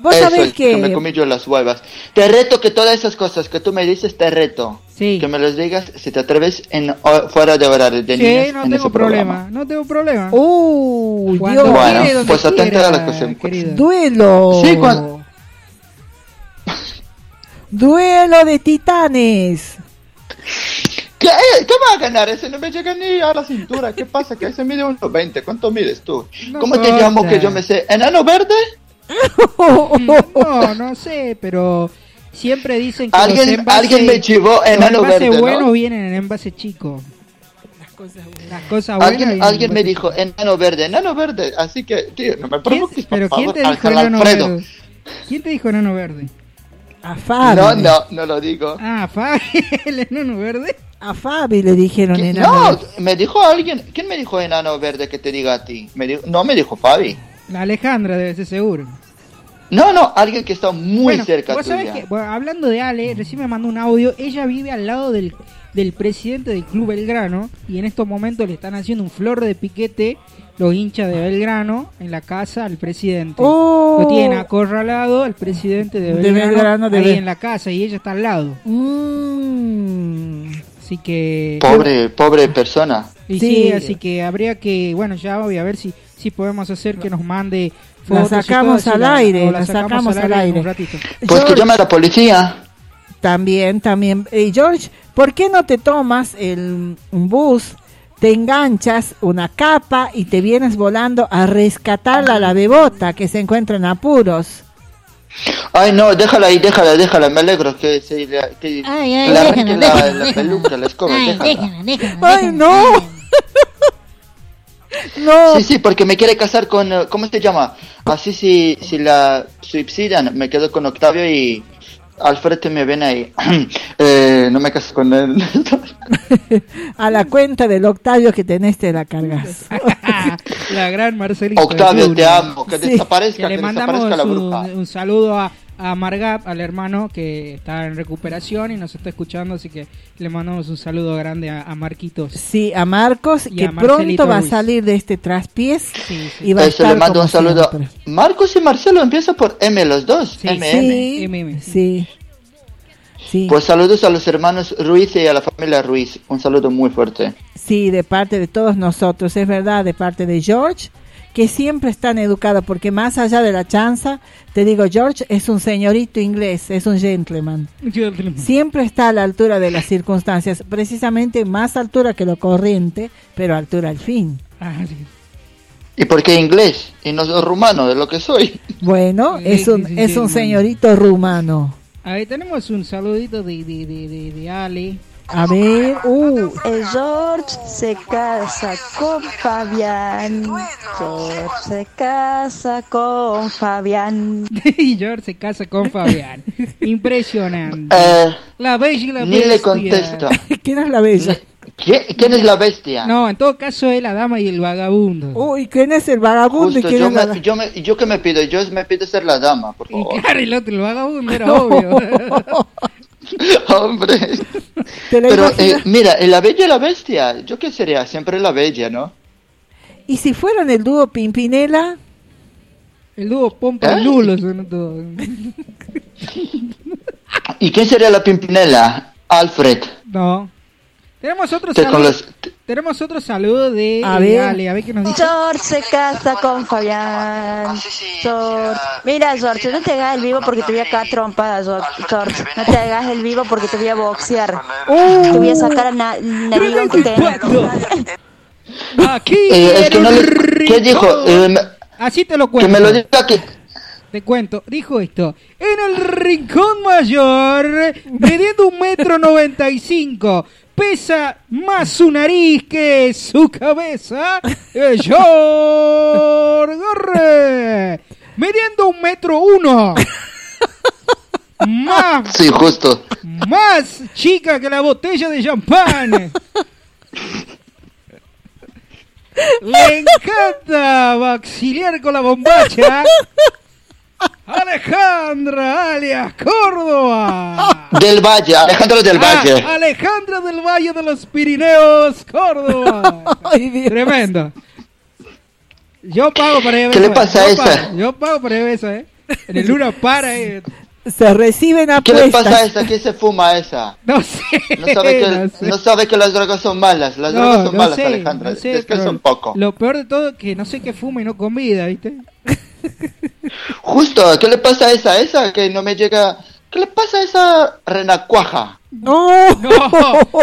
Vos Eso sabés es, que... me que... comí yo las huevas. Te reto que todas esas cosas que tú me dices, te reto. Sí. Que me las digas si te atreves en o- fuera de horario de Sí, niños no en tengo ese programa. problema, no tengo problema. Uh, Cuando Dios. Bueno, quiere, pues atenta quiera, a las cosas. querido. Duelo. Sí, cuando- Duelo de titanes. ¿Qué, ¿Qué va a ganar? Ese no me llega ni a la cintura. ¿Qué pasa? Que ese mide 1.20. ¿Cuánto mides tú? No ¿Cómo te importa. llamo que yo me sé? ¿Enano verde? No, no sé, pero siempre dicen que los Alguien, envases, alguien me chivó los enano envases verde, buenos ¿no? vienen en envase chico. Las cosas buenas. Las cosas buenas Alguien, en alguien me dijo enano verde, enano verde. Así que, tío, no me provoques, por Pero ¿quién favor. te dijo enano Alfredo. verde? ¿Quién te dijo enano verde? A Fabio. No, no, no lo digo. Ah, Fabi, el enano verde. A Fabi le dijeron ¿Quién- enano. No, me dijo alguien. ¿Quién me dijo enano verde que te diga a ti? Me dijo- no me dijo Fabi. La Alejandra debe ser seguro. No, no, alguien que está muy Bueno, cerca vos sabés tuya. que, bueno, hablando de Ale, recién me mandó un audio. Ella vive al lado del, del presidente del Club Belgrano y en estos momentos le están haciendo un flor de piquete los hinchas de Belgrano en la casa al presidente. Oh. Lo tienen acorralado al presidente de De Belgrano, Belgrano, de ahí Bel- en la casa y ella está al lado. Mm. Así que... Pobre, pobre persona. Y Sí. sí, así que habría que, bueno, ya voy a ver si, si podemos hacer que nos mande La y sacamos todo, al la- aire, la sacamos al aire. un ratito. Pues que George, llame a la policía. También, también. Eh, George, ¿por qué no te tomas el, un bus, te enganchas una capa y te vienes volando a rescatar a la bebota que se encuentra en apuros? Ay, no, déjala ahí, déjala, déjala. Me alegro que se que Ay, que ay, déjala, la, déjala, la déjala. peluca, la escoba, déjala. ¡Ay, no! No. Sí, sí, porque me quiere casar con, eh, ¿cómo se llama? Así si, si la suicidan, me quedo con Octavio y Alfred me ven ahí. eh, no me caso con él. A la cuenta del Octavio que tenés te la cargas. La gran Marcelita. Octavio, te amo, que Sí. desaparezca, Que que, le mandamos desaparezca la un, bruja. un saludo a, a Margap, al hermano que está en recuperación y nos está escuchando, así que le mandamos un saludo grande a, a Marquitos. Sí, a Marcos, Y que a pronto va a salir de este traspiés y va a Eso estar le mando un saludo. siempre. Marcos y Marcelo empiezan por M los dos. MM. Sí, sí, sí. Pues saludos a los hermanos Ruiz y a la familia Ruiz. Un saludo muy fuerte. Sí, de parte de todos nosotros, es verdad, de parte de George, que siempre están educados, porque más allá de la chanza, te digo, George es un señorito inglés, es un gentleman. Siempre está a la altura de las circunstancias, precisamente más altura que lo corriente, pero altura al fin. Ah. ¿Y por qué inglés? Y no soy rumano, de lo que soy. Bueno, es un, es un señorito rumano. Ahí tenemos un saludito de, de, de, de, de Ale. A ver, uh, El George se casa con Fabián. George se casa con Fabián. y George se casa con Fabián. Impresionante. Eh, La bella y la ni le bestia. contesto. ¿quién es la bella? ¿Quién, quién es la bestia? No, en todo caso es la dama y el vagabundo. Uy, ¿quién es el vagabundo y Justo, quién yo, es la- me, yo, me, ¿yo qué me pido? Yo me pido ser la dama, por Y favor. claro, el otro, el vagabundo, era obvio. Hombre. ¿Te la Pero eh, mira, la bella y la bestia, ¿yo qué sería? Siempre la bella, ¿no? ¿Y si fueron el dúo Pimpinela? El dúo Pompa ¿Eh? y Lulo son todos. ¿Y quién sería la pimpinela? Alfred. No. Tenemos otro Que con saludo. los- Tenemos otro saludo de A ver. Ale, a ver qué nos dice. George se casa con Fabián. George. Mira, George, no te hagas el vivo porque te voy a caer trompada, George. No te hagas el vivo porque te voy a boxear. Te voy a sacar a na que. Aquí Eh, es en que no le... ¿Qué dijo? Eh, Así te lo que cuento. me lo diga que... Te cuento, dijo esto. En el rincón mayor, midiendo un metro noventa y cinco, pesa más su nariz que su cabeza. George Gorre, midiendo un metro uno. Más, Sí, justo. más chica que la botella de champán. Le encanta vaxiliar con la bombacha. Alejandra alias Córdoba. Del Valle, Alejandro del Ah, Valle. Alejandra del Valle de los Pirineos, Córdoba. Tremendo. Yo pago para a ¿Qué le eso, pasa a yo esa? pago, yo pago para a eso, eh. En el Luna para, eh. Se reciben ¿Qué le apuestas. pasa a esa? ¿Qué se fuma a esa? No sé. No sabe que, no sé. no sabe que las drogas son malas. Las No, drogas son no malas, sé, Alejandra. no sé, es que pero son poco. Lo peor de todo es que no sé qué fuma y no comida, ¿viste? Justo, ¿qué le pasa a esa? Esa que no me llega... ¿Qué le pasa a esa renacuaja? No, No,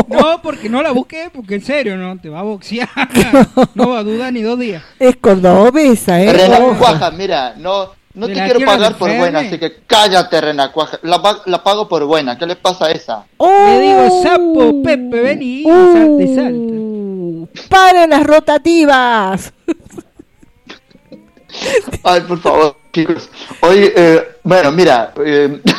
no, porque no la busqué, porque en serio, no, te va a boxear. No va a dudar ni dos días. Es cordobesa, ¿eh? Renacuaja, mira, no, no te quiero pagar por buena, así que cállate, Renacuaja. La, la pago por buena. ¿Qué le pasa a esa? Le digo, sapo, Pepe, vení, y salta y salta. Uh, ¡Paren las rotativas! Ay, por favor, chicos. Hoy, eh, bueno, mira, eh,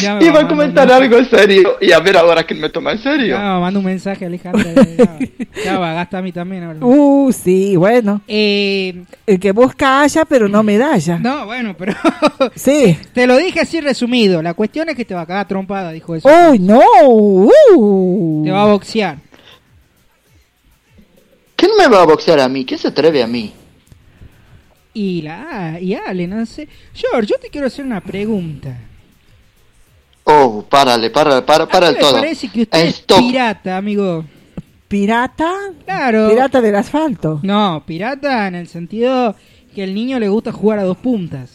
Ya me Iba va a comentar algo serio y a ver ahora quién me toma en serio. Ya, manda un mensaje, Alejandra. Ya, ya va, gasta a mí también ahora. Uh, sí, bueno. Eh, El que busca haya, pero no medalla. no, bueno, pero Sí. te lo dije así resumido. La cuestión es que te va a cagar trompada, dijo eso. ¡Uy, no! Uh. Te va a boxear. ¿Quién me va a boxear a mí? ¿Quién se atreve a mí? Y la y Ale, no sé. George, yo te quiero hacer una pregunta. Oh, párale, párale, para, para ¿A el todo. parece que usted es pirata, amigo? ¿Pirata? Claro. Pirata del asfalto. No, pirata en el sentido que el niño le gusta jugar a dos puntas.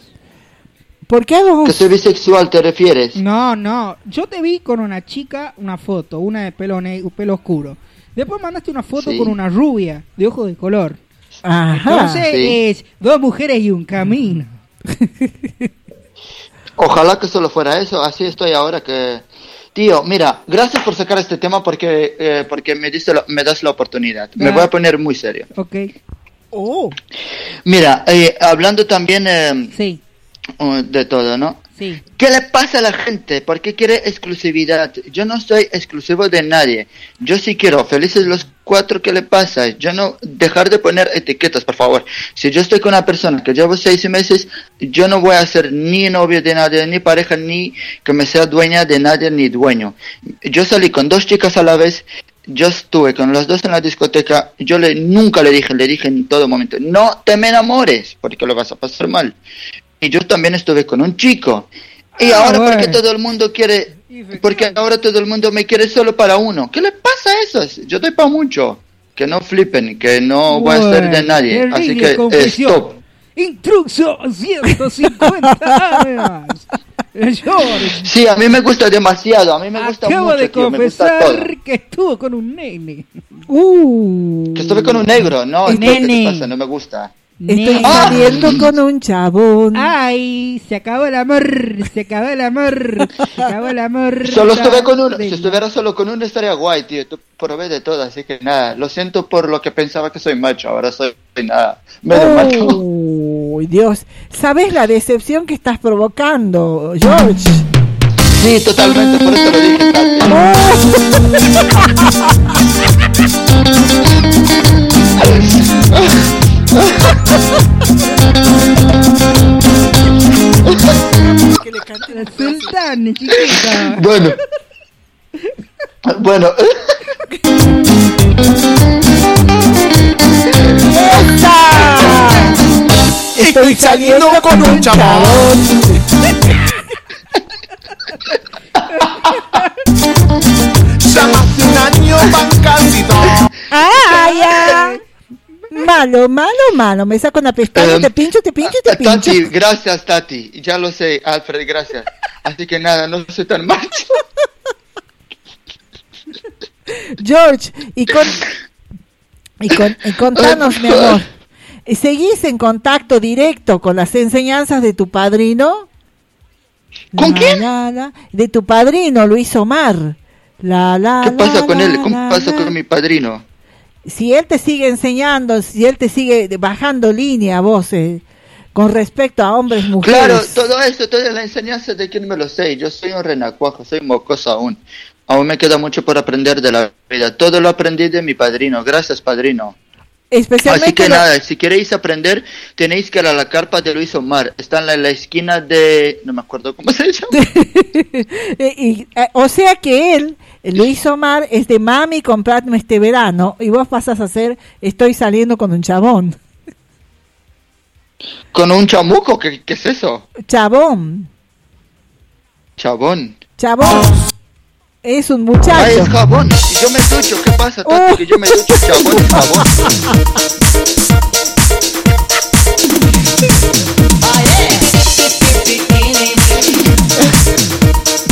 ¿Por qué vos? ¿Que soy bisexual te refieres? No, no. Yo te vi con una chica, una foto, una de pelo, pelo oscuro. Después mandaste una foto Sí. con una rubia, de ojos de color. Ajá. Entonces Sí. es dos mujeres y un camino. Ojalá que solo fuera eso, así estoy ahora que... Tío, mira, gracias por sacar este tema porque eh, porque me, diste la- me das la oportunidad. Me Ah. voy a poner muy serio. Ok. Oh. Mira, eh, hablando también eh, Sí, uh, de todo, ¿no? sí. ¿Qué le pasa a la gente? ¿Por qué quiere exclusividad? Yo no soy exclusivo de nadie. Yo sí quiero, felices los cuatro, ¿qué le pasa? Yo no, dejar de poner etiquetas, por favor. Si yo estoy con una persona que llevo seis meses, yo no voy a ser ni novio de nadie, ni pareja, ni que me sea dueña de nadie, ni dueño. Yo salí con dos chicas a la vez, yo estuve con las dos en la discoteca, yo le, nunca le dije, le dije en todo momento, no te me enamores, porque lo vas a pasar mal. Y yo también estuve con un chico. Y Ah, ahora porque bueno. todo el mundo quiere, porque ahora todo el mundo me quiere solo para uno. ¿Qué le pasa a esos? Yo doy para mucho. Que no flipen, que no voy a ser de nadie. Así que confesión. stop. Intruso 150 años. George, Sí, a mí me gusta demasiado, a mí me gusta acabo mucho, de tío, confesar que estuvo con un nene. Uh. Que estuve con un negro, no, Un ¿qué te nene. pasa? No me gusta. Estoy Nene. saliendo con un chabón. Ay, se acabó el amor, se acabó el amor, se acabó el amor. Solo estuve con uno, si estuviera solo con uno estaría guay, tío. Tú probé de todo, así que nada. Lo siento por lo que pensaba que soy macho, ahora soy nada. Medio macho. Uy, Dios. ¿Sabes la decepción que estás provocando, George? Sí, totalmente, por eso lo dije. Tati. Que le cante El sultán, chiquita. Bueno. Bueno. Estoy saliendo con un chabón. Llamaste un año van casi dos. ¡Ah, ya! Malo, malo, malo. Me saco una pestaña, Em, te pincho, te pincho, te pincho. Tati, gracias, Tati. Ya lo sé, Alfred, gracias. Así que nada, no soy tan macho. George, y con. Y, con, y contanos, mi amor. ¿Seguís en contacto directo con las enseñanzas de tu padrino? ¿Con La, quién? la, la, de tu padrino, Luis Omar. La, la, ¿Qué pasa con él? ¿Cómo pasa con mi padrino? Si él te sigue enseñando, si él te sigue bajando línea vos eh, con respecto a hombres, mujeres. Claro, todo esto, toda la enseñanza de quién me lo sé. Yo soy un renacuajo, soy mocoso aún. Aún me queda mucho por aprender de la vida. Todo lo aprendí de mi padrino. Gracias, padrino. Especialmente Así que nada, si queréis aprender, tenéis que ir a la carpa de Luis Omar. Está en la, la esquina de... No me acuerdo cómo se llama. Eh, y, o sea que él, Luis Omar, es de mami, compradme este verano. Y vos pasas a ser, estoy saliendo con un chabón. Con un chamuco, ¿qué, qué es eso? Chabón, Chabón. chabón. Es un Ah, es muchacho. jabón. Y yo me ducho. ¿Qué pasa, Tati? Que yo me ducho. Chabón es jabón.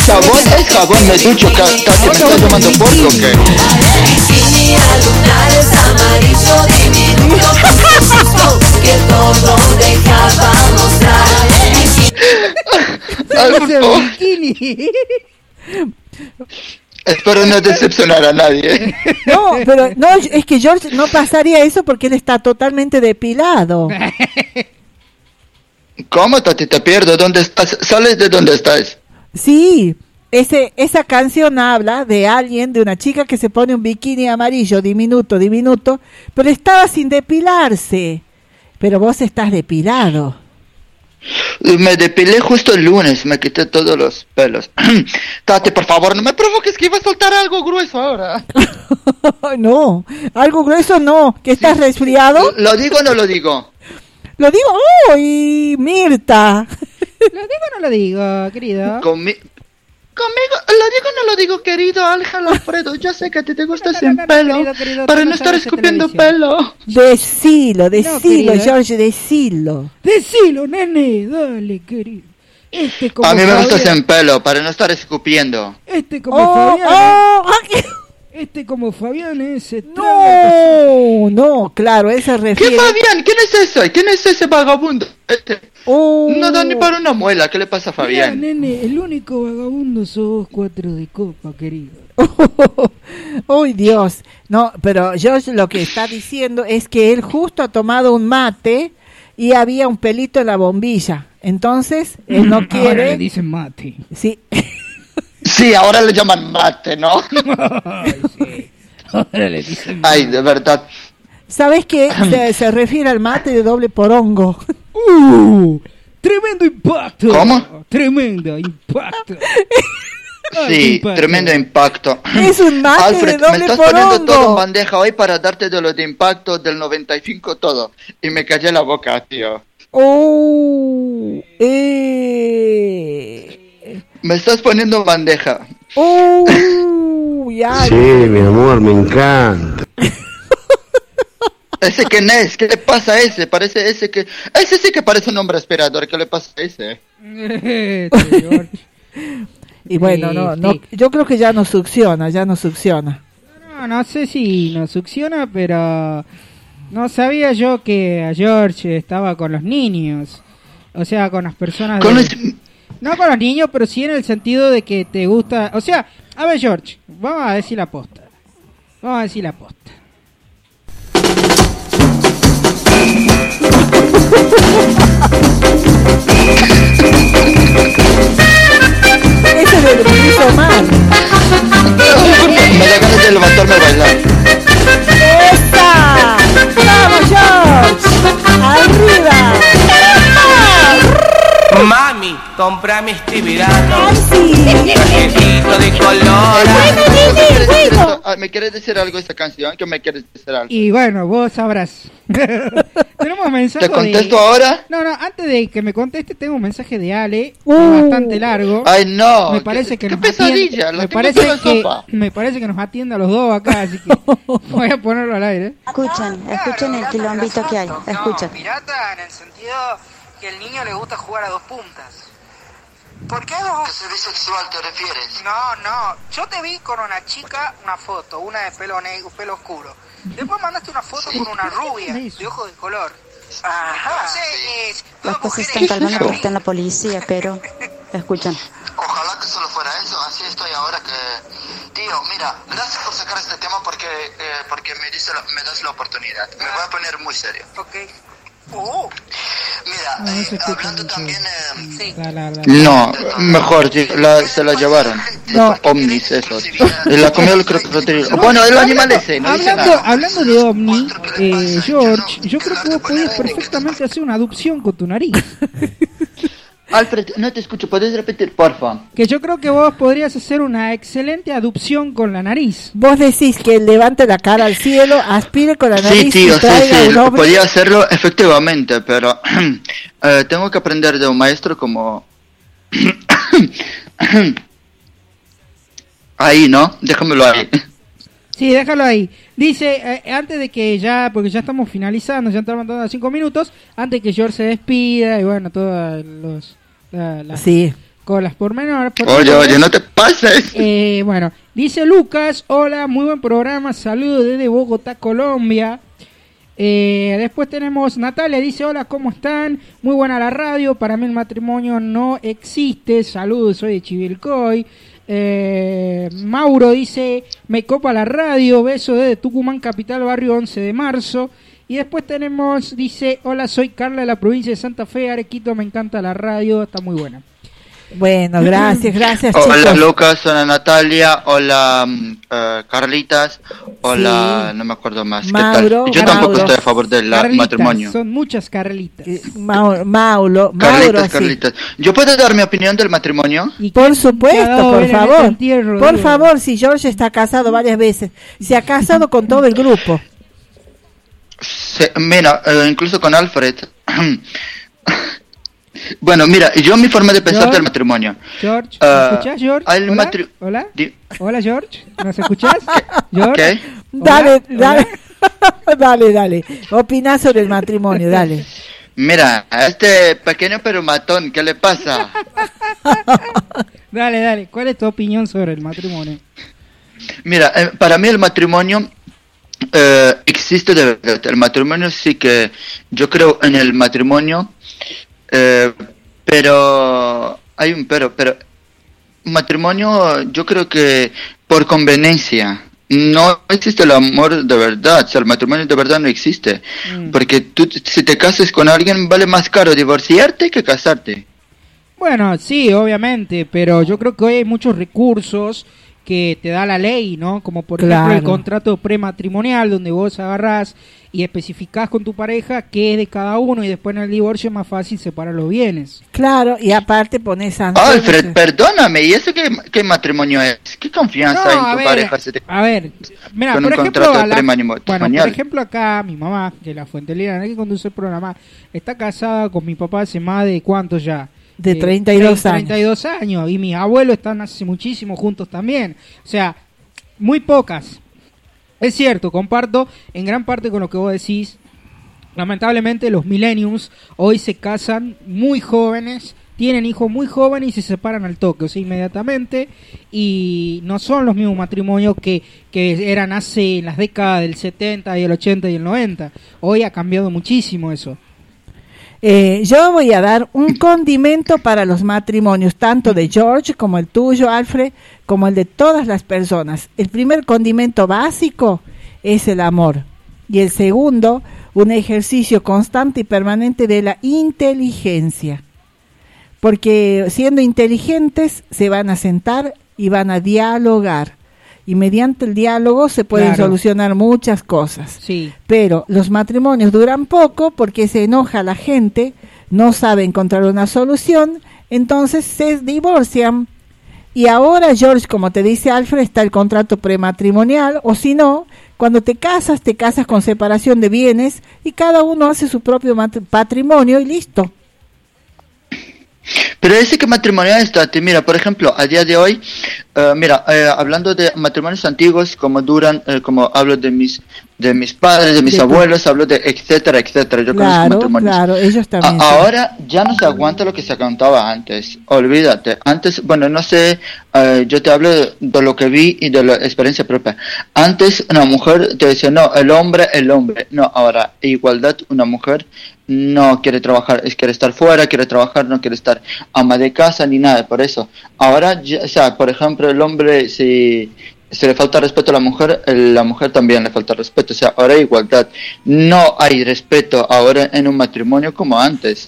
Chabón es jabón, me ducho. Tati, ¿me estás llamando porco o qué? que todo dejaba Ese bikini. Espero no decepcionar a nadie. No, pero no, es que George no pasaría eso porque él está totalmente depilado. ¿Cómo, Tati? Te pierdo. ¿Dónde estás? ¿Sales de dónde estás? Sí, ese, esa canción habla de alguien, de una chica que se pone un bikini amarillo diminuto, diminuto, pero estaba sin depilarse. Pero vos estás depilado. Me depilé justo el lunes, me quité todos los pelos. Tati, por favor, no me provoques que iba a soltar algo grueso ahora. no, algo grueso no, que estás resfriado. ¿Lo digo o no lo digo? Lo digo, ¡uy! Mirta. ¿Lo digo o no lo digo, querido? Conmi- Conmigo, lo digo o no lo digo, querido Ángel Alfredo. Yo sé que a ti te gusta sin pelo, querido, querido, tú para no estar escupiendo pelo. Decilo, decilo, querido. George, decilo. Decilo, nene, dale, querido. Este como A mí me gusta sin pelo, para no estar escupiendo. Este como Oh, Fabián. oh, Este como Fabián es se No, no, claro, él se ¿Qué refiere. Fabián? ¿Quién es ese? ¿Quién es ese vagabundo? Este. No da ni para una muela. ¿Qué le pasa a Mira, Fabián? nene, el único vagabundo sos cuatro de copa, querido. Uy, Dios. No, pero George lo que está diciendo es que él justo ha tomado un mate y había un pelito en la bombilla. Entonces, él no Ahora quiere. le dicen mate. Sí. Sí, ahora le llaman mate, ¿no? Ahora le dicen Ay, de verdad. ¿Sabes qué? Se, se refiere al mate de doble porongo. ¡Uh! ¡Tremendo impacto! ¿Cómo? ¡Tremendo impacto! Sí, impacto. tremendo impacto. Es un mate Alfred, de me doble estás poniendo porongo. todo en bandeja hoy para darte de lo de impacto del 95 todo. Y me callé la boca, tío. Oh, eh. Me estás poniendo en bandeja. Oh, ya. Sí, mi amor, me encanta. ¿Ese quién es? ¿Qué le pasa a ese? Parece ese que... Ese sí que parece un hombre aspirador. ¿Qué le pasa a ese? Y bueno, no, Sí, no, yo creo que ya no succiona, ya no succiona. No, no sé si nos succiona, pero no sabía yo que a George estaba con los niños. O sea, con las personas... Con de- los- No con los niños, pero sí en el sentido de que te gusta... O sea, a ver George, vamos a decir la posta. Vamos a decir la posta. Ese es el que hizo mal. Me ganas de levantarme a bailar. ¡Esa! ¡Vamos, George! ¡Arriba! Mami, comprame este verano Trajecito de color ¿Me quieres decir esto? Ah, ¿Me quieres decir algo esta canción? ¿Qué me quieres decir algo? Y bueno, vos sabrás. Tenemos mensaje ¿Te contesto de... ahora? No, no, antes de que me conteste tengo un mensaje de Ale, Uh. bastante largo. Ay, no. Me parece que qué nos pesadilla, me parece que me parece que nos atiende a los dos acá, así que voy a ponerlo al aire. Escuchen, escuchen el quilombito que hay. Escuchen. pirata en el sentido que el niño le gusta jugar a dos puntas. ¿Por qué dos? ¿Qué bisexual te refieres? No, no. Yo te vi con una chica, una foto, una de pelo negro, pelo oscuro. Después mandaste una foto con una rubia, de ojos de color. Ajá. Entonces, Las cosas están calmando porque está en la policía, pero escuchen. Ojalá que solo fuera eso, así estoy ahora que... Tío, mira, gracias por sacar este tema porque, eh, porque me, dice la- me das la oportunidad. Me voy a poner muy serio. Ok. Oh. Mira, No, eh, hablando también... eh, La, la, la. No, mejor, sí, la- se la llevaron. No. Omnis, esos. Y la comió el crocodilo. Bueno, el animal ese, no dice Hablando, nada. hablando de ovni, eh, George, yo creo que vos podías perfectamente hacer una adopción con tu nariz. Alfred, no te escucho, ¿puedes repetir, porfa? Que yo creo que vos podrías hacer una excelente adopción con la nariz. Vos decís que levante la cara al cielo, aspire con la nariz Sí, tío, y sí, traiga sí, un podía hacerlo efectivamente, pero eh, tengo que aprender de un maestro como... ahí, ¿no? Déjamelo ahí. Sí, déjalo ahí. Dice, eh, antes de que ya, porque ya estamos finalizando, ya estamos dando cinco minutos, antes que George se despida y bueno, todas los, la- las Sí. colas por menor. por Oye, menor. oye, no te pases. Eh, bueno, dice Lucas, hola, muy buen programa, saludos desde Bogotá, Colombia. Eh, después tenemos Natalia, dice, hola, ¿cómo están? Muy buena la radio, para mí el matrimonio no existe, saludos, soy de Chivilcoy. Eh, Mauro dice, me copa la radio, beso desde Tucumán, capital, barrio 11 de marzo. Y después tenemos, dice, hola, soy Carla de la provincia de Santa Fe, Arequito, me encanta la radio, está muy buena. Bueno, gracias, gracias Hola chicos. Lucas, hola Natalia, hola eh, Carlitas, hola, no me acuerdo más. ¿Qué Mauro, tal? Yo tampoco Mauro. estoy a favor del Carlitas, matrimonio. Son muchas Carlitas. Mau- Maulo, Mauro, Carlitas, sí. Carlitas. ¿Yo puedo dar mi opinión del matrimonio? Por supuesto, por favor. entierro, Por digo? favor, si George está casado varias veces, se ha casado con todo el grupo. Se- mira, eh, incluso con Alfred. bueno, mira, yo mi forma de pensar George, del matrimonio. George, ¿me Ah, escuchas, George? ¿Hola? matri- ¿Hola? Di- ¿Hola, George? ¿Nos escuchas? George. ¿Qué? Dale, Hola, dale, dale, dale. Opina sobre el matrimonio, dale. Mira, a este pequeño pero matón, ¿qué le pasa? Dale, dale. ¿Cuál es tu opinión sobre el matrimonio? Mira, eh, para mí el matrimonio eh, existe de verdad. El matrimonio sí que yo creo en el matrimonio, eh, pero hay un pero, pero matrimonio yo creo que por conveniencia. No existe el amor de verdad, o sea, el matrimonio de verdad no existe. Mm. Porque tú, si te casas con alguien, vale más caro divorciarte que casarte. Bueno, sí, obviamente, pero yo creo que hoy hay muchos recursos que te da la ley, ¿no? Como por ejemplo el contrato prematrimonial, donde vos agarrás y especificás con tu pareja qué es de cada uno y después en el divorcio es más fácil separar los bienes. Claro, y aparte pones sanciones. Alfred, perdóname, ¿y eso qué, qué matrimonio es? ¿Qué confianza No, en tu ver, pareja se te- A ver, mira, con por un ejemplo, la- bueno, por ejemplo acá mi mamá, que es la fuente Lira, que conduce el programa, está casada con mi papá hace más de cuánto ya. De Eh, 32 años. 32 años. Y mis abuelos están hace muchísimo juntos también. O sea, muy pocas. Es cierto, comparto en gran parte con lo que vos decís. Lamentablemente los millenniums hoy se casan muy jóvenes, tienen hijos muy jóvenes y se separan al toque, o sea, inmediatamente. Y no son los mismos matrimonios que, que eran hace en las décadas del 70 y el 80 y el 90. Hoy ha cambiado muchísimo eso. Eh, yo voy a dar un condimento para los matrimonios, tanto de George como el tuyo, Alfred, como el de todas las personas. El primer condimento básico es el amor. Y el segundo, un ejercicio constante y permanente de la inteligencia. Porque siendo inteligentes se van a sentar y van a dialogar. Y mediante el diálogo se pueden Claro. solucionar muchas cosas. Sí. Pero los matrimonios duran poco porque se enoja la gente, no sabe encontrar una solución, entonces se divorcian. Y ahora, George, como te dice Alfred, está el contrato prematrimonial, o si no, cuando te casas, te casas con separación de bienes y cada uno hace su propio patrimonio y listo. Pero ese que matrimonio es, Tati, mira, por ejemplo, a día de hoy, eh, mira, eh, hablando de matrimonios antiguos, como duran, eh, como hablo de mis, de mis padres, de mis De abuelos, hablo de etcétera, etcétera. Yo conozco matrimonios. claro, ellos también. ahora ya no se aguanta lo que se aguantaba antes. Olvídate. Antes, bueno, no sé, eh, yo te hablo de, de lo que vi y de la experiencia propia. Antes una mujer te decía, no, el hombre, el hombre. No, ahora, igualdad, una mujer no quiere trabajar, es quiere estar fuera, quiere trabajar, no quiere estar ama de casa ni nada. Por eso, ahora, ya- o sea, por ejemplo, el hombre, si se le falta respeto a la mujer, la mujer también le falta respeto. O sea, ahora hay igualdad. No hay respeto ahora en un matrimonio como antes.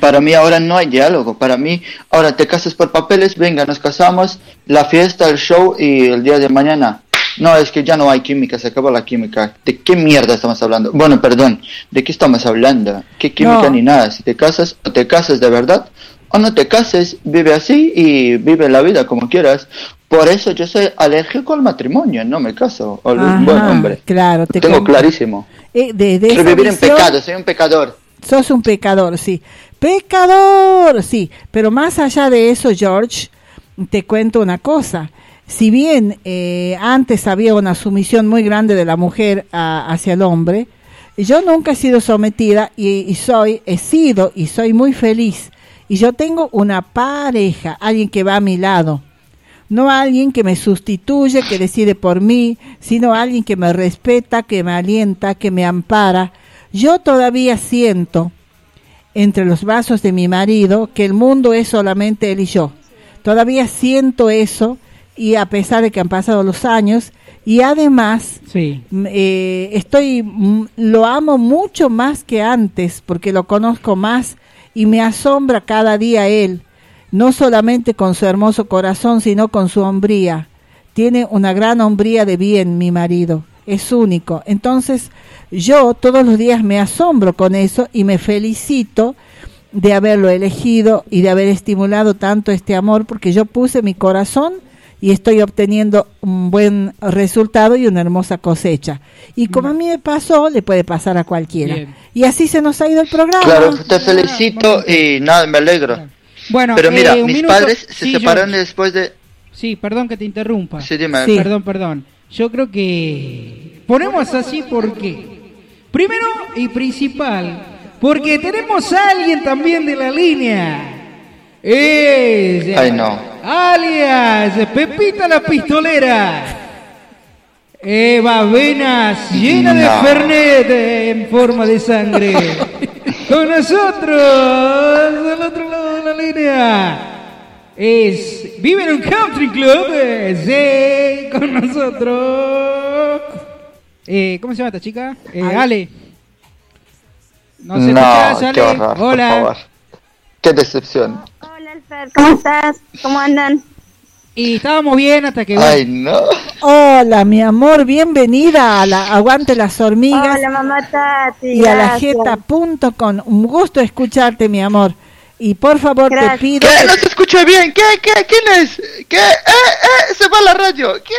Para mí ahora no hay diálogo. Para mí ahora te casas por papeles, venga, nos casamos, la fiesta, el show y el día de mañana. No, es que ya no hay química, se acabó la química. ¿De qué mierda estamos hablando? Bueno, perdón, ¿de qué estamos hablando? ¿Qué química No. ni nada? Si te casas, o te casas de verdad, o no te cases, vive así y vive la vida como quieras. Por eso yo soy alérgico al matrimonio, no me caso. Ol- Ajá, Buen hombre. Claro, te tengo clarísimo. Eh, de- esa vivir en visión- pecado, soy un pecador. Sos un pecador, sí. Pecador, sí. Pero más allá de eso, George, te cuento una cosa. Si bien eh, antes había una sumisión muy grande de la mujer a- hacia el hombre, yo nunca he sido sometida y, y soy, he sido y soy muy feliz. Y yo tengo una pareja, alguien que va a mi lado. No alguien que me sustituye, que decide por mí, sino alguien que me respeta, que me alienta, que me ampara. Yo todavía siento entre los brazos de mi marido que el mundo es solamente él y yo. Todavía siento eso y a pesar de que han pasado los años y además Sí. eh, estoy lo amo mucho más que antes porque lo conozco más y me asombra cada día él no solamente con su hermoso corazón, sino con su hombría. Tiene una gran hombría de bien, mi marido. Es único. Entonces, yo todos los días me asombro con eso y me felicito de haberlo elegido y de haber estimulado tanto este amor, porque yo puse mi corazón y estoy obteniendo un buen resultado y una hermosa cosecha. Y como a mí me pasó, le puede pasar a cualquiera. Bien. Y así se nos ha ido el programa. Claro, te felicito y nada, me alegro. Bueno, Pero mira, eh, mis minuto. padres se Sí, separaron después de... Sí, perdón que te interrumpa. Sí, dime. Sí. Perdón, perdón. Yo creo que ponemos así porque primero y principal, porque tenemos a alguien también de la línea. Es Ay, no. alias Pepita la pistolera. Eva Venas llena de No. Fernet en forma de sangre. Con nosotros, del otro lado de la línea. Es vive en un country club, eh, sí, con nosotros. Eh, ¿Cómo se llama esta chica? Eh, Ale. No se escuchás, qué horror, por Hola. favor. Qué decepción. ¿Cómo estás? ¿Cómo andan? Y estábamos bien hasta que... Ay, no. Hola, mi amor, bienvenida a la Aguante las Hormigas Hola, mamá Tati. y a la gracias. jeta.com. Un gusto escucharte, mi amor. Y por favor, Gracias. te pido... ¿Qué? que- No se escucha bien. ¿Qué? ¿Qué? ¿Quién es? ¿Qué? ¡Eh, eh! Se va la radio. ¿Qué?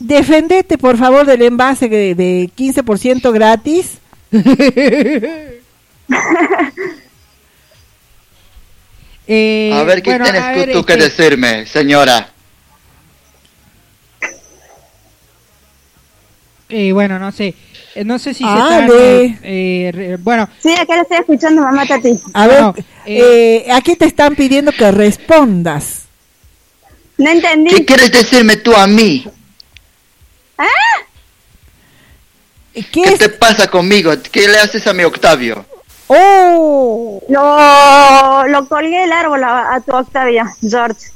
Defendete, por favor, del envase de, de 15% gratis. Eh, A ver, ¿qué bueno, tienes tú, ver, tú que este, decirme, señora? eh, bueno, no sé. Eh, no sé si se Ale. están... eh, eh, bueno, Sí, acá lo estoy escuchando, mamá Tati. A ver, No, eh, aquí te están pidiendo que respondas. No entendí. ¿Qué quieres decirme tú a mí? ¿Ah? ¿Qué, ¿Qué es? te pasa conmigo? ¿Qué le haces a mi Octavio? ¡Oh! Lo, lo colgué del árbol a, a tu Octavio, George.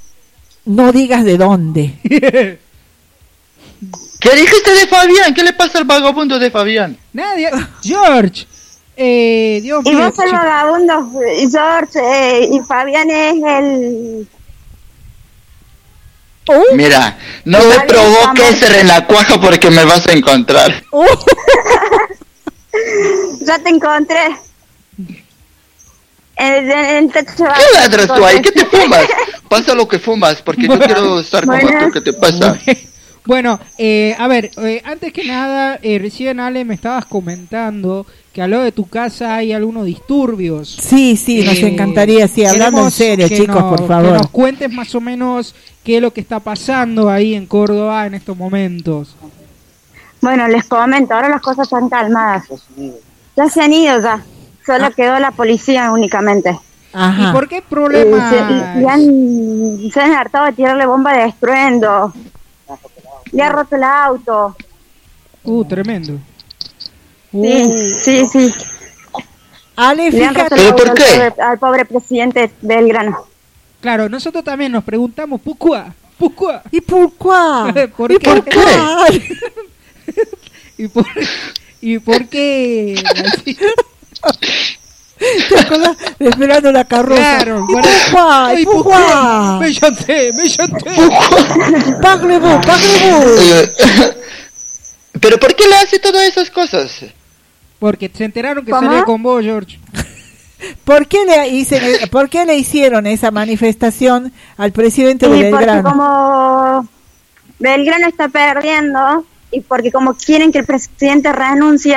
No digas de dónde. ¿Qué dijiste de Fabián? ¿Qué le pasa al vagabundo de Fabián? nadie... George. Eh, Dios Y mío. vos el vagabundo, George, eh, y Fabián es el... Mira, no me provoques Zamora. renacuajo porque me vas a encontrar. Ya te encontré. En, en, en techo ¿Qué ladras tú ahí? ¿Qué te fumas? Pasa lo que fumas, porque yo quiero estar como Bueno. tú. ¿Qué te pasa? Bueno, eh, a ver, eh, antes que nada, eh, recién Ale me estabas comentando que al lado de tu casa hay algunos disturbios. Sí, sí, nos Eh, encantaría, sí, hablando en serio, que chicos, nos- por Que favor. nos cuentes más o menos qué es lo que está pasando ahí en Córdoba en estos momentos. Bueno, les comento, ahora las cosas están calmadas. Ya se han ido ya. Solo quedó la policía únicamente. Ajá. ¿Y por qué Eh, problema? se, y- y han, se han hartado de tirarle bomba de estruendo. Le ha roto el auto. Uh, tremendo. Sí, sí, sí. Ale, fíjate. el ¿Pero auto por al qué? pobre, al pobre presidente Belgrano. Claro, nosotros también nos preguntamos, ¿Pucua? ¿Pucua? ¿Y por qué? ¿Por ¿Y qué? por qué? ¿Y por, ¿Y por qué? ¿Te acuerdas? Esperando la carroza. Claro, ¿Y qué? Ay, ¿Y por Pucua, qué? Me chanté, me chanté. Parlez-vous, parlez-vous. Eh, ¿Pero por qué le hace todas esas cosas? Porque se enteraron que ¿Cómo? salía con vos, George. ¿Por qué, le hice- ¿Por qué le hicieron esa manifestación al presidente de Y porque Belgrano? como Belgrano está perdiendo y porque como quieren que el presidente renuncie,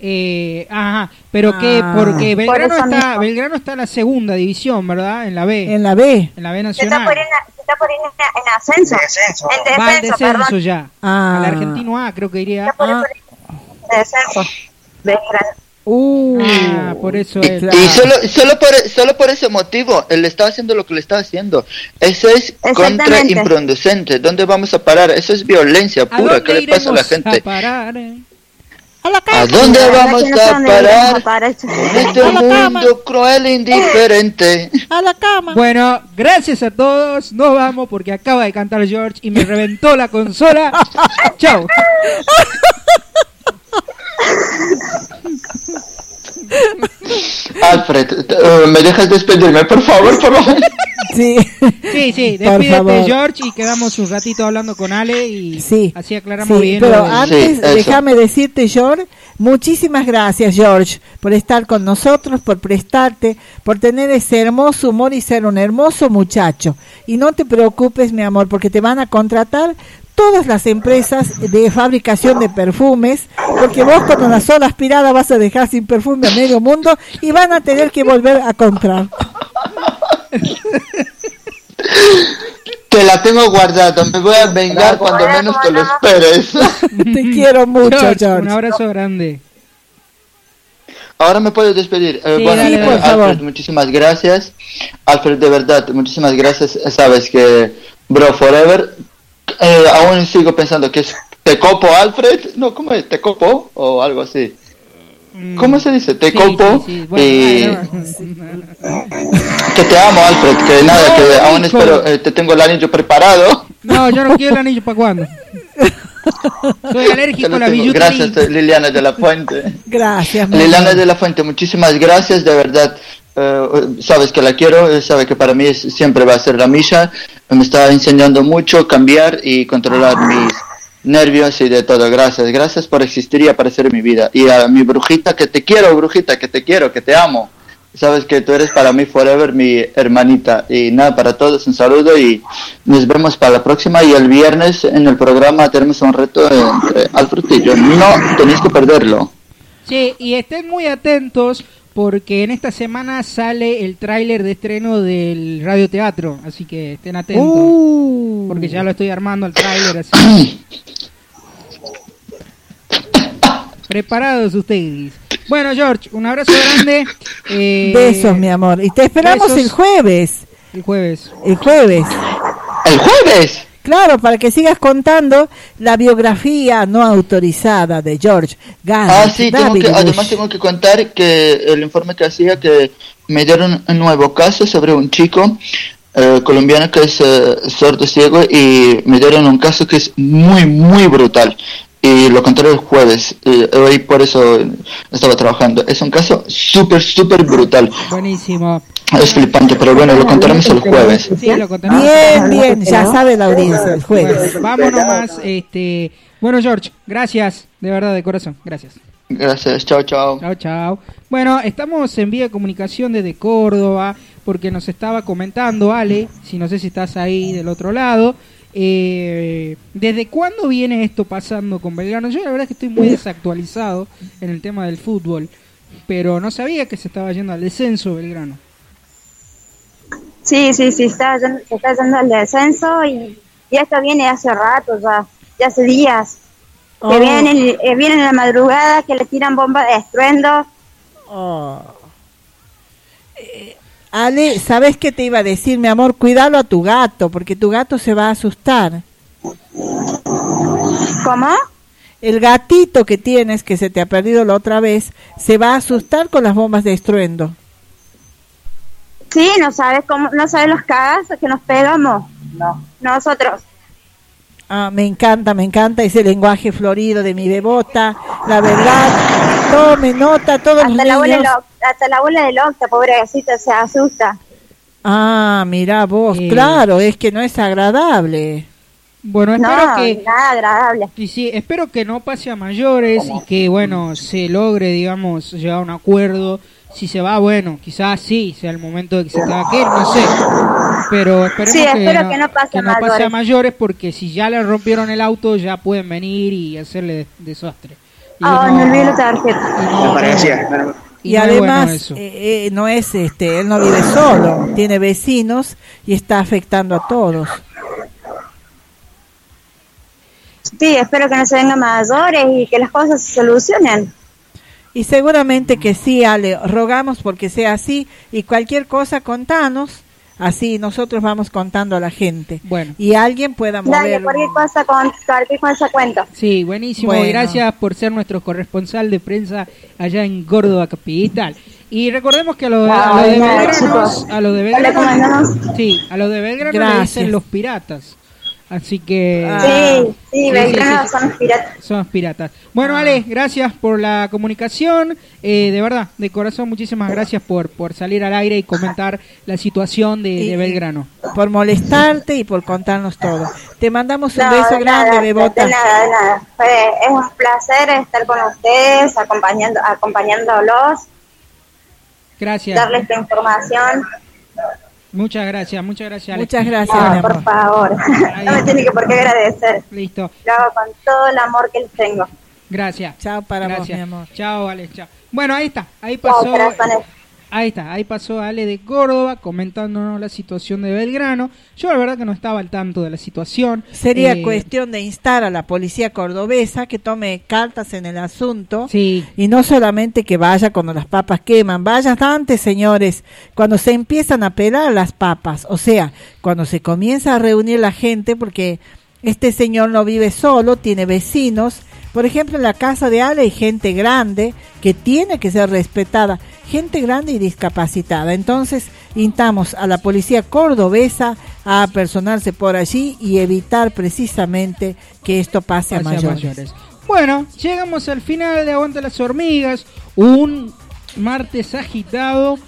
Eh, ajá, pero que Ah. porque Belgrano está, mismo. Belgrano está en la segunda división, ¿verdad? En la B, En la B. en la B se está nacional. por ir, en- se está por ir en, en ascenso. En descenso, descenso perdón. ya. Ah. Al argentino A creo que iría. Por Ah, en descenso. Belgrano. Uh, ah, por eso es. Claro. Y solo, solo, por, solo por ese motivo, él está haciendo lo que le está haciendo. Eso es contraimproducente. ¿Dónde vamos a parar? Eso es violencia ¿A pura. ¿Qué le pasa a la gente? parar, eh? A la ¿A casa. dónde vamos a parar en este mundo cruel e indiferente? A la cama. Bueno, gracias a todos. Nos vamos porque acaba de cantar George y me reventó la consola. Chao. Al Alfred, eh, ¿me dejas despedirme, por favor? Por favor? Sí. Sí, sí, despídete. George y quedamos un ratito hablando con Ale y así aclaramos Sí, bien. pero antes déjame decirte, George, muchísimas gracias, George, por estar con nosotros, por prestarte, por tener ese hermoso humor y ser un hermoso muchacho. Y no te preocupes, mi amor, porque te van a contratar todas las empresas de fabricación de perfumes, porque vos con una sola aspirada vas a dejar sin perfume a medio mundo y van a tener que volver a comprar. Te la tengo guardada, me voy a vengar cuando menos te lo esperes. Te quiero mucho, George, George. Un abrazo grande. Ahora me puedo despedir. Eh, bueno, dale, eh, Alfred, favor. muchísimas gracias. Alfred, de verdad, muchísimas gracias. Sabes que, bro, forever. Eh, aún sigo pensando que es te copo, Alfred. No, ¿cómo es? ¿Te copo? O algo así. ¿Cómo se dice? Te Sí, copo. sí, sí. Bueno, y ay, que te amo, Alfred. Que nada, que aún hijo. espero. eh, te tengo el anillo preparado. No, yo no quiero el anillo para cuándo. Soy alérgico a la billutería. Gracias, eh, Liliana de la Fuente. Gracias, mi Liliana de la Fuente, muchísimas gracias, de verdad. Eh, sabes que la quiero, eh, sabe que para mí es- siempre va a ser la misa. Me está enseñando mucho cambiar y controlar mis nervios y de todo. Gracias, gracias por existir y aparecer en mi vida. Y a mi brujita, que te quiero, brujita, que te quiero, que te amo. Sabes que tú eres para mí forever mi hermanita. Y nada, para todos un saludo y nos vemos para la próxima. Y el viernes en el programa tenemos un reto entre Alfred y yo. No tenéis que perderlo. Sí, y estén muy atentos porque en esta semana sale el tráiler de estreno del radioteatro, así que estén atentos. Uh. Porque ya lo estoy armando el tráiler así. Preparados ustedes. Bueno, George, un abrazo grande. Eh, Besos, mi amor. Y te esperamos besos. el jueves. El jueves. El jueves. ¿El jueves? Claro, para que sigas contando la biografía no autorizada de George Garrett. Ah, sí, tengo que, además tengo que contar que el informe que hacía que me dieron un nuevo caso sobre un chico eh, colombiano que es eh, sordo ciego y me dieron un caso que es muy, muy brutal. Y lo contaré el jueves, y hoy por eso estaba trabajando. Es un caso súper, súper brutal. Buenísimo. Es flipante, pero bueno, lo contaremos el jueves. Sí, lo contaremos. Bien, bien, ya sabe la audiencia el jueves. Bueno, vámonos más. Este, bueno, George, gracias, de verdad, de corazón, gracias. Gracias, chao, chao. Chao, chao. Bueno, estamos en vía de comunicación desde Córdoba, porque nos estaba comentando Ale, si no sé si estás ahí del otro lado, eh, ¿desde cuándo viene esto pasando con Belgrano? Yo la verdad es que estoy muy desactualizado en el tema del fútbol, pero no sabía que se estaba yendo al descenso Belgrano. Sí, sí, sí, está, se está yendo al descenso y, y esto viene hace rato ya, ya hace días. Oh. Que vienen, eh, vienen en la madrugada, que le tiran bombas de estruendo. Oh. Eh, Ale, ¿sabes qué te iba a decir, mi amor? Cuidalo a tu gato, porque tu gato se va a asustar. ¿Cómo? El gatito que tienes, que se te ha perdido la otra vez, se va a asustar con las bombas de estruendo. Sí, no sabes cómo, no sabes los cagas que nos pegamos. No. Nosotros. Ah, me encanta, me encanta ese lenguaje florido de mi bebota. La verdad, tome nota, todos los Hasta la, abuela niños. hasta la abuela del Octa, pobrecita, se asusta. Ah, mira vos, Eh. claro, es que no es agradable. Bueno, espero No, que nada agradable. Sí, sí, espero que no pase a mayores y que, bueno, se logre, digamos, llegar a un acuerdo. Si se va, bueno, quizás sí, sea el momento de que se tenga que ir, no sé. Pero esperemos Sí, que, espero no, que no pase a pase a mayores. porque si ya le rompieron el auto ya pueden venir y hacerle des- desastre. Y Ah, no- me olvidé la tarjeta. y bueno además, eh, eh, no es este, él no vive solo, tiene vecinos y está afectando a todos. Sí, espero que no se vengan mayores y que las cosas se solucionen. Y seguramente que sí, Ale, rogamos porque sea así y cualquier cosa contanos, así nosotros vamos contando a la gente. Bueno. Y alguien pueda Dale, mover. cualquier cosa con cualquier cosa cuento. Sí, buenísimo. Bueno. Gracias por ser nuestro corresponsal de prensa allá en Córdoba capital. Y recordemos que a los de, a los de Ay, nada, Belgrano, sí, a los de Belgrano le dicen los piratas. Así que... Sí, sí, Belgrano son piratas. Somos piratas. Bueno, Ale, gracias por la comunicación. Eh, de verdad, de corazón, muchísimas gracias por, por salir al aire y comentar la situación de, de Belgrano. Por molestarte y por contarnos todo. Te mandamos un No, beso de grande, nada, Bebota. De nada, de nada. Fue- es un placer estar con ustedes, acompañando, acompañándolos, Gracias. darles esta información. Muchas gracias, muchas gracias. Ale. Muchas gracias, No, por favor, no me tiene que por qué agradecer. Listo. Lo hago con todo el amor que les tengo. Gracias. Chao para Gracias. vos, mi amor. Chao, Ale. Chao. Bueno, ahí está. Ahí Chao, pasó. corazones. Ahí está. Ahí pasó Ale de Córdoba comentándonos la situación de Belgrano. Yo la verdad que no estaba al tanto de la situación. Sería Eh, cuestión de instar a la policía cordobesa que tome cartas en el asunto Sí. y no solamente que vaya cuando las papas queman, vaya antes, señores, cuando se empiezan a pelar las papas, o sea, cuando se comienza a reunir la gente, porque este señor no vive solo, tiene vecinos. Por ejemplo, en la casa de Ale hay gente grande que tiene que ser respetada, gente grande y discapacitada. Entonces, instamos a la policía cordobesa a personarse por allí y evitar precisamente que esto pase, a Pase a mayores. mayores. Bueno, llegamos al final de Aguanta las Hormigas. Un martes agitado.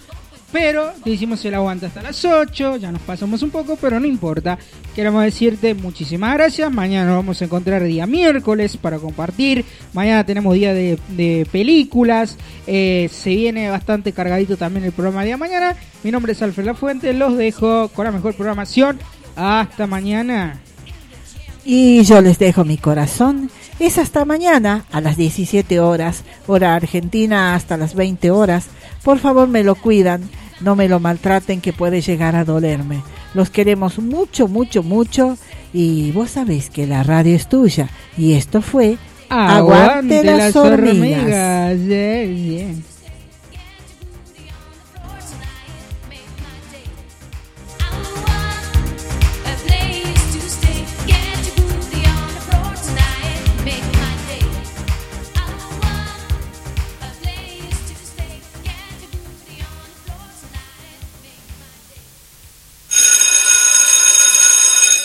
Pero te hicimos el aguante hasta las 8. Ya nos pasamos un poco, pero no importa. Queremos decirte muchísimas gracias. Mañana nos vamos a encontrar día miércoles para compartir. Mañana tenemos día de, películas. Eh, se viene bastante cargadito también el programa de mañana. Mi nombre es Alfred Lafuente. Los dejo con la mejor programación. Hasta mañana. Y yo les dejo mi corazón. Es hasta mañana a las 17 horas, hora argentina hasta las 20 horas. Por favor me lo cuidan, no me lo maltraten que puede llegar a dolerme. Los queremos mucho, mucho, mucho. Y vos sabés que la radio es tuya. Y esto fue Aguante, las, hormigas. Yeah, yeah.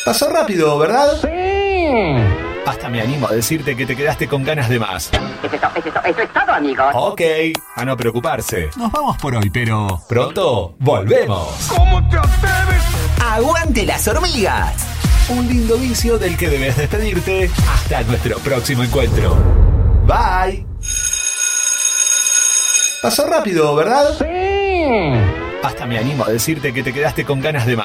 Pasó rápido, ¿verdad? Sí. Hasta me animo a decirte que te quedaste con ganas de más. Eso es, to- eso es eso es todo, amigos. Ok, a no preocuparse. Nos vamos por hoy, pero pronto volvemos. ¿Cómo te atreves? ¡Aguante las hormigas! Un lindo vicio del que debes despedirte hasta nuestro próximo encuentro. Bye. Pasó rápido, ¿verdad? Sí. Hasta me animo a decirte que te quedaste con ganas de más.